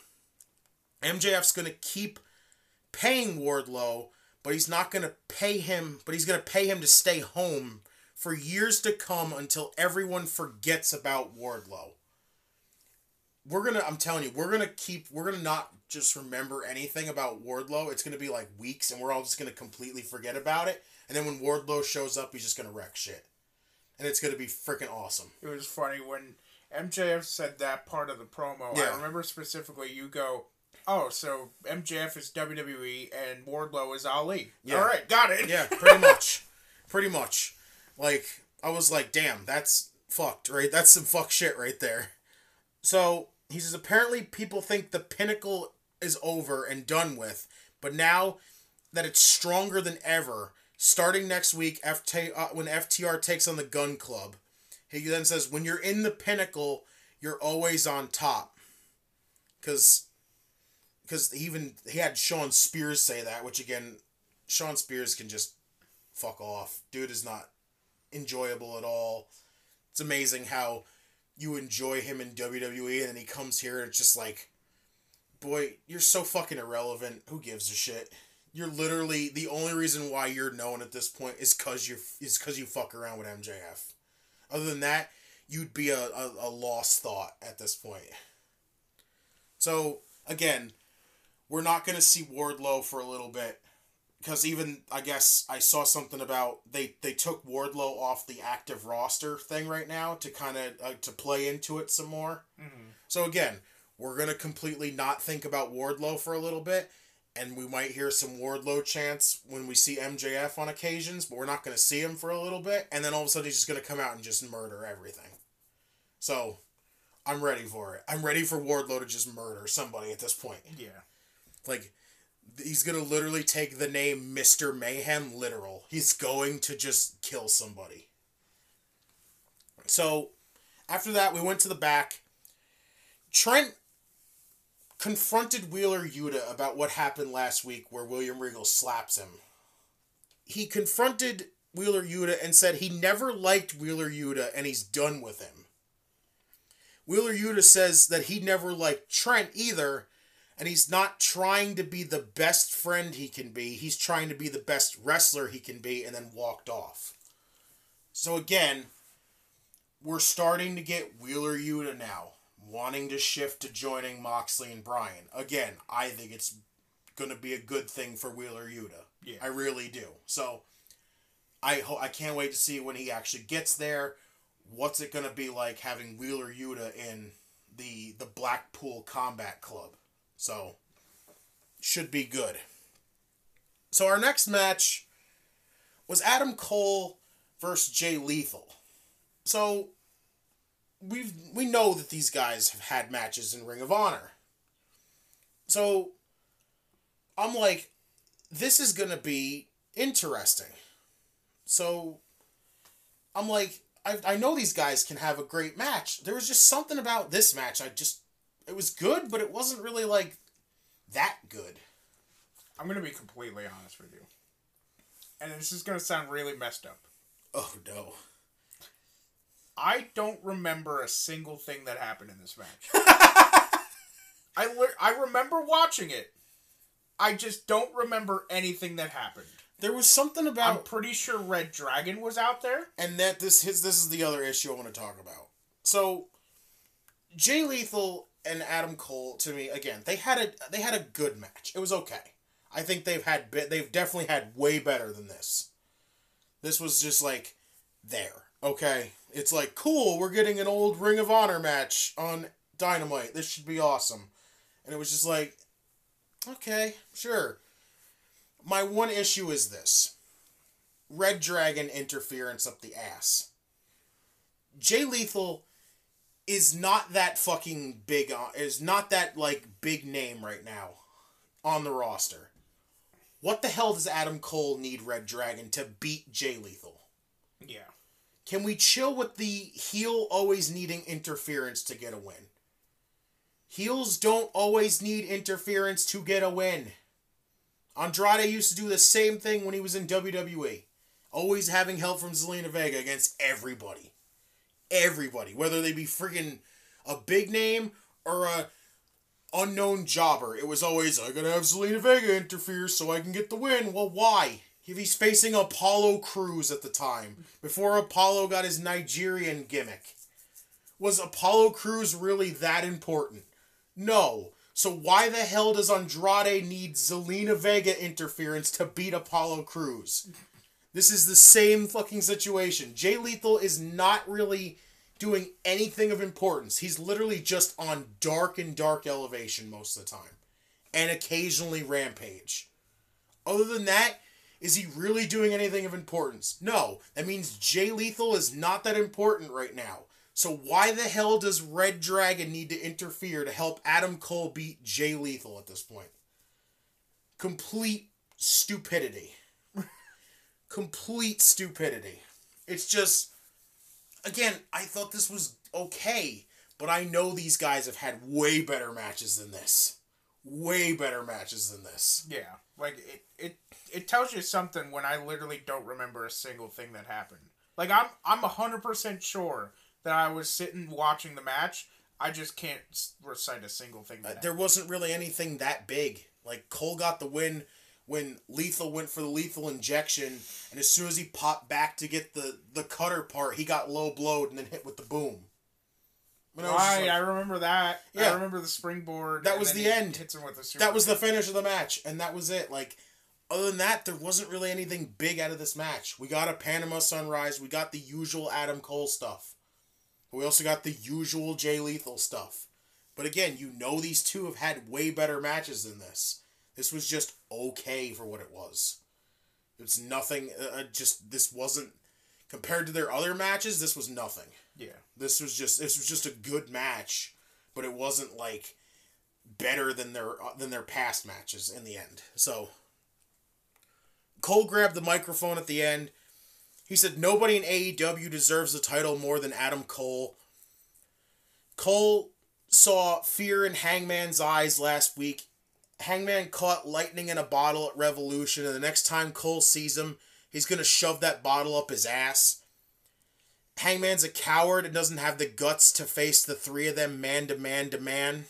MJF's going to keep paying Wardlow, but he's not going to pay him, but he's going to pay him to stay home for years to come until everyone forgets about Wardlow. We're to I'm telling you, we're to keep we're to not just remember anything about Wardlow. It's to be like weeks and we're all just to completely forget about it. And then when Wardlow shows up, he's just to wreck shit. And it's to be freaking awesome. It was funny when MJF said that part of the promo. Yeah. I remember specifically you go, "Oh, so MJF is WWE and Wardlow is Ali." Yeah. All right, got it. Yeah, pretty much. pretty much. Like, I was like, damn, that's fucked, right? That's some fuck shit right there. So, he says, apparently people think the pinnacle is over and done with, but now that it's stronger than ever, starting next week, FT, uh, when FTR takes on the Gun Club, he then says, when you're in the pinnacle, you're always on top. Because because even he had Shawn Spears say that, which again, Shawn Spears can just fuck off. Dude is not enjoyable at all. It's amazing how you enjoy him in WWE and then he comes here and it's just like, boy, you're so fucking irrelevant. Who gives a shit? You're literally the only reason why you're known at this point is cause you is cause you fuck around with MJF. Other than that, you'd be a, a, a lost thought at this point. So again, we're not gonna see Wardlow for a little bit because even I guess I saw something about they they took Wardlow off the active roster thing right now to kind of uh, to play into it some more. So again, we're gonna completely not think about Wardlow for a little bit, and we might hear some Wardlow chants when we see MJF on occasions, but we're not gonna see him for a little bit, and then all of a sudden he's just gonna come out and just murder everything. So. I'm ready for it. I'm ready for Wardlow to just murder somebody at this point. Yeah. Like he's gonna literally take the name Mr. Mayhem literal. He's going to just kill somebody. So after that we went to the back. Trent confronted Wheeler Yuta about what happened last week where William Regal slaps him. He confronted Wheeler Yuta and said he never liked Wheeler Yuta and he's done with him. Wheeler Yuta says that he never liked Trent either, and he's not trying to be the best friend he can be. He's trying to be the best wrestler he can be, and then walked off. So again, we're starting to get Wheeler Yuta now, wanting to shift to joining Moxley and Bryan. Again, I think it's going to be a good thing for Wheeler Yuta. Yeah. I really do. So I ho- I can't wait to see when he actually gets there. What's it going to be like having Wheeler Yuta in the the Blackpool Combat Club? So should be good. So our next match was Adam Cole versus Jay Lethal. So we we know that these guys have had matches in Ring of Honor. So I'm like this is going to be interesting. So I'm like I, I know these guys can have a great match. There was just something about this match. I just it was good, but it wasn't really like that good. I'm gonna be completely honest with you. And this is gonna sound really messed up. Oh no. I don't remember a single thing that happened in this match. I li- I remember watching it. I just don't remember anything that happened. There was something about. I'm pretty sure Red Dragon was out there. and that this his this is the other issue I want to talk about. So Jay Lethal and Adam Cole to me again, they had a they had a good match. It was okay. I think they've had they've definitely had way better than this. This was just like there. Okay. It's like cool, we're getting an old Ring of Honor match on Dynamite. This should be awesome. And it was just like okay, sure. My one issue is this. Red Dragon interference up the ass. Jay Lethal is not that fucking big on is not that like big name right now on the roster. What the hell does Adam Cole need Red Dragon to beat Jay Lethal? Yeah. Can we chill with the heel always needing interference to get a win? Heels don't always need interference to get a win. Andrade used to do the same thing when he was in WWE. Always having help from Zelina Vega against everybody. Everybody. Whether they be freaking a big name or a unknown jobber. It was always, I gotta have Zelina Vega interfere so I can get the win. Well, why? If he's facing Apollo Crews at the time, before Apollo got his Nigerian gimmick. Was Apollo Crews really that important? No. So why the hell does Andrade need Zelina Vega interference to beat Apollo Cruz? This is the same fucking situation. Jay Lethal is not really doing anything of importance. He's literally just on dark and dark elevation most of the time. And occasionally rampage. Other than that, is he really doing anything of importance? No. That means Jay Lethal is not that important right now. So why the hell does Red Dragon need to interfere to help Adam Cole beat Jay Lethal at this point? Complete stupidity. Complete stupidity. It's just again, I thought this was okay, but I know these guys have had way better matches than this. Way better matches than this. Yeah. Like it it it tells you something when I literally don't remember a single thing that happened. Like I'm I'm hundred percent sure that I was sitting watching the match. I just can't recite a single thing. That Uh, there wasn't really anything that big. Like Cole got the win when Lethal went for the lethal injection, and as soon as he popped back to get the the cutter part, he got low blowed and then hit with the boom. And I Right, like- I remember that. Yeah. I remember the springboard. That was the end. Hits him with super that was the finish of the match, and that was it. Like, other than that, there wasn't really anything big out of this match. We got a Panama Sunrise. We got the usual Adam Cole stuff. We also got the usual Jay Lethal stuff. But again, you know these two have had way better matches than this. This was just okay for what it was. It's nothing. Uh, uh, just this wasn't compared to their other matches. This was nothing. Yeah. This was just this was just a good match, but it wasn't like better than their uh, than their past matches in the end. So Cole grabbed the microphone at the end. He said nobody in AEW deserves the title more than Adam Cole. Cole saw fear in Hangman's eyes last week. Hangman caught lightning in a bottle at Revolution, and the next time Cole sees him, he's gonna shove that bottle up his ass. Hangman's a coward and doesn't have the guts to face the three of them man to man to man.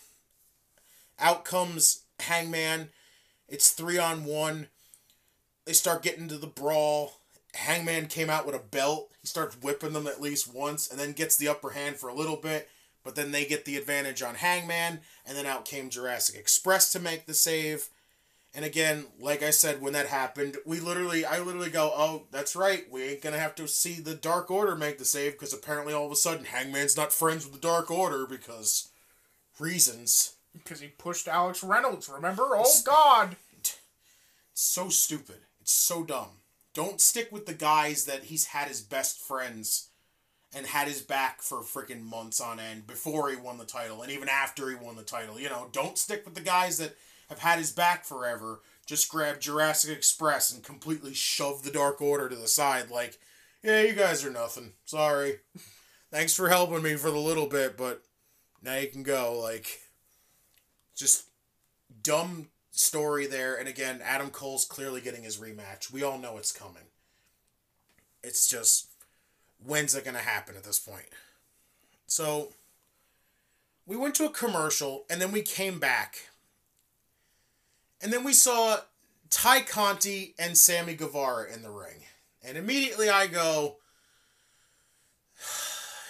Out comes Hangman. It's three on one. They start getting to the brawl. Hangman came out with a belt. He starts whipping them at least once and then gets the upper hand for a little bit. But then they get the advantage on Hangman. And then out came Jurassic Express to make the save. And again, like I said, when that happened, we literally, I literally go, oh, that's right. We ain't to have to see the Dark Order make the save because apparently all of a sudden Hangman's not friends with the Dark Order because reasons. Because he pushed Alex Reynolds, remember? Oh, God! It's so stupid. It's so dumb. Don't stick with the guys that he's had his best friends and had his back for freaking months on end before he won the title and even after he won the title. You know, don't stick with the guys that have had his back forever. Just grab Jurassic Express and completely shove the Dark Order to the side like, yeah, you guys are nothing. Sorry. Thanks for helping me for the little bit, but now you can go. Like, just dumb story there. And again, Adam Cole's clearly getting his rematch. We all know it's coming. It's just, when's it going to happen at this point? So, we went to a commercial and then we came back. And then we saw Tay Conti and Sammy Guevara in the ring. And immediately I go,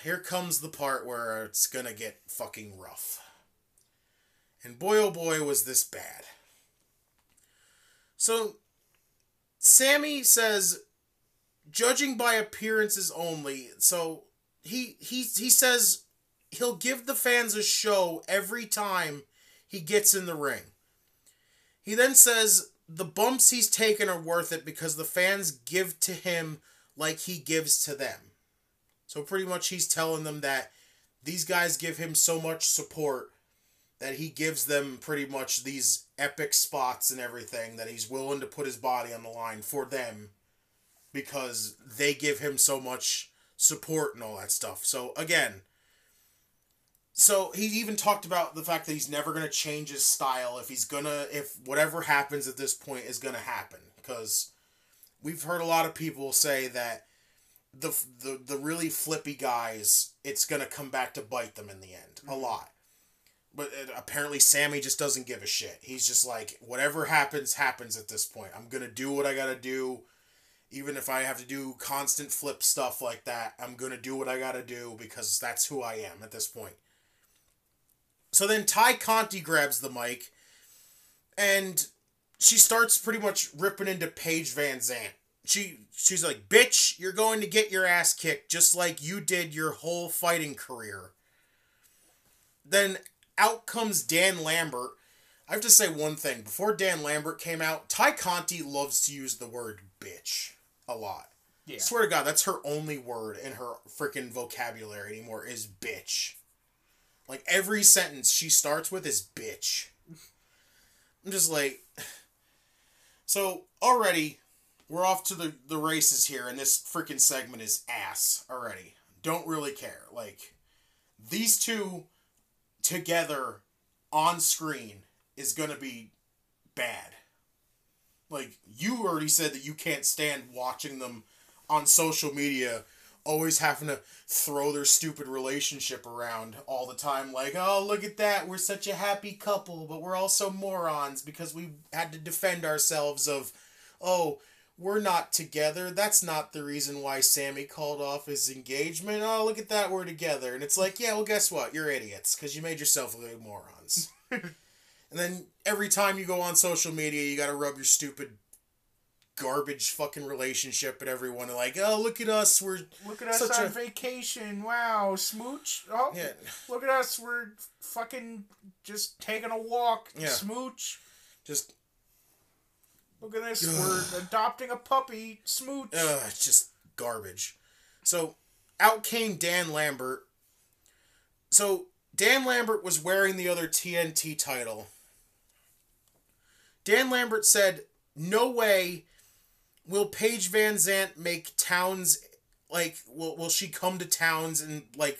here comes the part where it's going to get fucking rough. And boy, oh boy, was this bad. So, Sammy says, judging by appearances only. So he he he says he'll give the fans a show every time he gets in the ring. He then says the bumps he's taken are worth it because the fans give to him like he gives to them. So pretty much he's telling them that these guys give him so much support that he gives them pretty much these epic spots and everything that he's willing to put his body on the line for them because they give him so much support and all that stuff. So again, so he even talked about the fact that he's never going to change his style if he's going to if whatever happens at this point is going to happen because we've heard a lot of people say that the the the really flippy guys it's going to come back to bite them in the end a mm-hmm. lot. But it, apparently Sammy just doesn't give a shit. He's just like whatever happens happens at this point. I'm going to do what I got to do even if I have to do constant flip stuff like that, I'm going to do what I got to do because that's who I am at this point. So then Tay Conti grabs the mic and she starts pretty much ripping into Paige Van Zant. She she's like, "Bitch, you're going to get your ass kicked just like you did your whole fighting career." Then out comes Dan Lambert. I have to say one thing. Before Dan Lambert came out, Tay Conti loves to use the word bitch a lot. Yeah. Swear to God, that's her only word in her freaking vocabulary anymore is bitch. Like every sentence she starts with is bitch. I'm just like So already we're off to the, the races here and this freaking segment is ass already. Don't really care. Like these two together on screen is gonna be bad. Like you already said that you can't stand watching them on social media always having to throw their stupid relationship around all the time. Like, oh, look at that. We're such a happy couple, but we're also morons because we had to defend ourselves of, oh, we're not together. That's not the reason why Sammy called off his engagement. Oh, look at that. We're together. And it's like, yeah, well, guess what? You're idiots because you made yourself look like morons. and then every time you go on social media, you got to rub your stupid garbage fucking relationship at everyone. And like, oh, look at us. We're Look at us on a- vacation. Wow, smooch. Oh, Yeah. look at us. We're fucking just taking a walk. Yeah. Smooch. just Look at this. We're adopting a puppy. Smooch. Ugh, it's just garbage. So out came Dan Lambert. So Dan Lambert was wearing the other TNT title. Dan Lambert said, "No way will Paige Van Zant make Towns like will will she come to Towns and like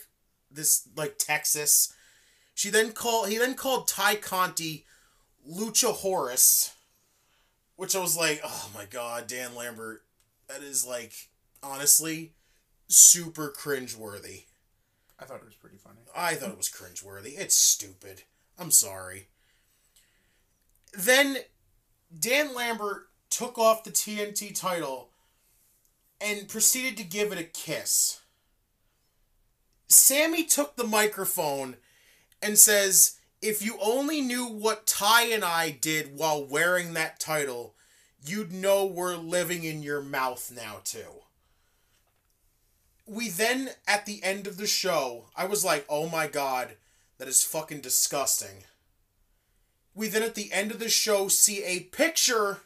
this like Texas?" She then called he then called Tay Conti Lucha Horace which I was like, oh my god, Dan Lambert, that is like honestly super cringeworthy. I thought it was pretty funny. I thought it was cringeworthy. It's stupid. I'm sorry. Then Dan Lambert took off the TNT title and proceeded to give it a kiss. Sammy took the microphone and says, If you only knew what Tay and I did while wearing that title, you'd know we're living in your mouth now, too. We then, at the end of the show, I was like, Oh my god, that is fucking disgusting. We then, at the end of the show, see a picture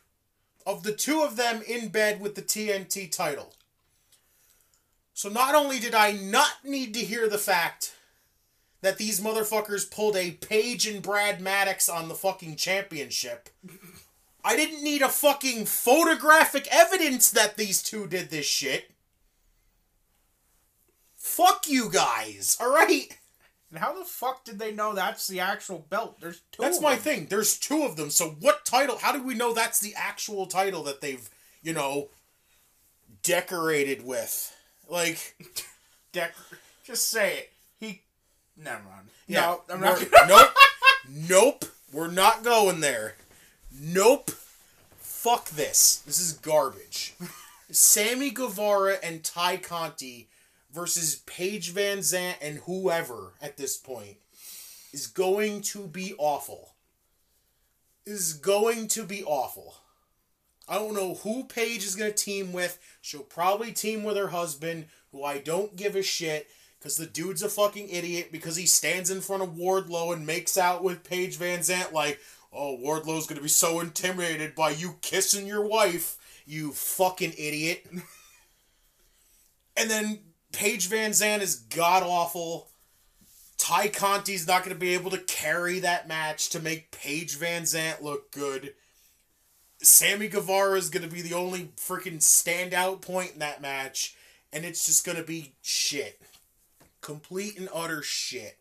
of the two of them in bed with the TNT title. So not only did I not need to hear the fact that these motherfuckers pulled a Paige and Brad Maddox on the fucking championship, I didn't need a fucking photographic evidence that these two did this shit. Fuck you guys, alright? And how the fuck did they know that's the actual belt? There's two. That's my them. thing. There's two of them. So what title? How do we know that's the actual title that they've, you know, decorated with? Like, Dec- just say it. He. Never mind. yeah, No, I'm not. we're- nope, nope. We're not going there. Nope. Fuck this. This is garbage. Sammy Guevara and Tay Conti versus Paige Van Zant and whoever at this point is going to be awful. Is going to be awful. I don't know who Paige is going to team with. She'll probably team with her husband, who I don't give a shit because the dude's a fucking idiot because he stands in front of Wardlow and makes out with Paige Van Zant like, oh, Wardlow's going to be so intimidated by you kissing your wife, you fucking idiot. and then Paige Van Zant is god awful. Tay Conti's not going to be able to carry that match to make Paige Van Zant look good. Sammy Guevara is going to be the only freaking standout point in that match, and it's just going to be shit. Complete and utter shit.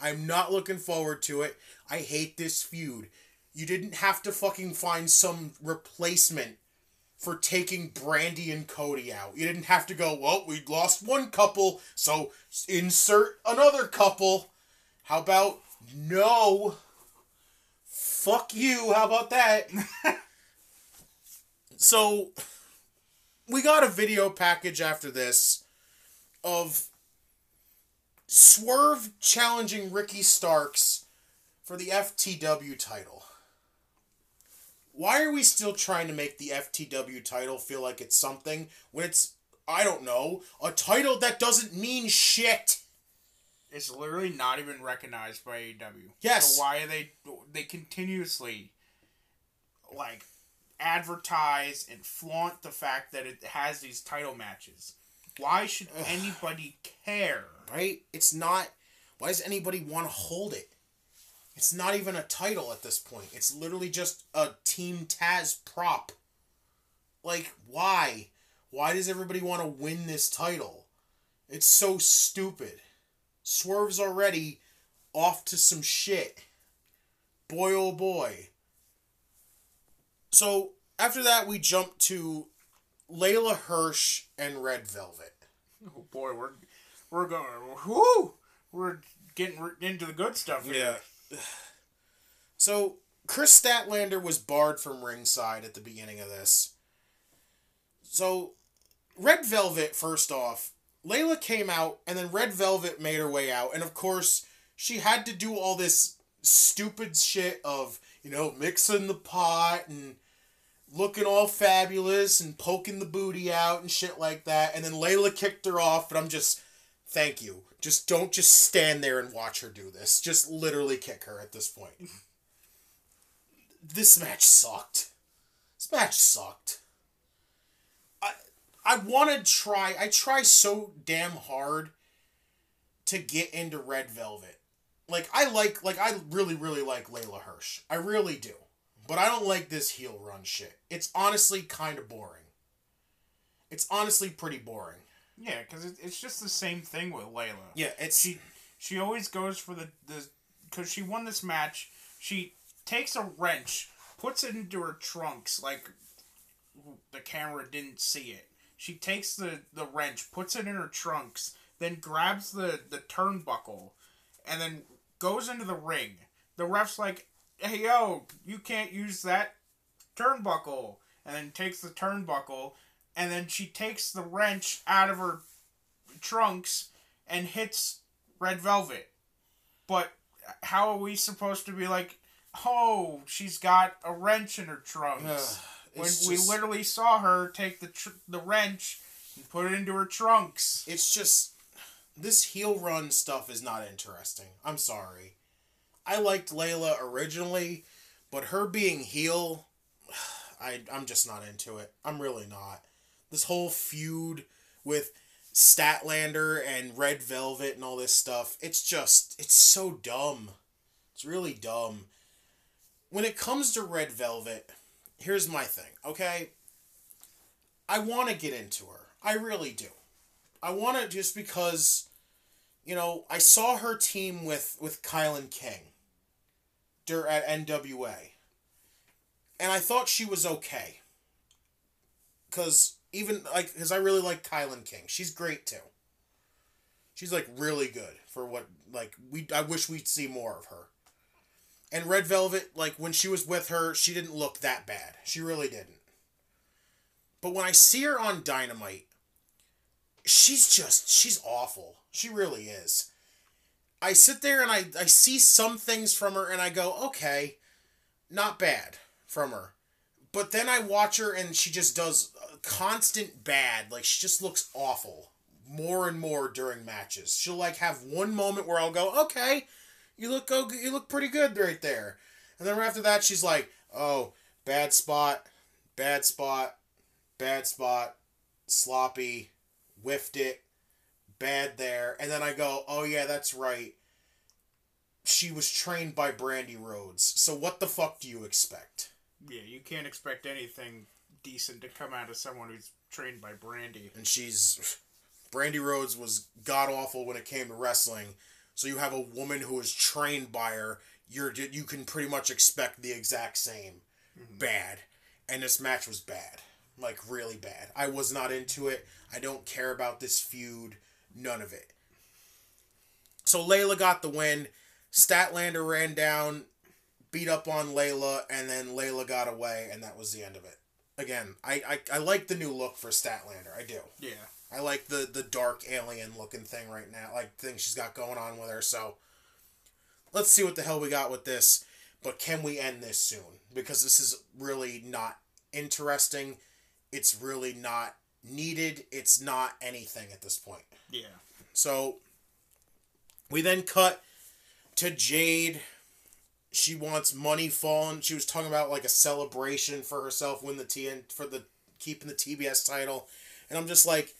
I'm not looking forward to it. I hate this feud. You didn't have to fucking find some replacement for taking Brandi and Cody out. You didn't have to go, well, we lost one couple, so insert another couple. How about no? Fuck you. How about that? so, we got a video package after this of Swerve challenging Ricky Starks for the FTW title. Why are we still trying to make the FTW title feel like it's something when it's, I don't know, a title that doesn't mean shit? It's literally not even recognized by AEW. Yes. So why are they? They continuously, like, advertise and flaunt the fact that it has these title matches. Why should anybody care? Right? It's not. Why does anybody want to hold it? It's not even a title at this point. It's literally just a Team Taz prop. Like, why? Why does everybody want to win this title? It's so stupid. Swerve's already off to some shit. Boy, oh boy. So, after that, we jump to Leyla Hirsch and Red Velvet. Oh boy, we're we're going. Whoo! We're getting into the good stuff here. So Kris Statlander was barred from ringside at the beginning of this. So Red Velvet, first off, Leyla came out and then Red Velvet made her way out, and of course she had to do all this stupid shit of you know mixing the pot and looking all fabulous and poking the booty out and shit like that, and then Leyla kicked her off, and I'm just thank you. Just don't just stand there and watch her do this. Just literally kick her at this point. this match sucked. This match sucked. I I want to try. I try so damn hard to get into Red Velvet. Like I like like I really really like Leyla Hirsch. I really do. But I don't like this heel run shit. It's honestly kind of boring. It's honestly pretty boring. Yeah, because it, it's just the same thing with Leyla. Yeah, it's She she always goes for the the because she won this match. She takes a wrench, puts it into her trunks like the camera didn't see it. She takes the the wrench, puts it in her trunks, then grabs the the turnbuckle, and then goes into the ring. The ref's like, "Hey yo, you can't use that turnbuckle," and then takes the turnbuckle, and then she takes the wrench out of her trunks and hits Red Velvet. But how are we supposed to be like, oh, she's got a wrench in her trunks? Ugh, when it's we literally saw her take the tr- the wrench and put it into her trunks. it's just this heel run stuff is not interesting. I'm sorry. I liked Leyla originally, but her being heel, I I'm just not into it. I'm really not. This whole feud with Statlander and Red Velvet and all this stuff, it's just it's so dumb. It's really dumb. When it comes to Red Velvet, here's my thing, okay? I want to get into her. I really do. I want to just because, you know, I saw her team with with KiLynn King, at NWA, and I thought she was okay. Cause even like, cause I really like KiLynn King. She's great too. She's like really good for what like we. I wish we'd see more of her. And Red Velvet, like when she was with her, she didn't look that bad. She really didn't. But when I see her on Dynamite, she's just she's awful. She really is. I sit there and I I see some things from her and I go, "Okay, not bad from her." But then I watch her and she just does constant bad. Like she just looks awful more and more during matches. She'll like have one moment where I'll go, "Okay, you look go you look pretty good right there." And then after that she's like, "Oh, bad spot, bad spot, bad spot, sloppy, whiffed it, bad there. And then I go, oh yeah, that's right. She was trained by Brandi Rhodes. So what the fuck do you expect? Yeah, you can't expect anything decent to come out of someone who's trained by Brandi. And she's. Brandi Rhodes was god awful when it came to wrestling. So you have a woman who is trained by her. You're you can pretty much expect the exact same. Mm-hmm. Bad. And this match was bad. Like really bad. I was not into it. I don't care about this feud. None of it. So Leyla got the win. Statlander ran down, beat up on Leyla, and then Leyla got away, and that was the end of it. Again, I, I, I like the new look for Statlander. I do. Yeah. I like the the dark alien looking thing right now, like thing she's got going on with her. So let's see what the hell we got with this. But can we end this soon? Because this is really not interesting. It's really not needed. It's not anything at this point. Yeah. So we then cut to Jade. She wants money falling. She was talking about like a celebration for herself win the TN for the keeping the TBS title. And I'm just like,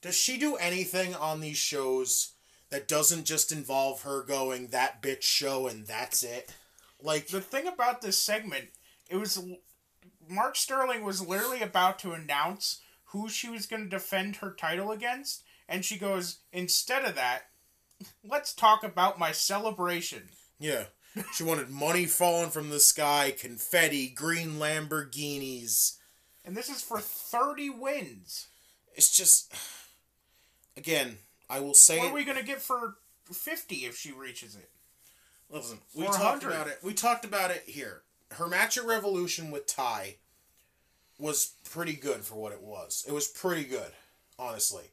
does she do anything on these shows that doesn't just involve her going that bitch show and that's it? Like The thing about this segment, it was Mark Sterling was literally about to announce who she was going to defend her title against, and she goes, instead of that, let's talk about my celebration. Yeah. She wanted money falling from the sky, confetti, green Lamborghinis. And this is for 30 wins. It's just, again, I will say. What it- are we going to get for 50 if she reaches it? Listen, we talked about it. We talked about it here. Her match at Revolution with Tay was pretty good for what it was. It was pretty good, honestly.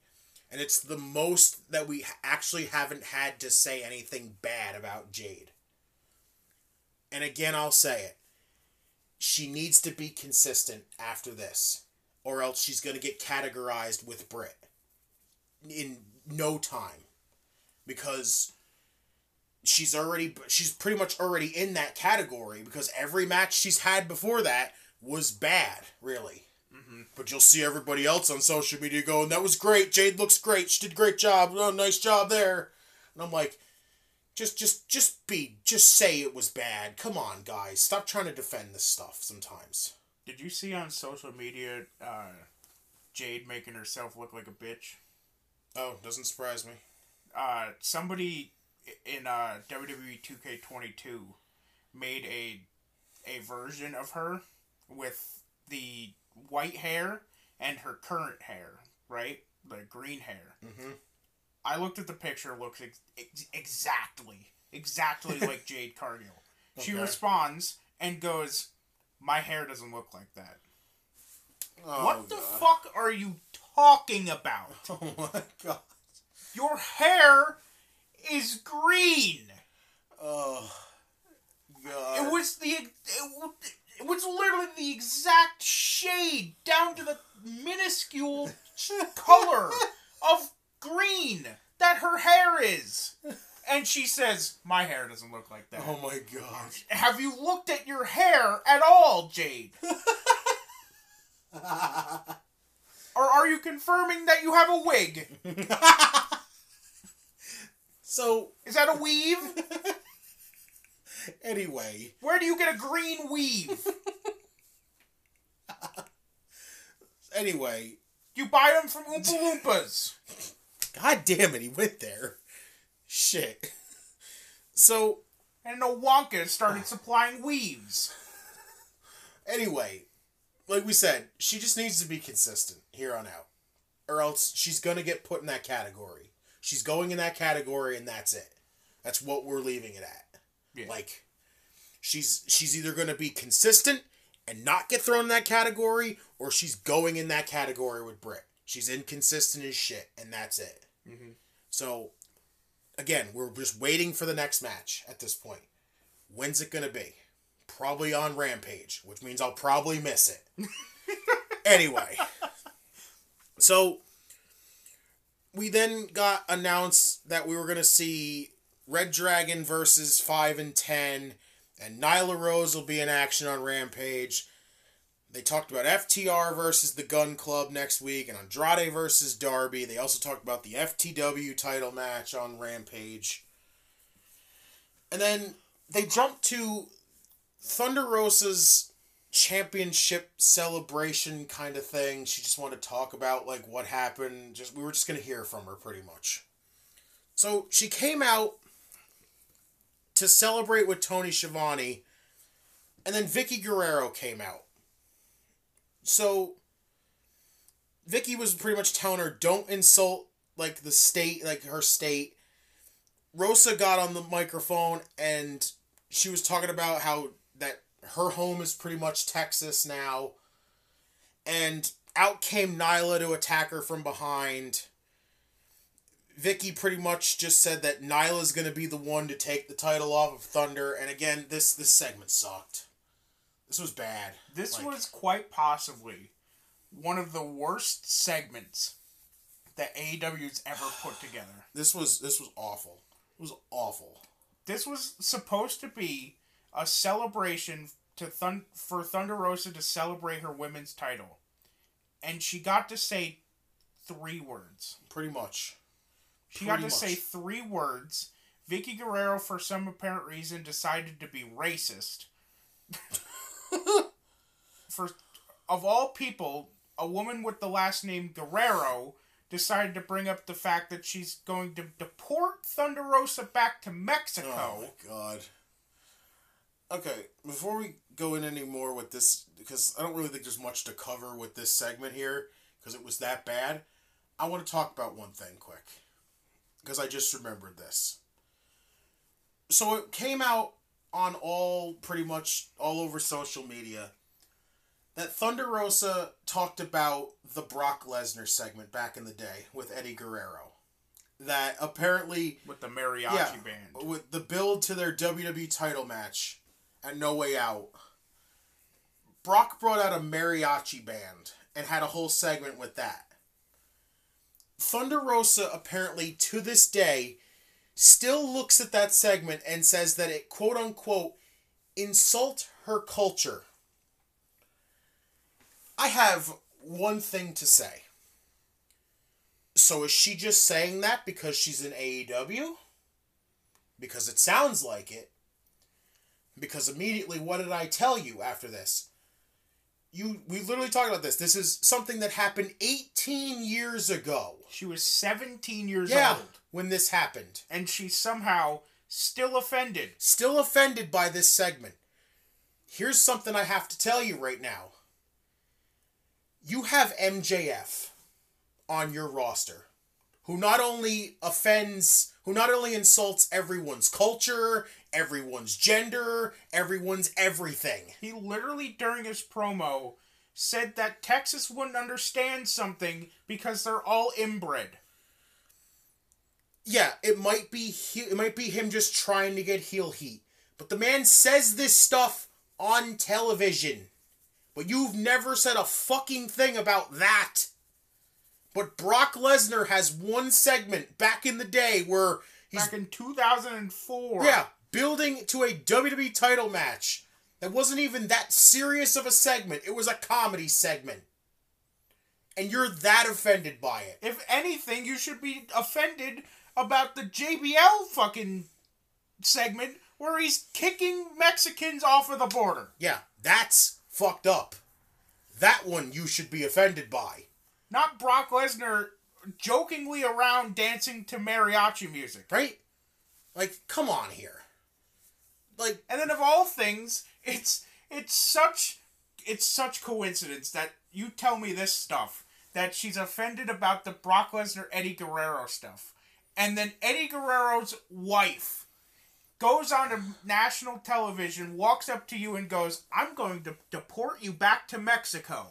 And it's the most that we actually haven't had to say anything bad about Jade. And again, I'll say it. She needs to be consistent after this, or else she's going to get categorized with Britt in no time. Because she's already she's pretty much already in that category because every match she's had before that was bad, really. Mm-hmm. But you'll see everybody else on social media going, "That was great. Jade looks great. She did a great job. Oh, nice job there." And I'm like, just just just be just say it was bad. Come on, guys. Stop trying to defend this stuff sometimes. Did you see on social media uh, Jade making herself look like a bitch? Oh, doesn't surprise me. Uh, somebody in uh, WWE 2K22 made a a version of her with the white hair and her current hair, right? The green hair. Mhm. I looked at the picture. Looks ex- ex- exactly, exactly like Jade Cargill. She Okay. responds and goes, "My hair doesn't look like that." Oh, what the God. fuck are you talking about? Oh my god. Your hair is green. Oh god. It was the it, it was literally the exact shade down to the minuscule color of green that her hair is. And she says, "My hair doesn't look like that." Oh my god. Have you looked at your hair at all, Jade? or are you confirming that you have a wig? So Is that a weave? anyway, Where do you get a green weave? anyway, You buy them from Oompa Loompas. god damn it, he went there. Shit. So And no Wonka started supplying weaves. anyway, like we said, she just needs to be consistent here on out, or else she's gonna get put in that category. She's going in that category, and that's it. That's what we're leaving it at. Yeah. Like, she's she's either gonna be consistent and not get thrown in that category, or she's going in that category with Britt. She's inconsistent as shit, and that's it. Mm-hmm. So, again, we're just waiting for the next match at this point. When's it gonna be? Probably on Rampage, which means I'll probably miss it. anyway, so we then got announced that we were gonna see Red Dragon versus Five and Ten, and Nyla Rose will be in action on Rampage. They talked about FTR versus the Gun Club next week and Andrade versus Darby. They also talked about the FTW title match on Rampage. And then they jumped to Thunder Rosa's championship celebration kind of thing. She just wanted to talk about like what happened. Just we were just going to hear from her pretty much. So she came out to celebrate with Tony Schiavone and then Vickie Guerrero came out. So Vickie was pretty much telling her don't insult like the state, like her state. Rosa got on the microphone and she was talking about how that her home is pretty much Texas now. And out came Nyla to attack her from behind. Vickie pretty much just said that Nyla's gonna be the one to take the title off of Thunder, and again, this this segment sucked. This was bad. This Like- was quite possibly one of the worst segments that AEW's ever put together. This was this was awful. It was awful. This was supposed to be a celebration to Thun- for Thunder Rosa to celebrate her women's title. And she got to say three words. Pretty much. She got to Pretty say three words. Vickie Guerrero, for some apparent reason, decided to be racist. for of all people, a woman with the last name Guerrero decided to bring up the fact that she's going to deport Thunder Rosa back to Mexico. Oh my god. Okay, before we go in any more with this, because I don't really think there's much to cover with this segment here, because it was that bad. I want to talk about one thing quick, because I just remembered this. So it came out on all pretty much all over social media that Thunder Rosa talked about the Brock Lesnar segment back in the day with Eddie Guerrero. That apparently with the mariachi yeah, band. with the build to their WWE title match at No Way Out, Brock brought out a mariachi band and had a whole segment with that. Thunder Rosa apparently to this day still looks at that segment and says that it quote unquote insult her culture. I have one thing to say. So is she just saying that because she's in AEW? Because it sounds like it. Because immediately, what did I tell you after this? You, we literally talked about this. This is something that happened 18 years ago. She was 17 years Yeah, old, when this happened. and she's somehow still offended. Still offended by this segment. Here's something I have to tell you right now. You have MJF on your roster who not only offends, who not only insults everyone's culture, everyone's gender, everyone's everything. He literally, during his promo, said that Texas wouldn't understand something because they're all inbred. Yeah, it might be he- it might be him just trying to get heel heat. But the man says this stuff on television. But you've never said a fucking thing about that. But Brock Lesnar has one segment back in the day where he's Back in 2004. yeah, building to a WWE title match. That wasn't even that serious of a segment. It was a comedy segment. And you're that offended by it. If anything, you should be offended about the JBL fucking segment where he's kicking Mexicans off of the border. Yeah, that's fucked up. That one you should be offended by. Not Brock Lesnar jokingly around dancing to mariachi music. Right? Like, come on here. Like, And then of all things, it's it's such it's such coincidence that you tell me this stuff that she's offended about the Brock Lesnar Eddie Guerrero stuff. And then Eddie Guerrero's wife goes on to national television, walks up to you and goes, "I'm going to deport you back to Mexico."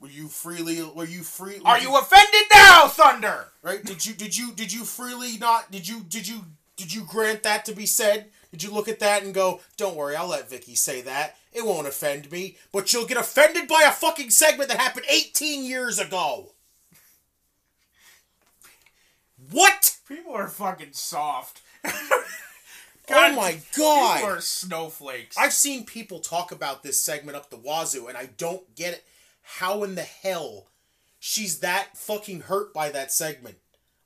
were you freely were you free Are you offended now, Thunder? right? Did you did you did you freely not did you did you did you grant that to be said? Did you look at that and go, "Don't worry, I'll let Vickie say that. It won't offend me." But you'll get offended by a fucking segment that happened 18 years ago. What? People are fucking soft. oh my god. People are snowflakes. I've seen people talk about this segment up the wazoo, and I don't get it. How in the hell she's that fucking hurt by that segment?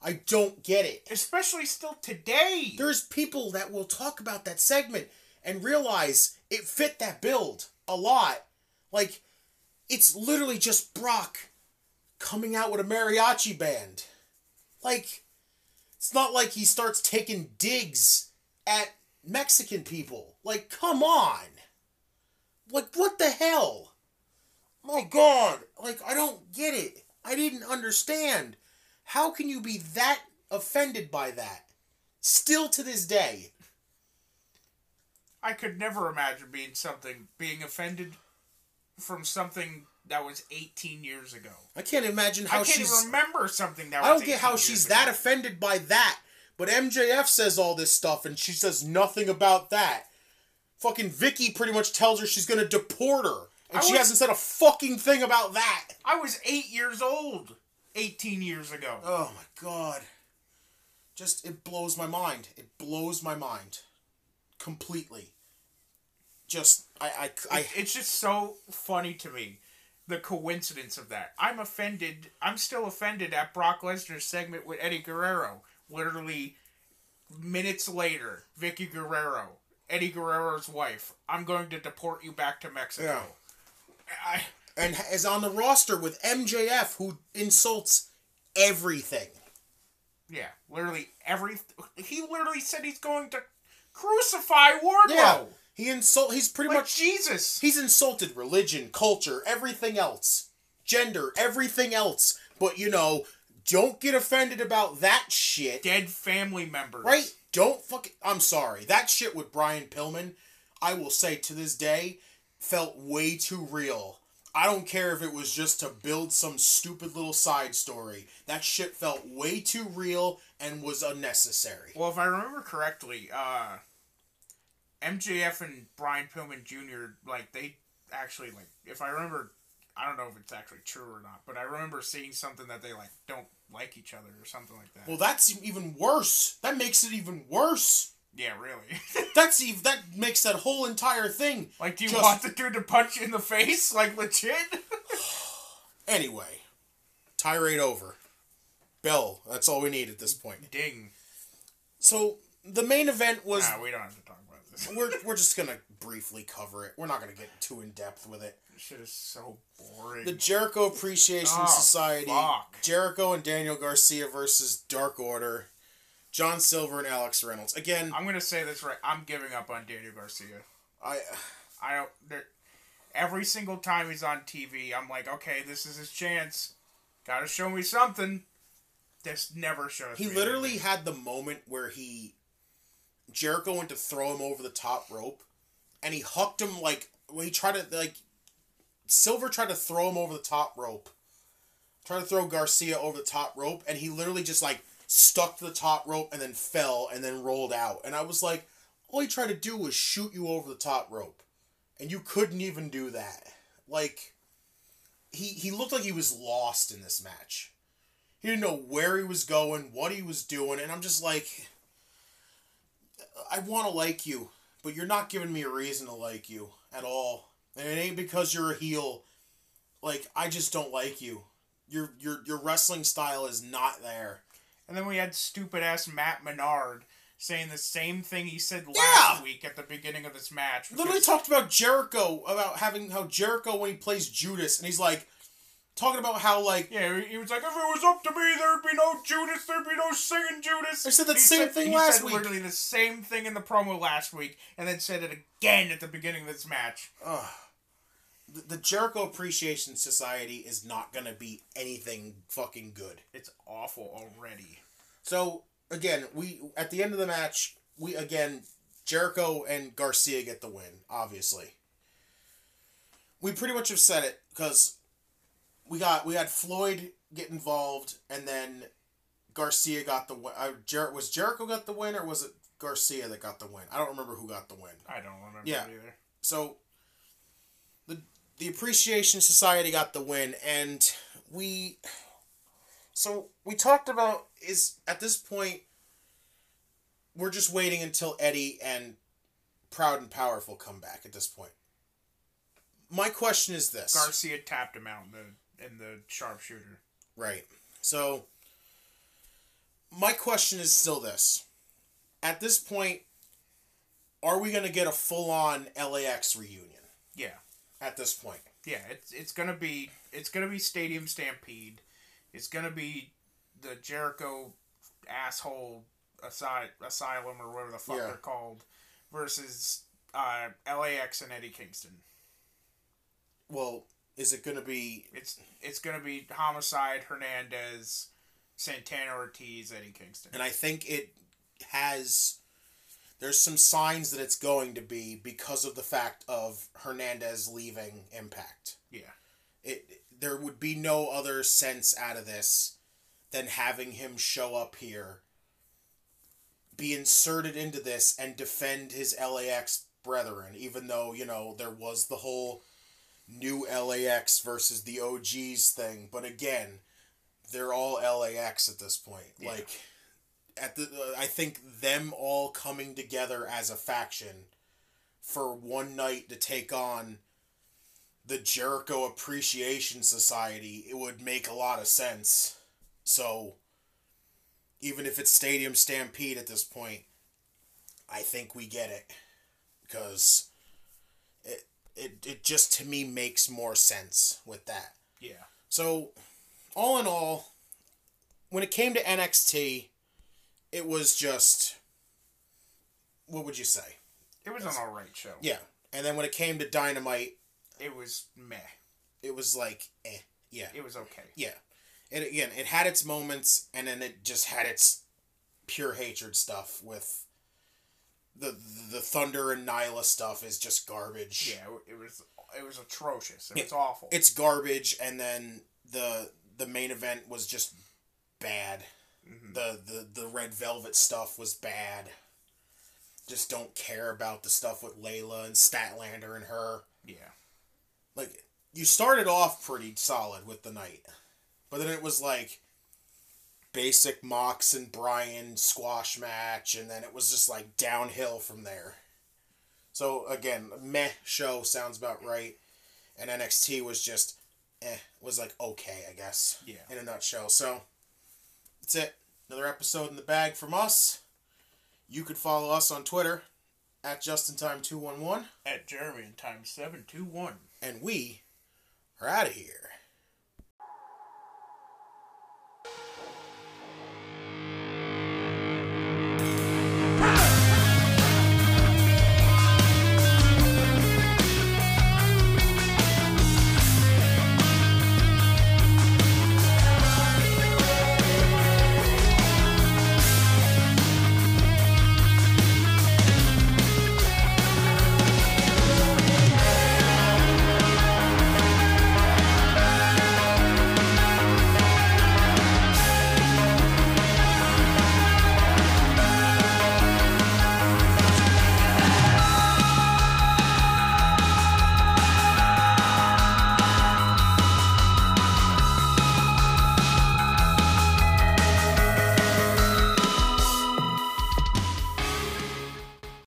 I don't get it. Especially still today. There's people that will talk about that segment and realize it fit that build a lot. Like, it's literally just Brock coming out with a mariachi band. Like, it's not like he starts taking digs at Mexican people. Like, come on. Like, what the hell? My God. Like, I don't get it. I didn't understand. How can you be that offended by that? Still to this day. I could never imagine being something being offended from something that was 18 years ago. I can't imagine how I can't she's. remember something that was I don't get how she's ago. that offended by that. But MJF says all this stuff and she says nothing about that. Fucking Vickie pretty much tells her she's gonna deport her. And I she was- hasn't said a fucking thing about that. I was 8 years old 18 years ago. Oh my god. Just, it blows my mind. It blows my mind. Completely. Just, I, I, I, it's just so funny to me the coincidence of that. I'm offended. I'm still offended at Brock Lesnar's segment with Eddie Guerrero. Literally minutes later, Vickie Guerrero, Eddie Guerrero's wife. I'm going to deport you back to Mexico. Yeah. I, and is on the roster with MJF who insults everything. yeah, literally every. He literally said he's going to Crucify Wardlow. Yeah, he insult. He's pretty Like much Jesus. he's insulted religion, culture, everything else, gender, everything else. But you know, don't get offended about that shit. Dead family members. Right? Don't fuck. I'm sorry. That shit with Brian Pillman, I will say to this day, felt way too real. I don't care if it was just to build some stupid little side story. That shit felt way too real and was unnecessary. Well, if I remember correctly, uh, MJF and Brian Pillman Jr. like they actually like if I remember, I don't know if it's actually true or not, but I remember seeing something that they like don't like each other or something like that. Well, that's even worse. That makes it even worse. yeah, really. That's even that makes that whole entire thing. like, do you Just- want the dude to punch you in the face, like legit? Anyway, tirade over. Bell. That's all we need at this point. Ding. So the main event was Nah, we don't we're we're just gonna briefly cover it. We're not gonna get too in depth with it. This shit is so boring. The Jericho Appreciation Oh, Society, fuck. Jericho and Daniel Garcia versus Dark Order, John Silver and Alex Reynolds. Again, I'm gonna say this right. I'm giving up on Daniel Garcia. I I don't. There, every single time he's on TV, I'm like, okay, this is his chance. Got to show me something. This never shows. Up. He literally anything. had the moment where he Jericho went to throw him over the top rope, and he hooked him like when he tried to like Silver tried to throw him over the top rope, tried to throw Garcia over the top rope, and he literally just like stuck to the top rope and then fell and then rolled out. And I was like, all he tried to do was shoot you over the top rope, and you couldn't even do that. Like he he looked like he was lost in this match. He didn't know where he was going, what he was doing, and I'm just like, I want to like you, but you're not giving me a reason to like you at all. And it ain't because you're a heel. Like I just don't like you. Your your your wrestling style is not there. And then we had stupid ass Matt Menard saying the same thing he said last Yeah. week at the beginning of this match. Literally talked about Jericho about having how Jericho when he plays Judas, and he's like talking about how like Yeah, he was like, if it was up to me, there'd be no Judas, there'd be no singing Judas. I said that He same thing he last said week. literally the same thing in the promo last week, and then said it again at the beginning of this match. the, the Jericho Appreciation Society is not gonna be anything fucking good. It's awful already. So again, we at the end of the match, we again Jericho and Garcia get the win. Obviously, we pretty much have said it because we got we had Floyd get involved, and then Garcia got the win. Uh, Jer- was Jericho got the win, or was it Garcia that got the win? I don't remember who got the win. I don't remember Yeah. either. So the the Appreciation Society got the win and we so we talked about is at this point we're just waiting until Eddie and Proud and Powerful come back at this point. My question is this. Garcia tapped him out in the in the sharpshooter. Right. So my question is still this. At this point, are we gonna get a full on LAX reunion Yeah, at this point? yeah. It's it's gonna be it's gonna be Stadium Stampede. It's gonna be the Jericho asshole asy- asylum or whatever the fuck Yeah. they're called versus uh, LAX and Eddie Kingston. Well, is it going to be? It's it's gonna be Homicide, Hernandez, Santana Ortiz, Eddie Kingston. And I think it has. There's some signs that it's going to be because of the fact of Hernandez leaving Impact. Yeah. It there would be no other sense out of this than having him show up here, be inserted into this, and defend his LAX brethren. Even though you know there was the whole new LAX versus the OGs thing, but again, they're all LAX at this point. Yeah. Like at the uh, I think them all coming together as a faction for one night to take on the Jericho Appreciation Society, it would make a lot of sense. So even if it's Stadium Stampede at this point, I think we get it because it it it just to me makes more sense with that. Yeah. So, all in all, when it came to NXT, it was just what would you say? It was an alright show. Yeah. And then when it came to Dynamite, It was meh. it was like, eh, yeah, It was okay. yeah. It again, it had its moments, and then it just had its pure hatred stuff with the the Thunder and Nyla stuff is just garbage. Yeah, it was it was atrocious. It Yeah. was awful. It's garbage, and then the the main event was just bad. Mhm. The the the red velvet stuff was bad. Just don't care about the stuff with Leyla and Statlander and her. yeah. like you started off pretty solid with the night, but then it was like basic Mox and Brian squash match, and then it was just like downhill from there. So again, meh show sounds about right, and NXT was just eh was like okay, I guess. Yeah. In a nutshell, so that's it. Another episode in the bag from us. You could follow us on Twitter at JustinTime211. At Jeremy in time 721. And we are out of here.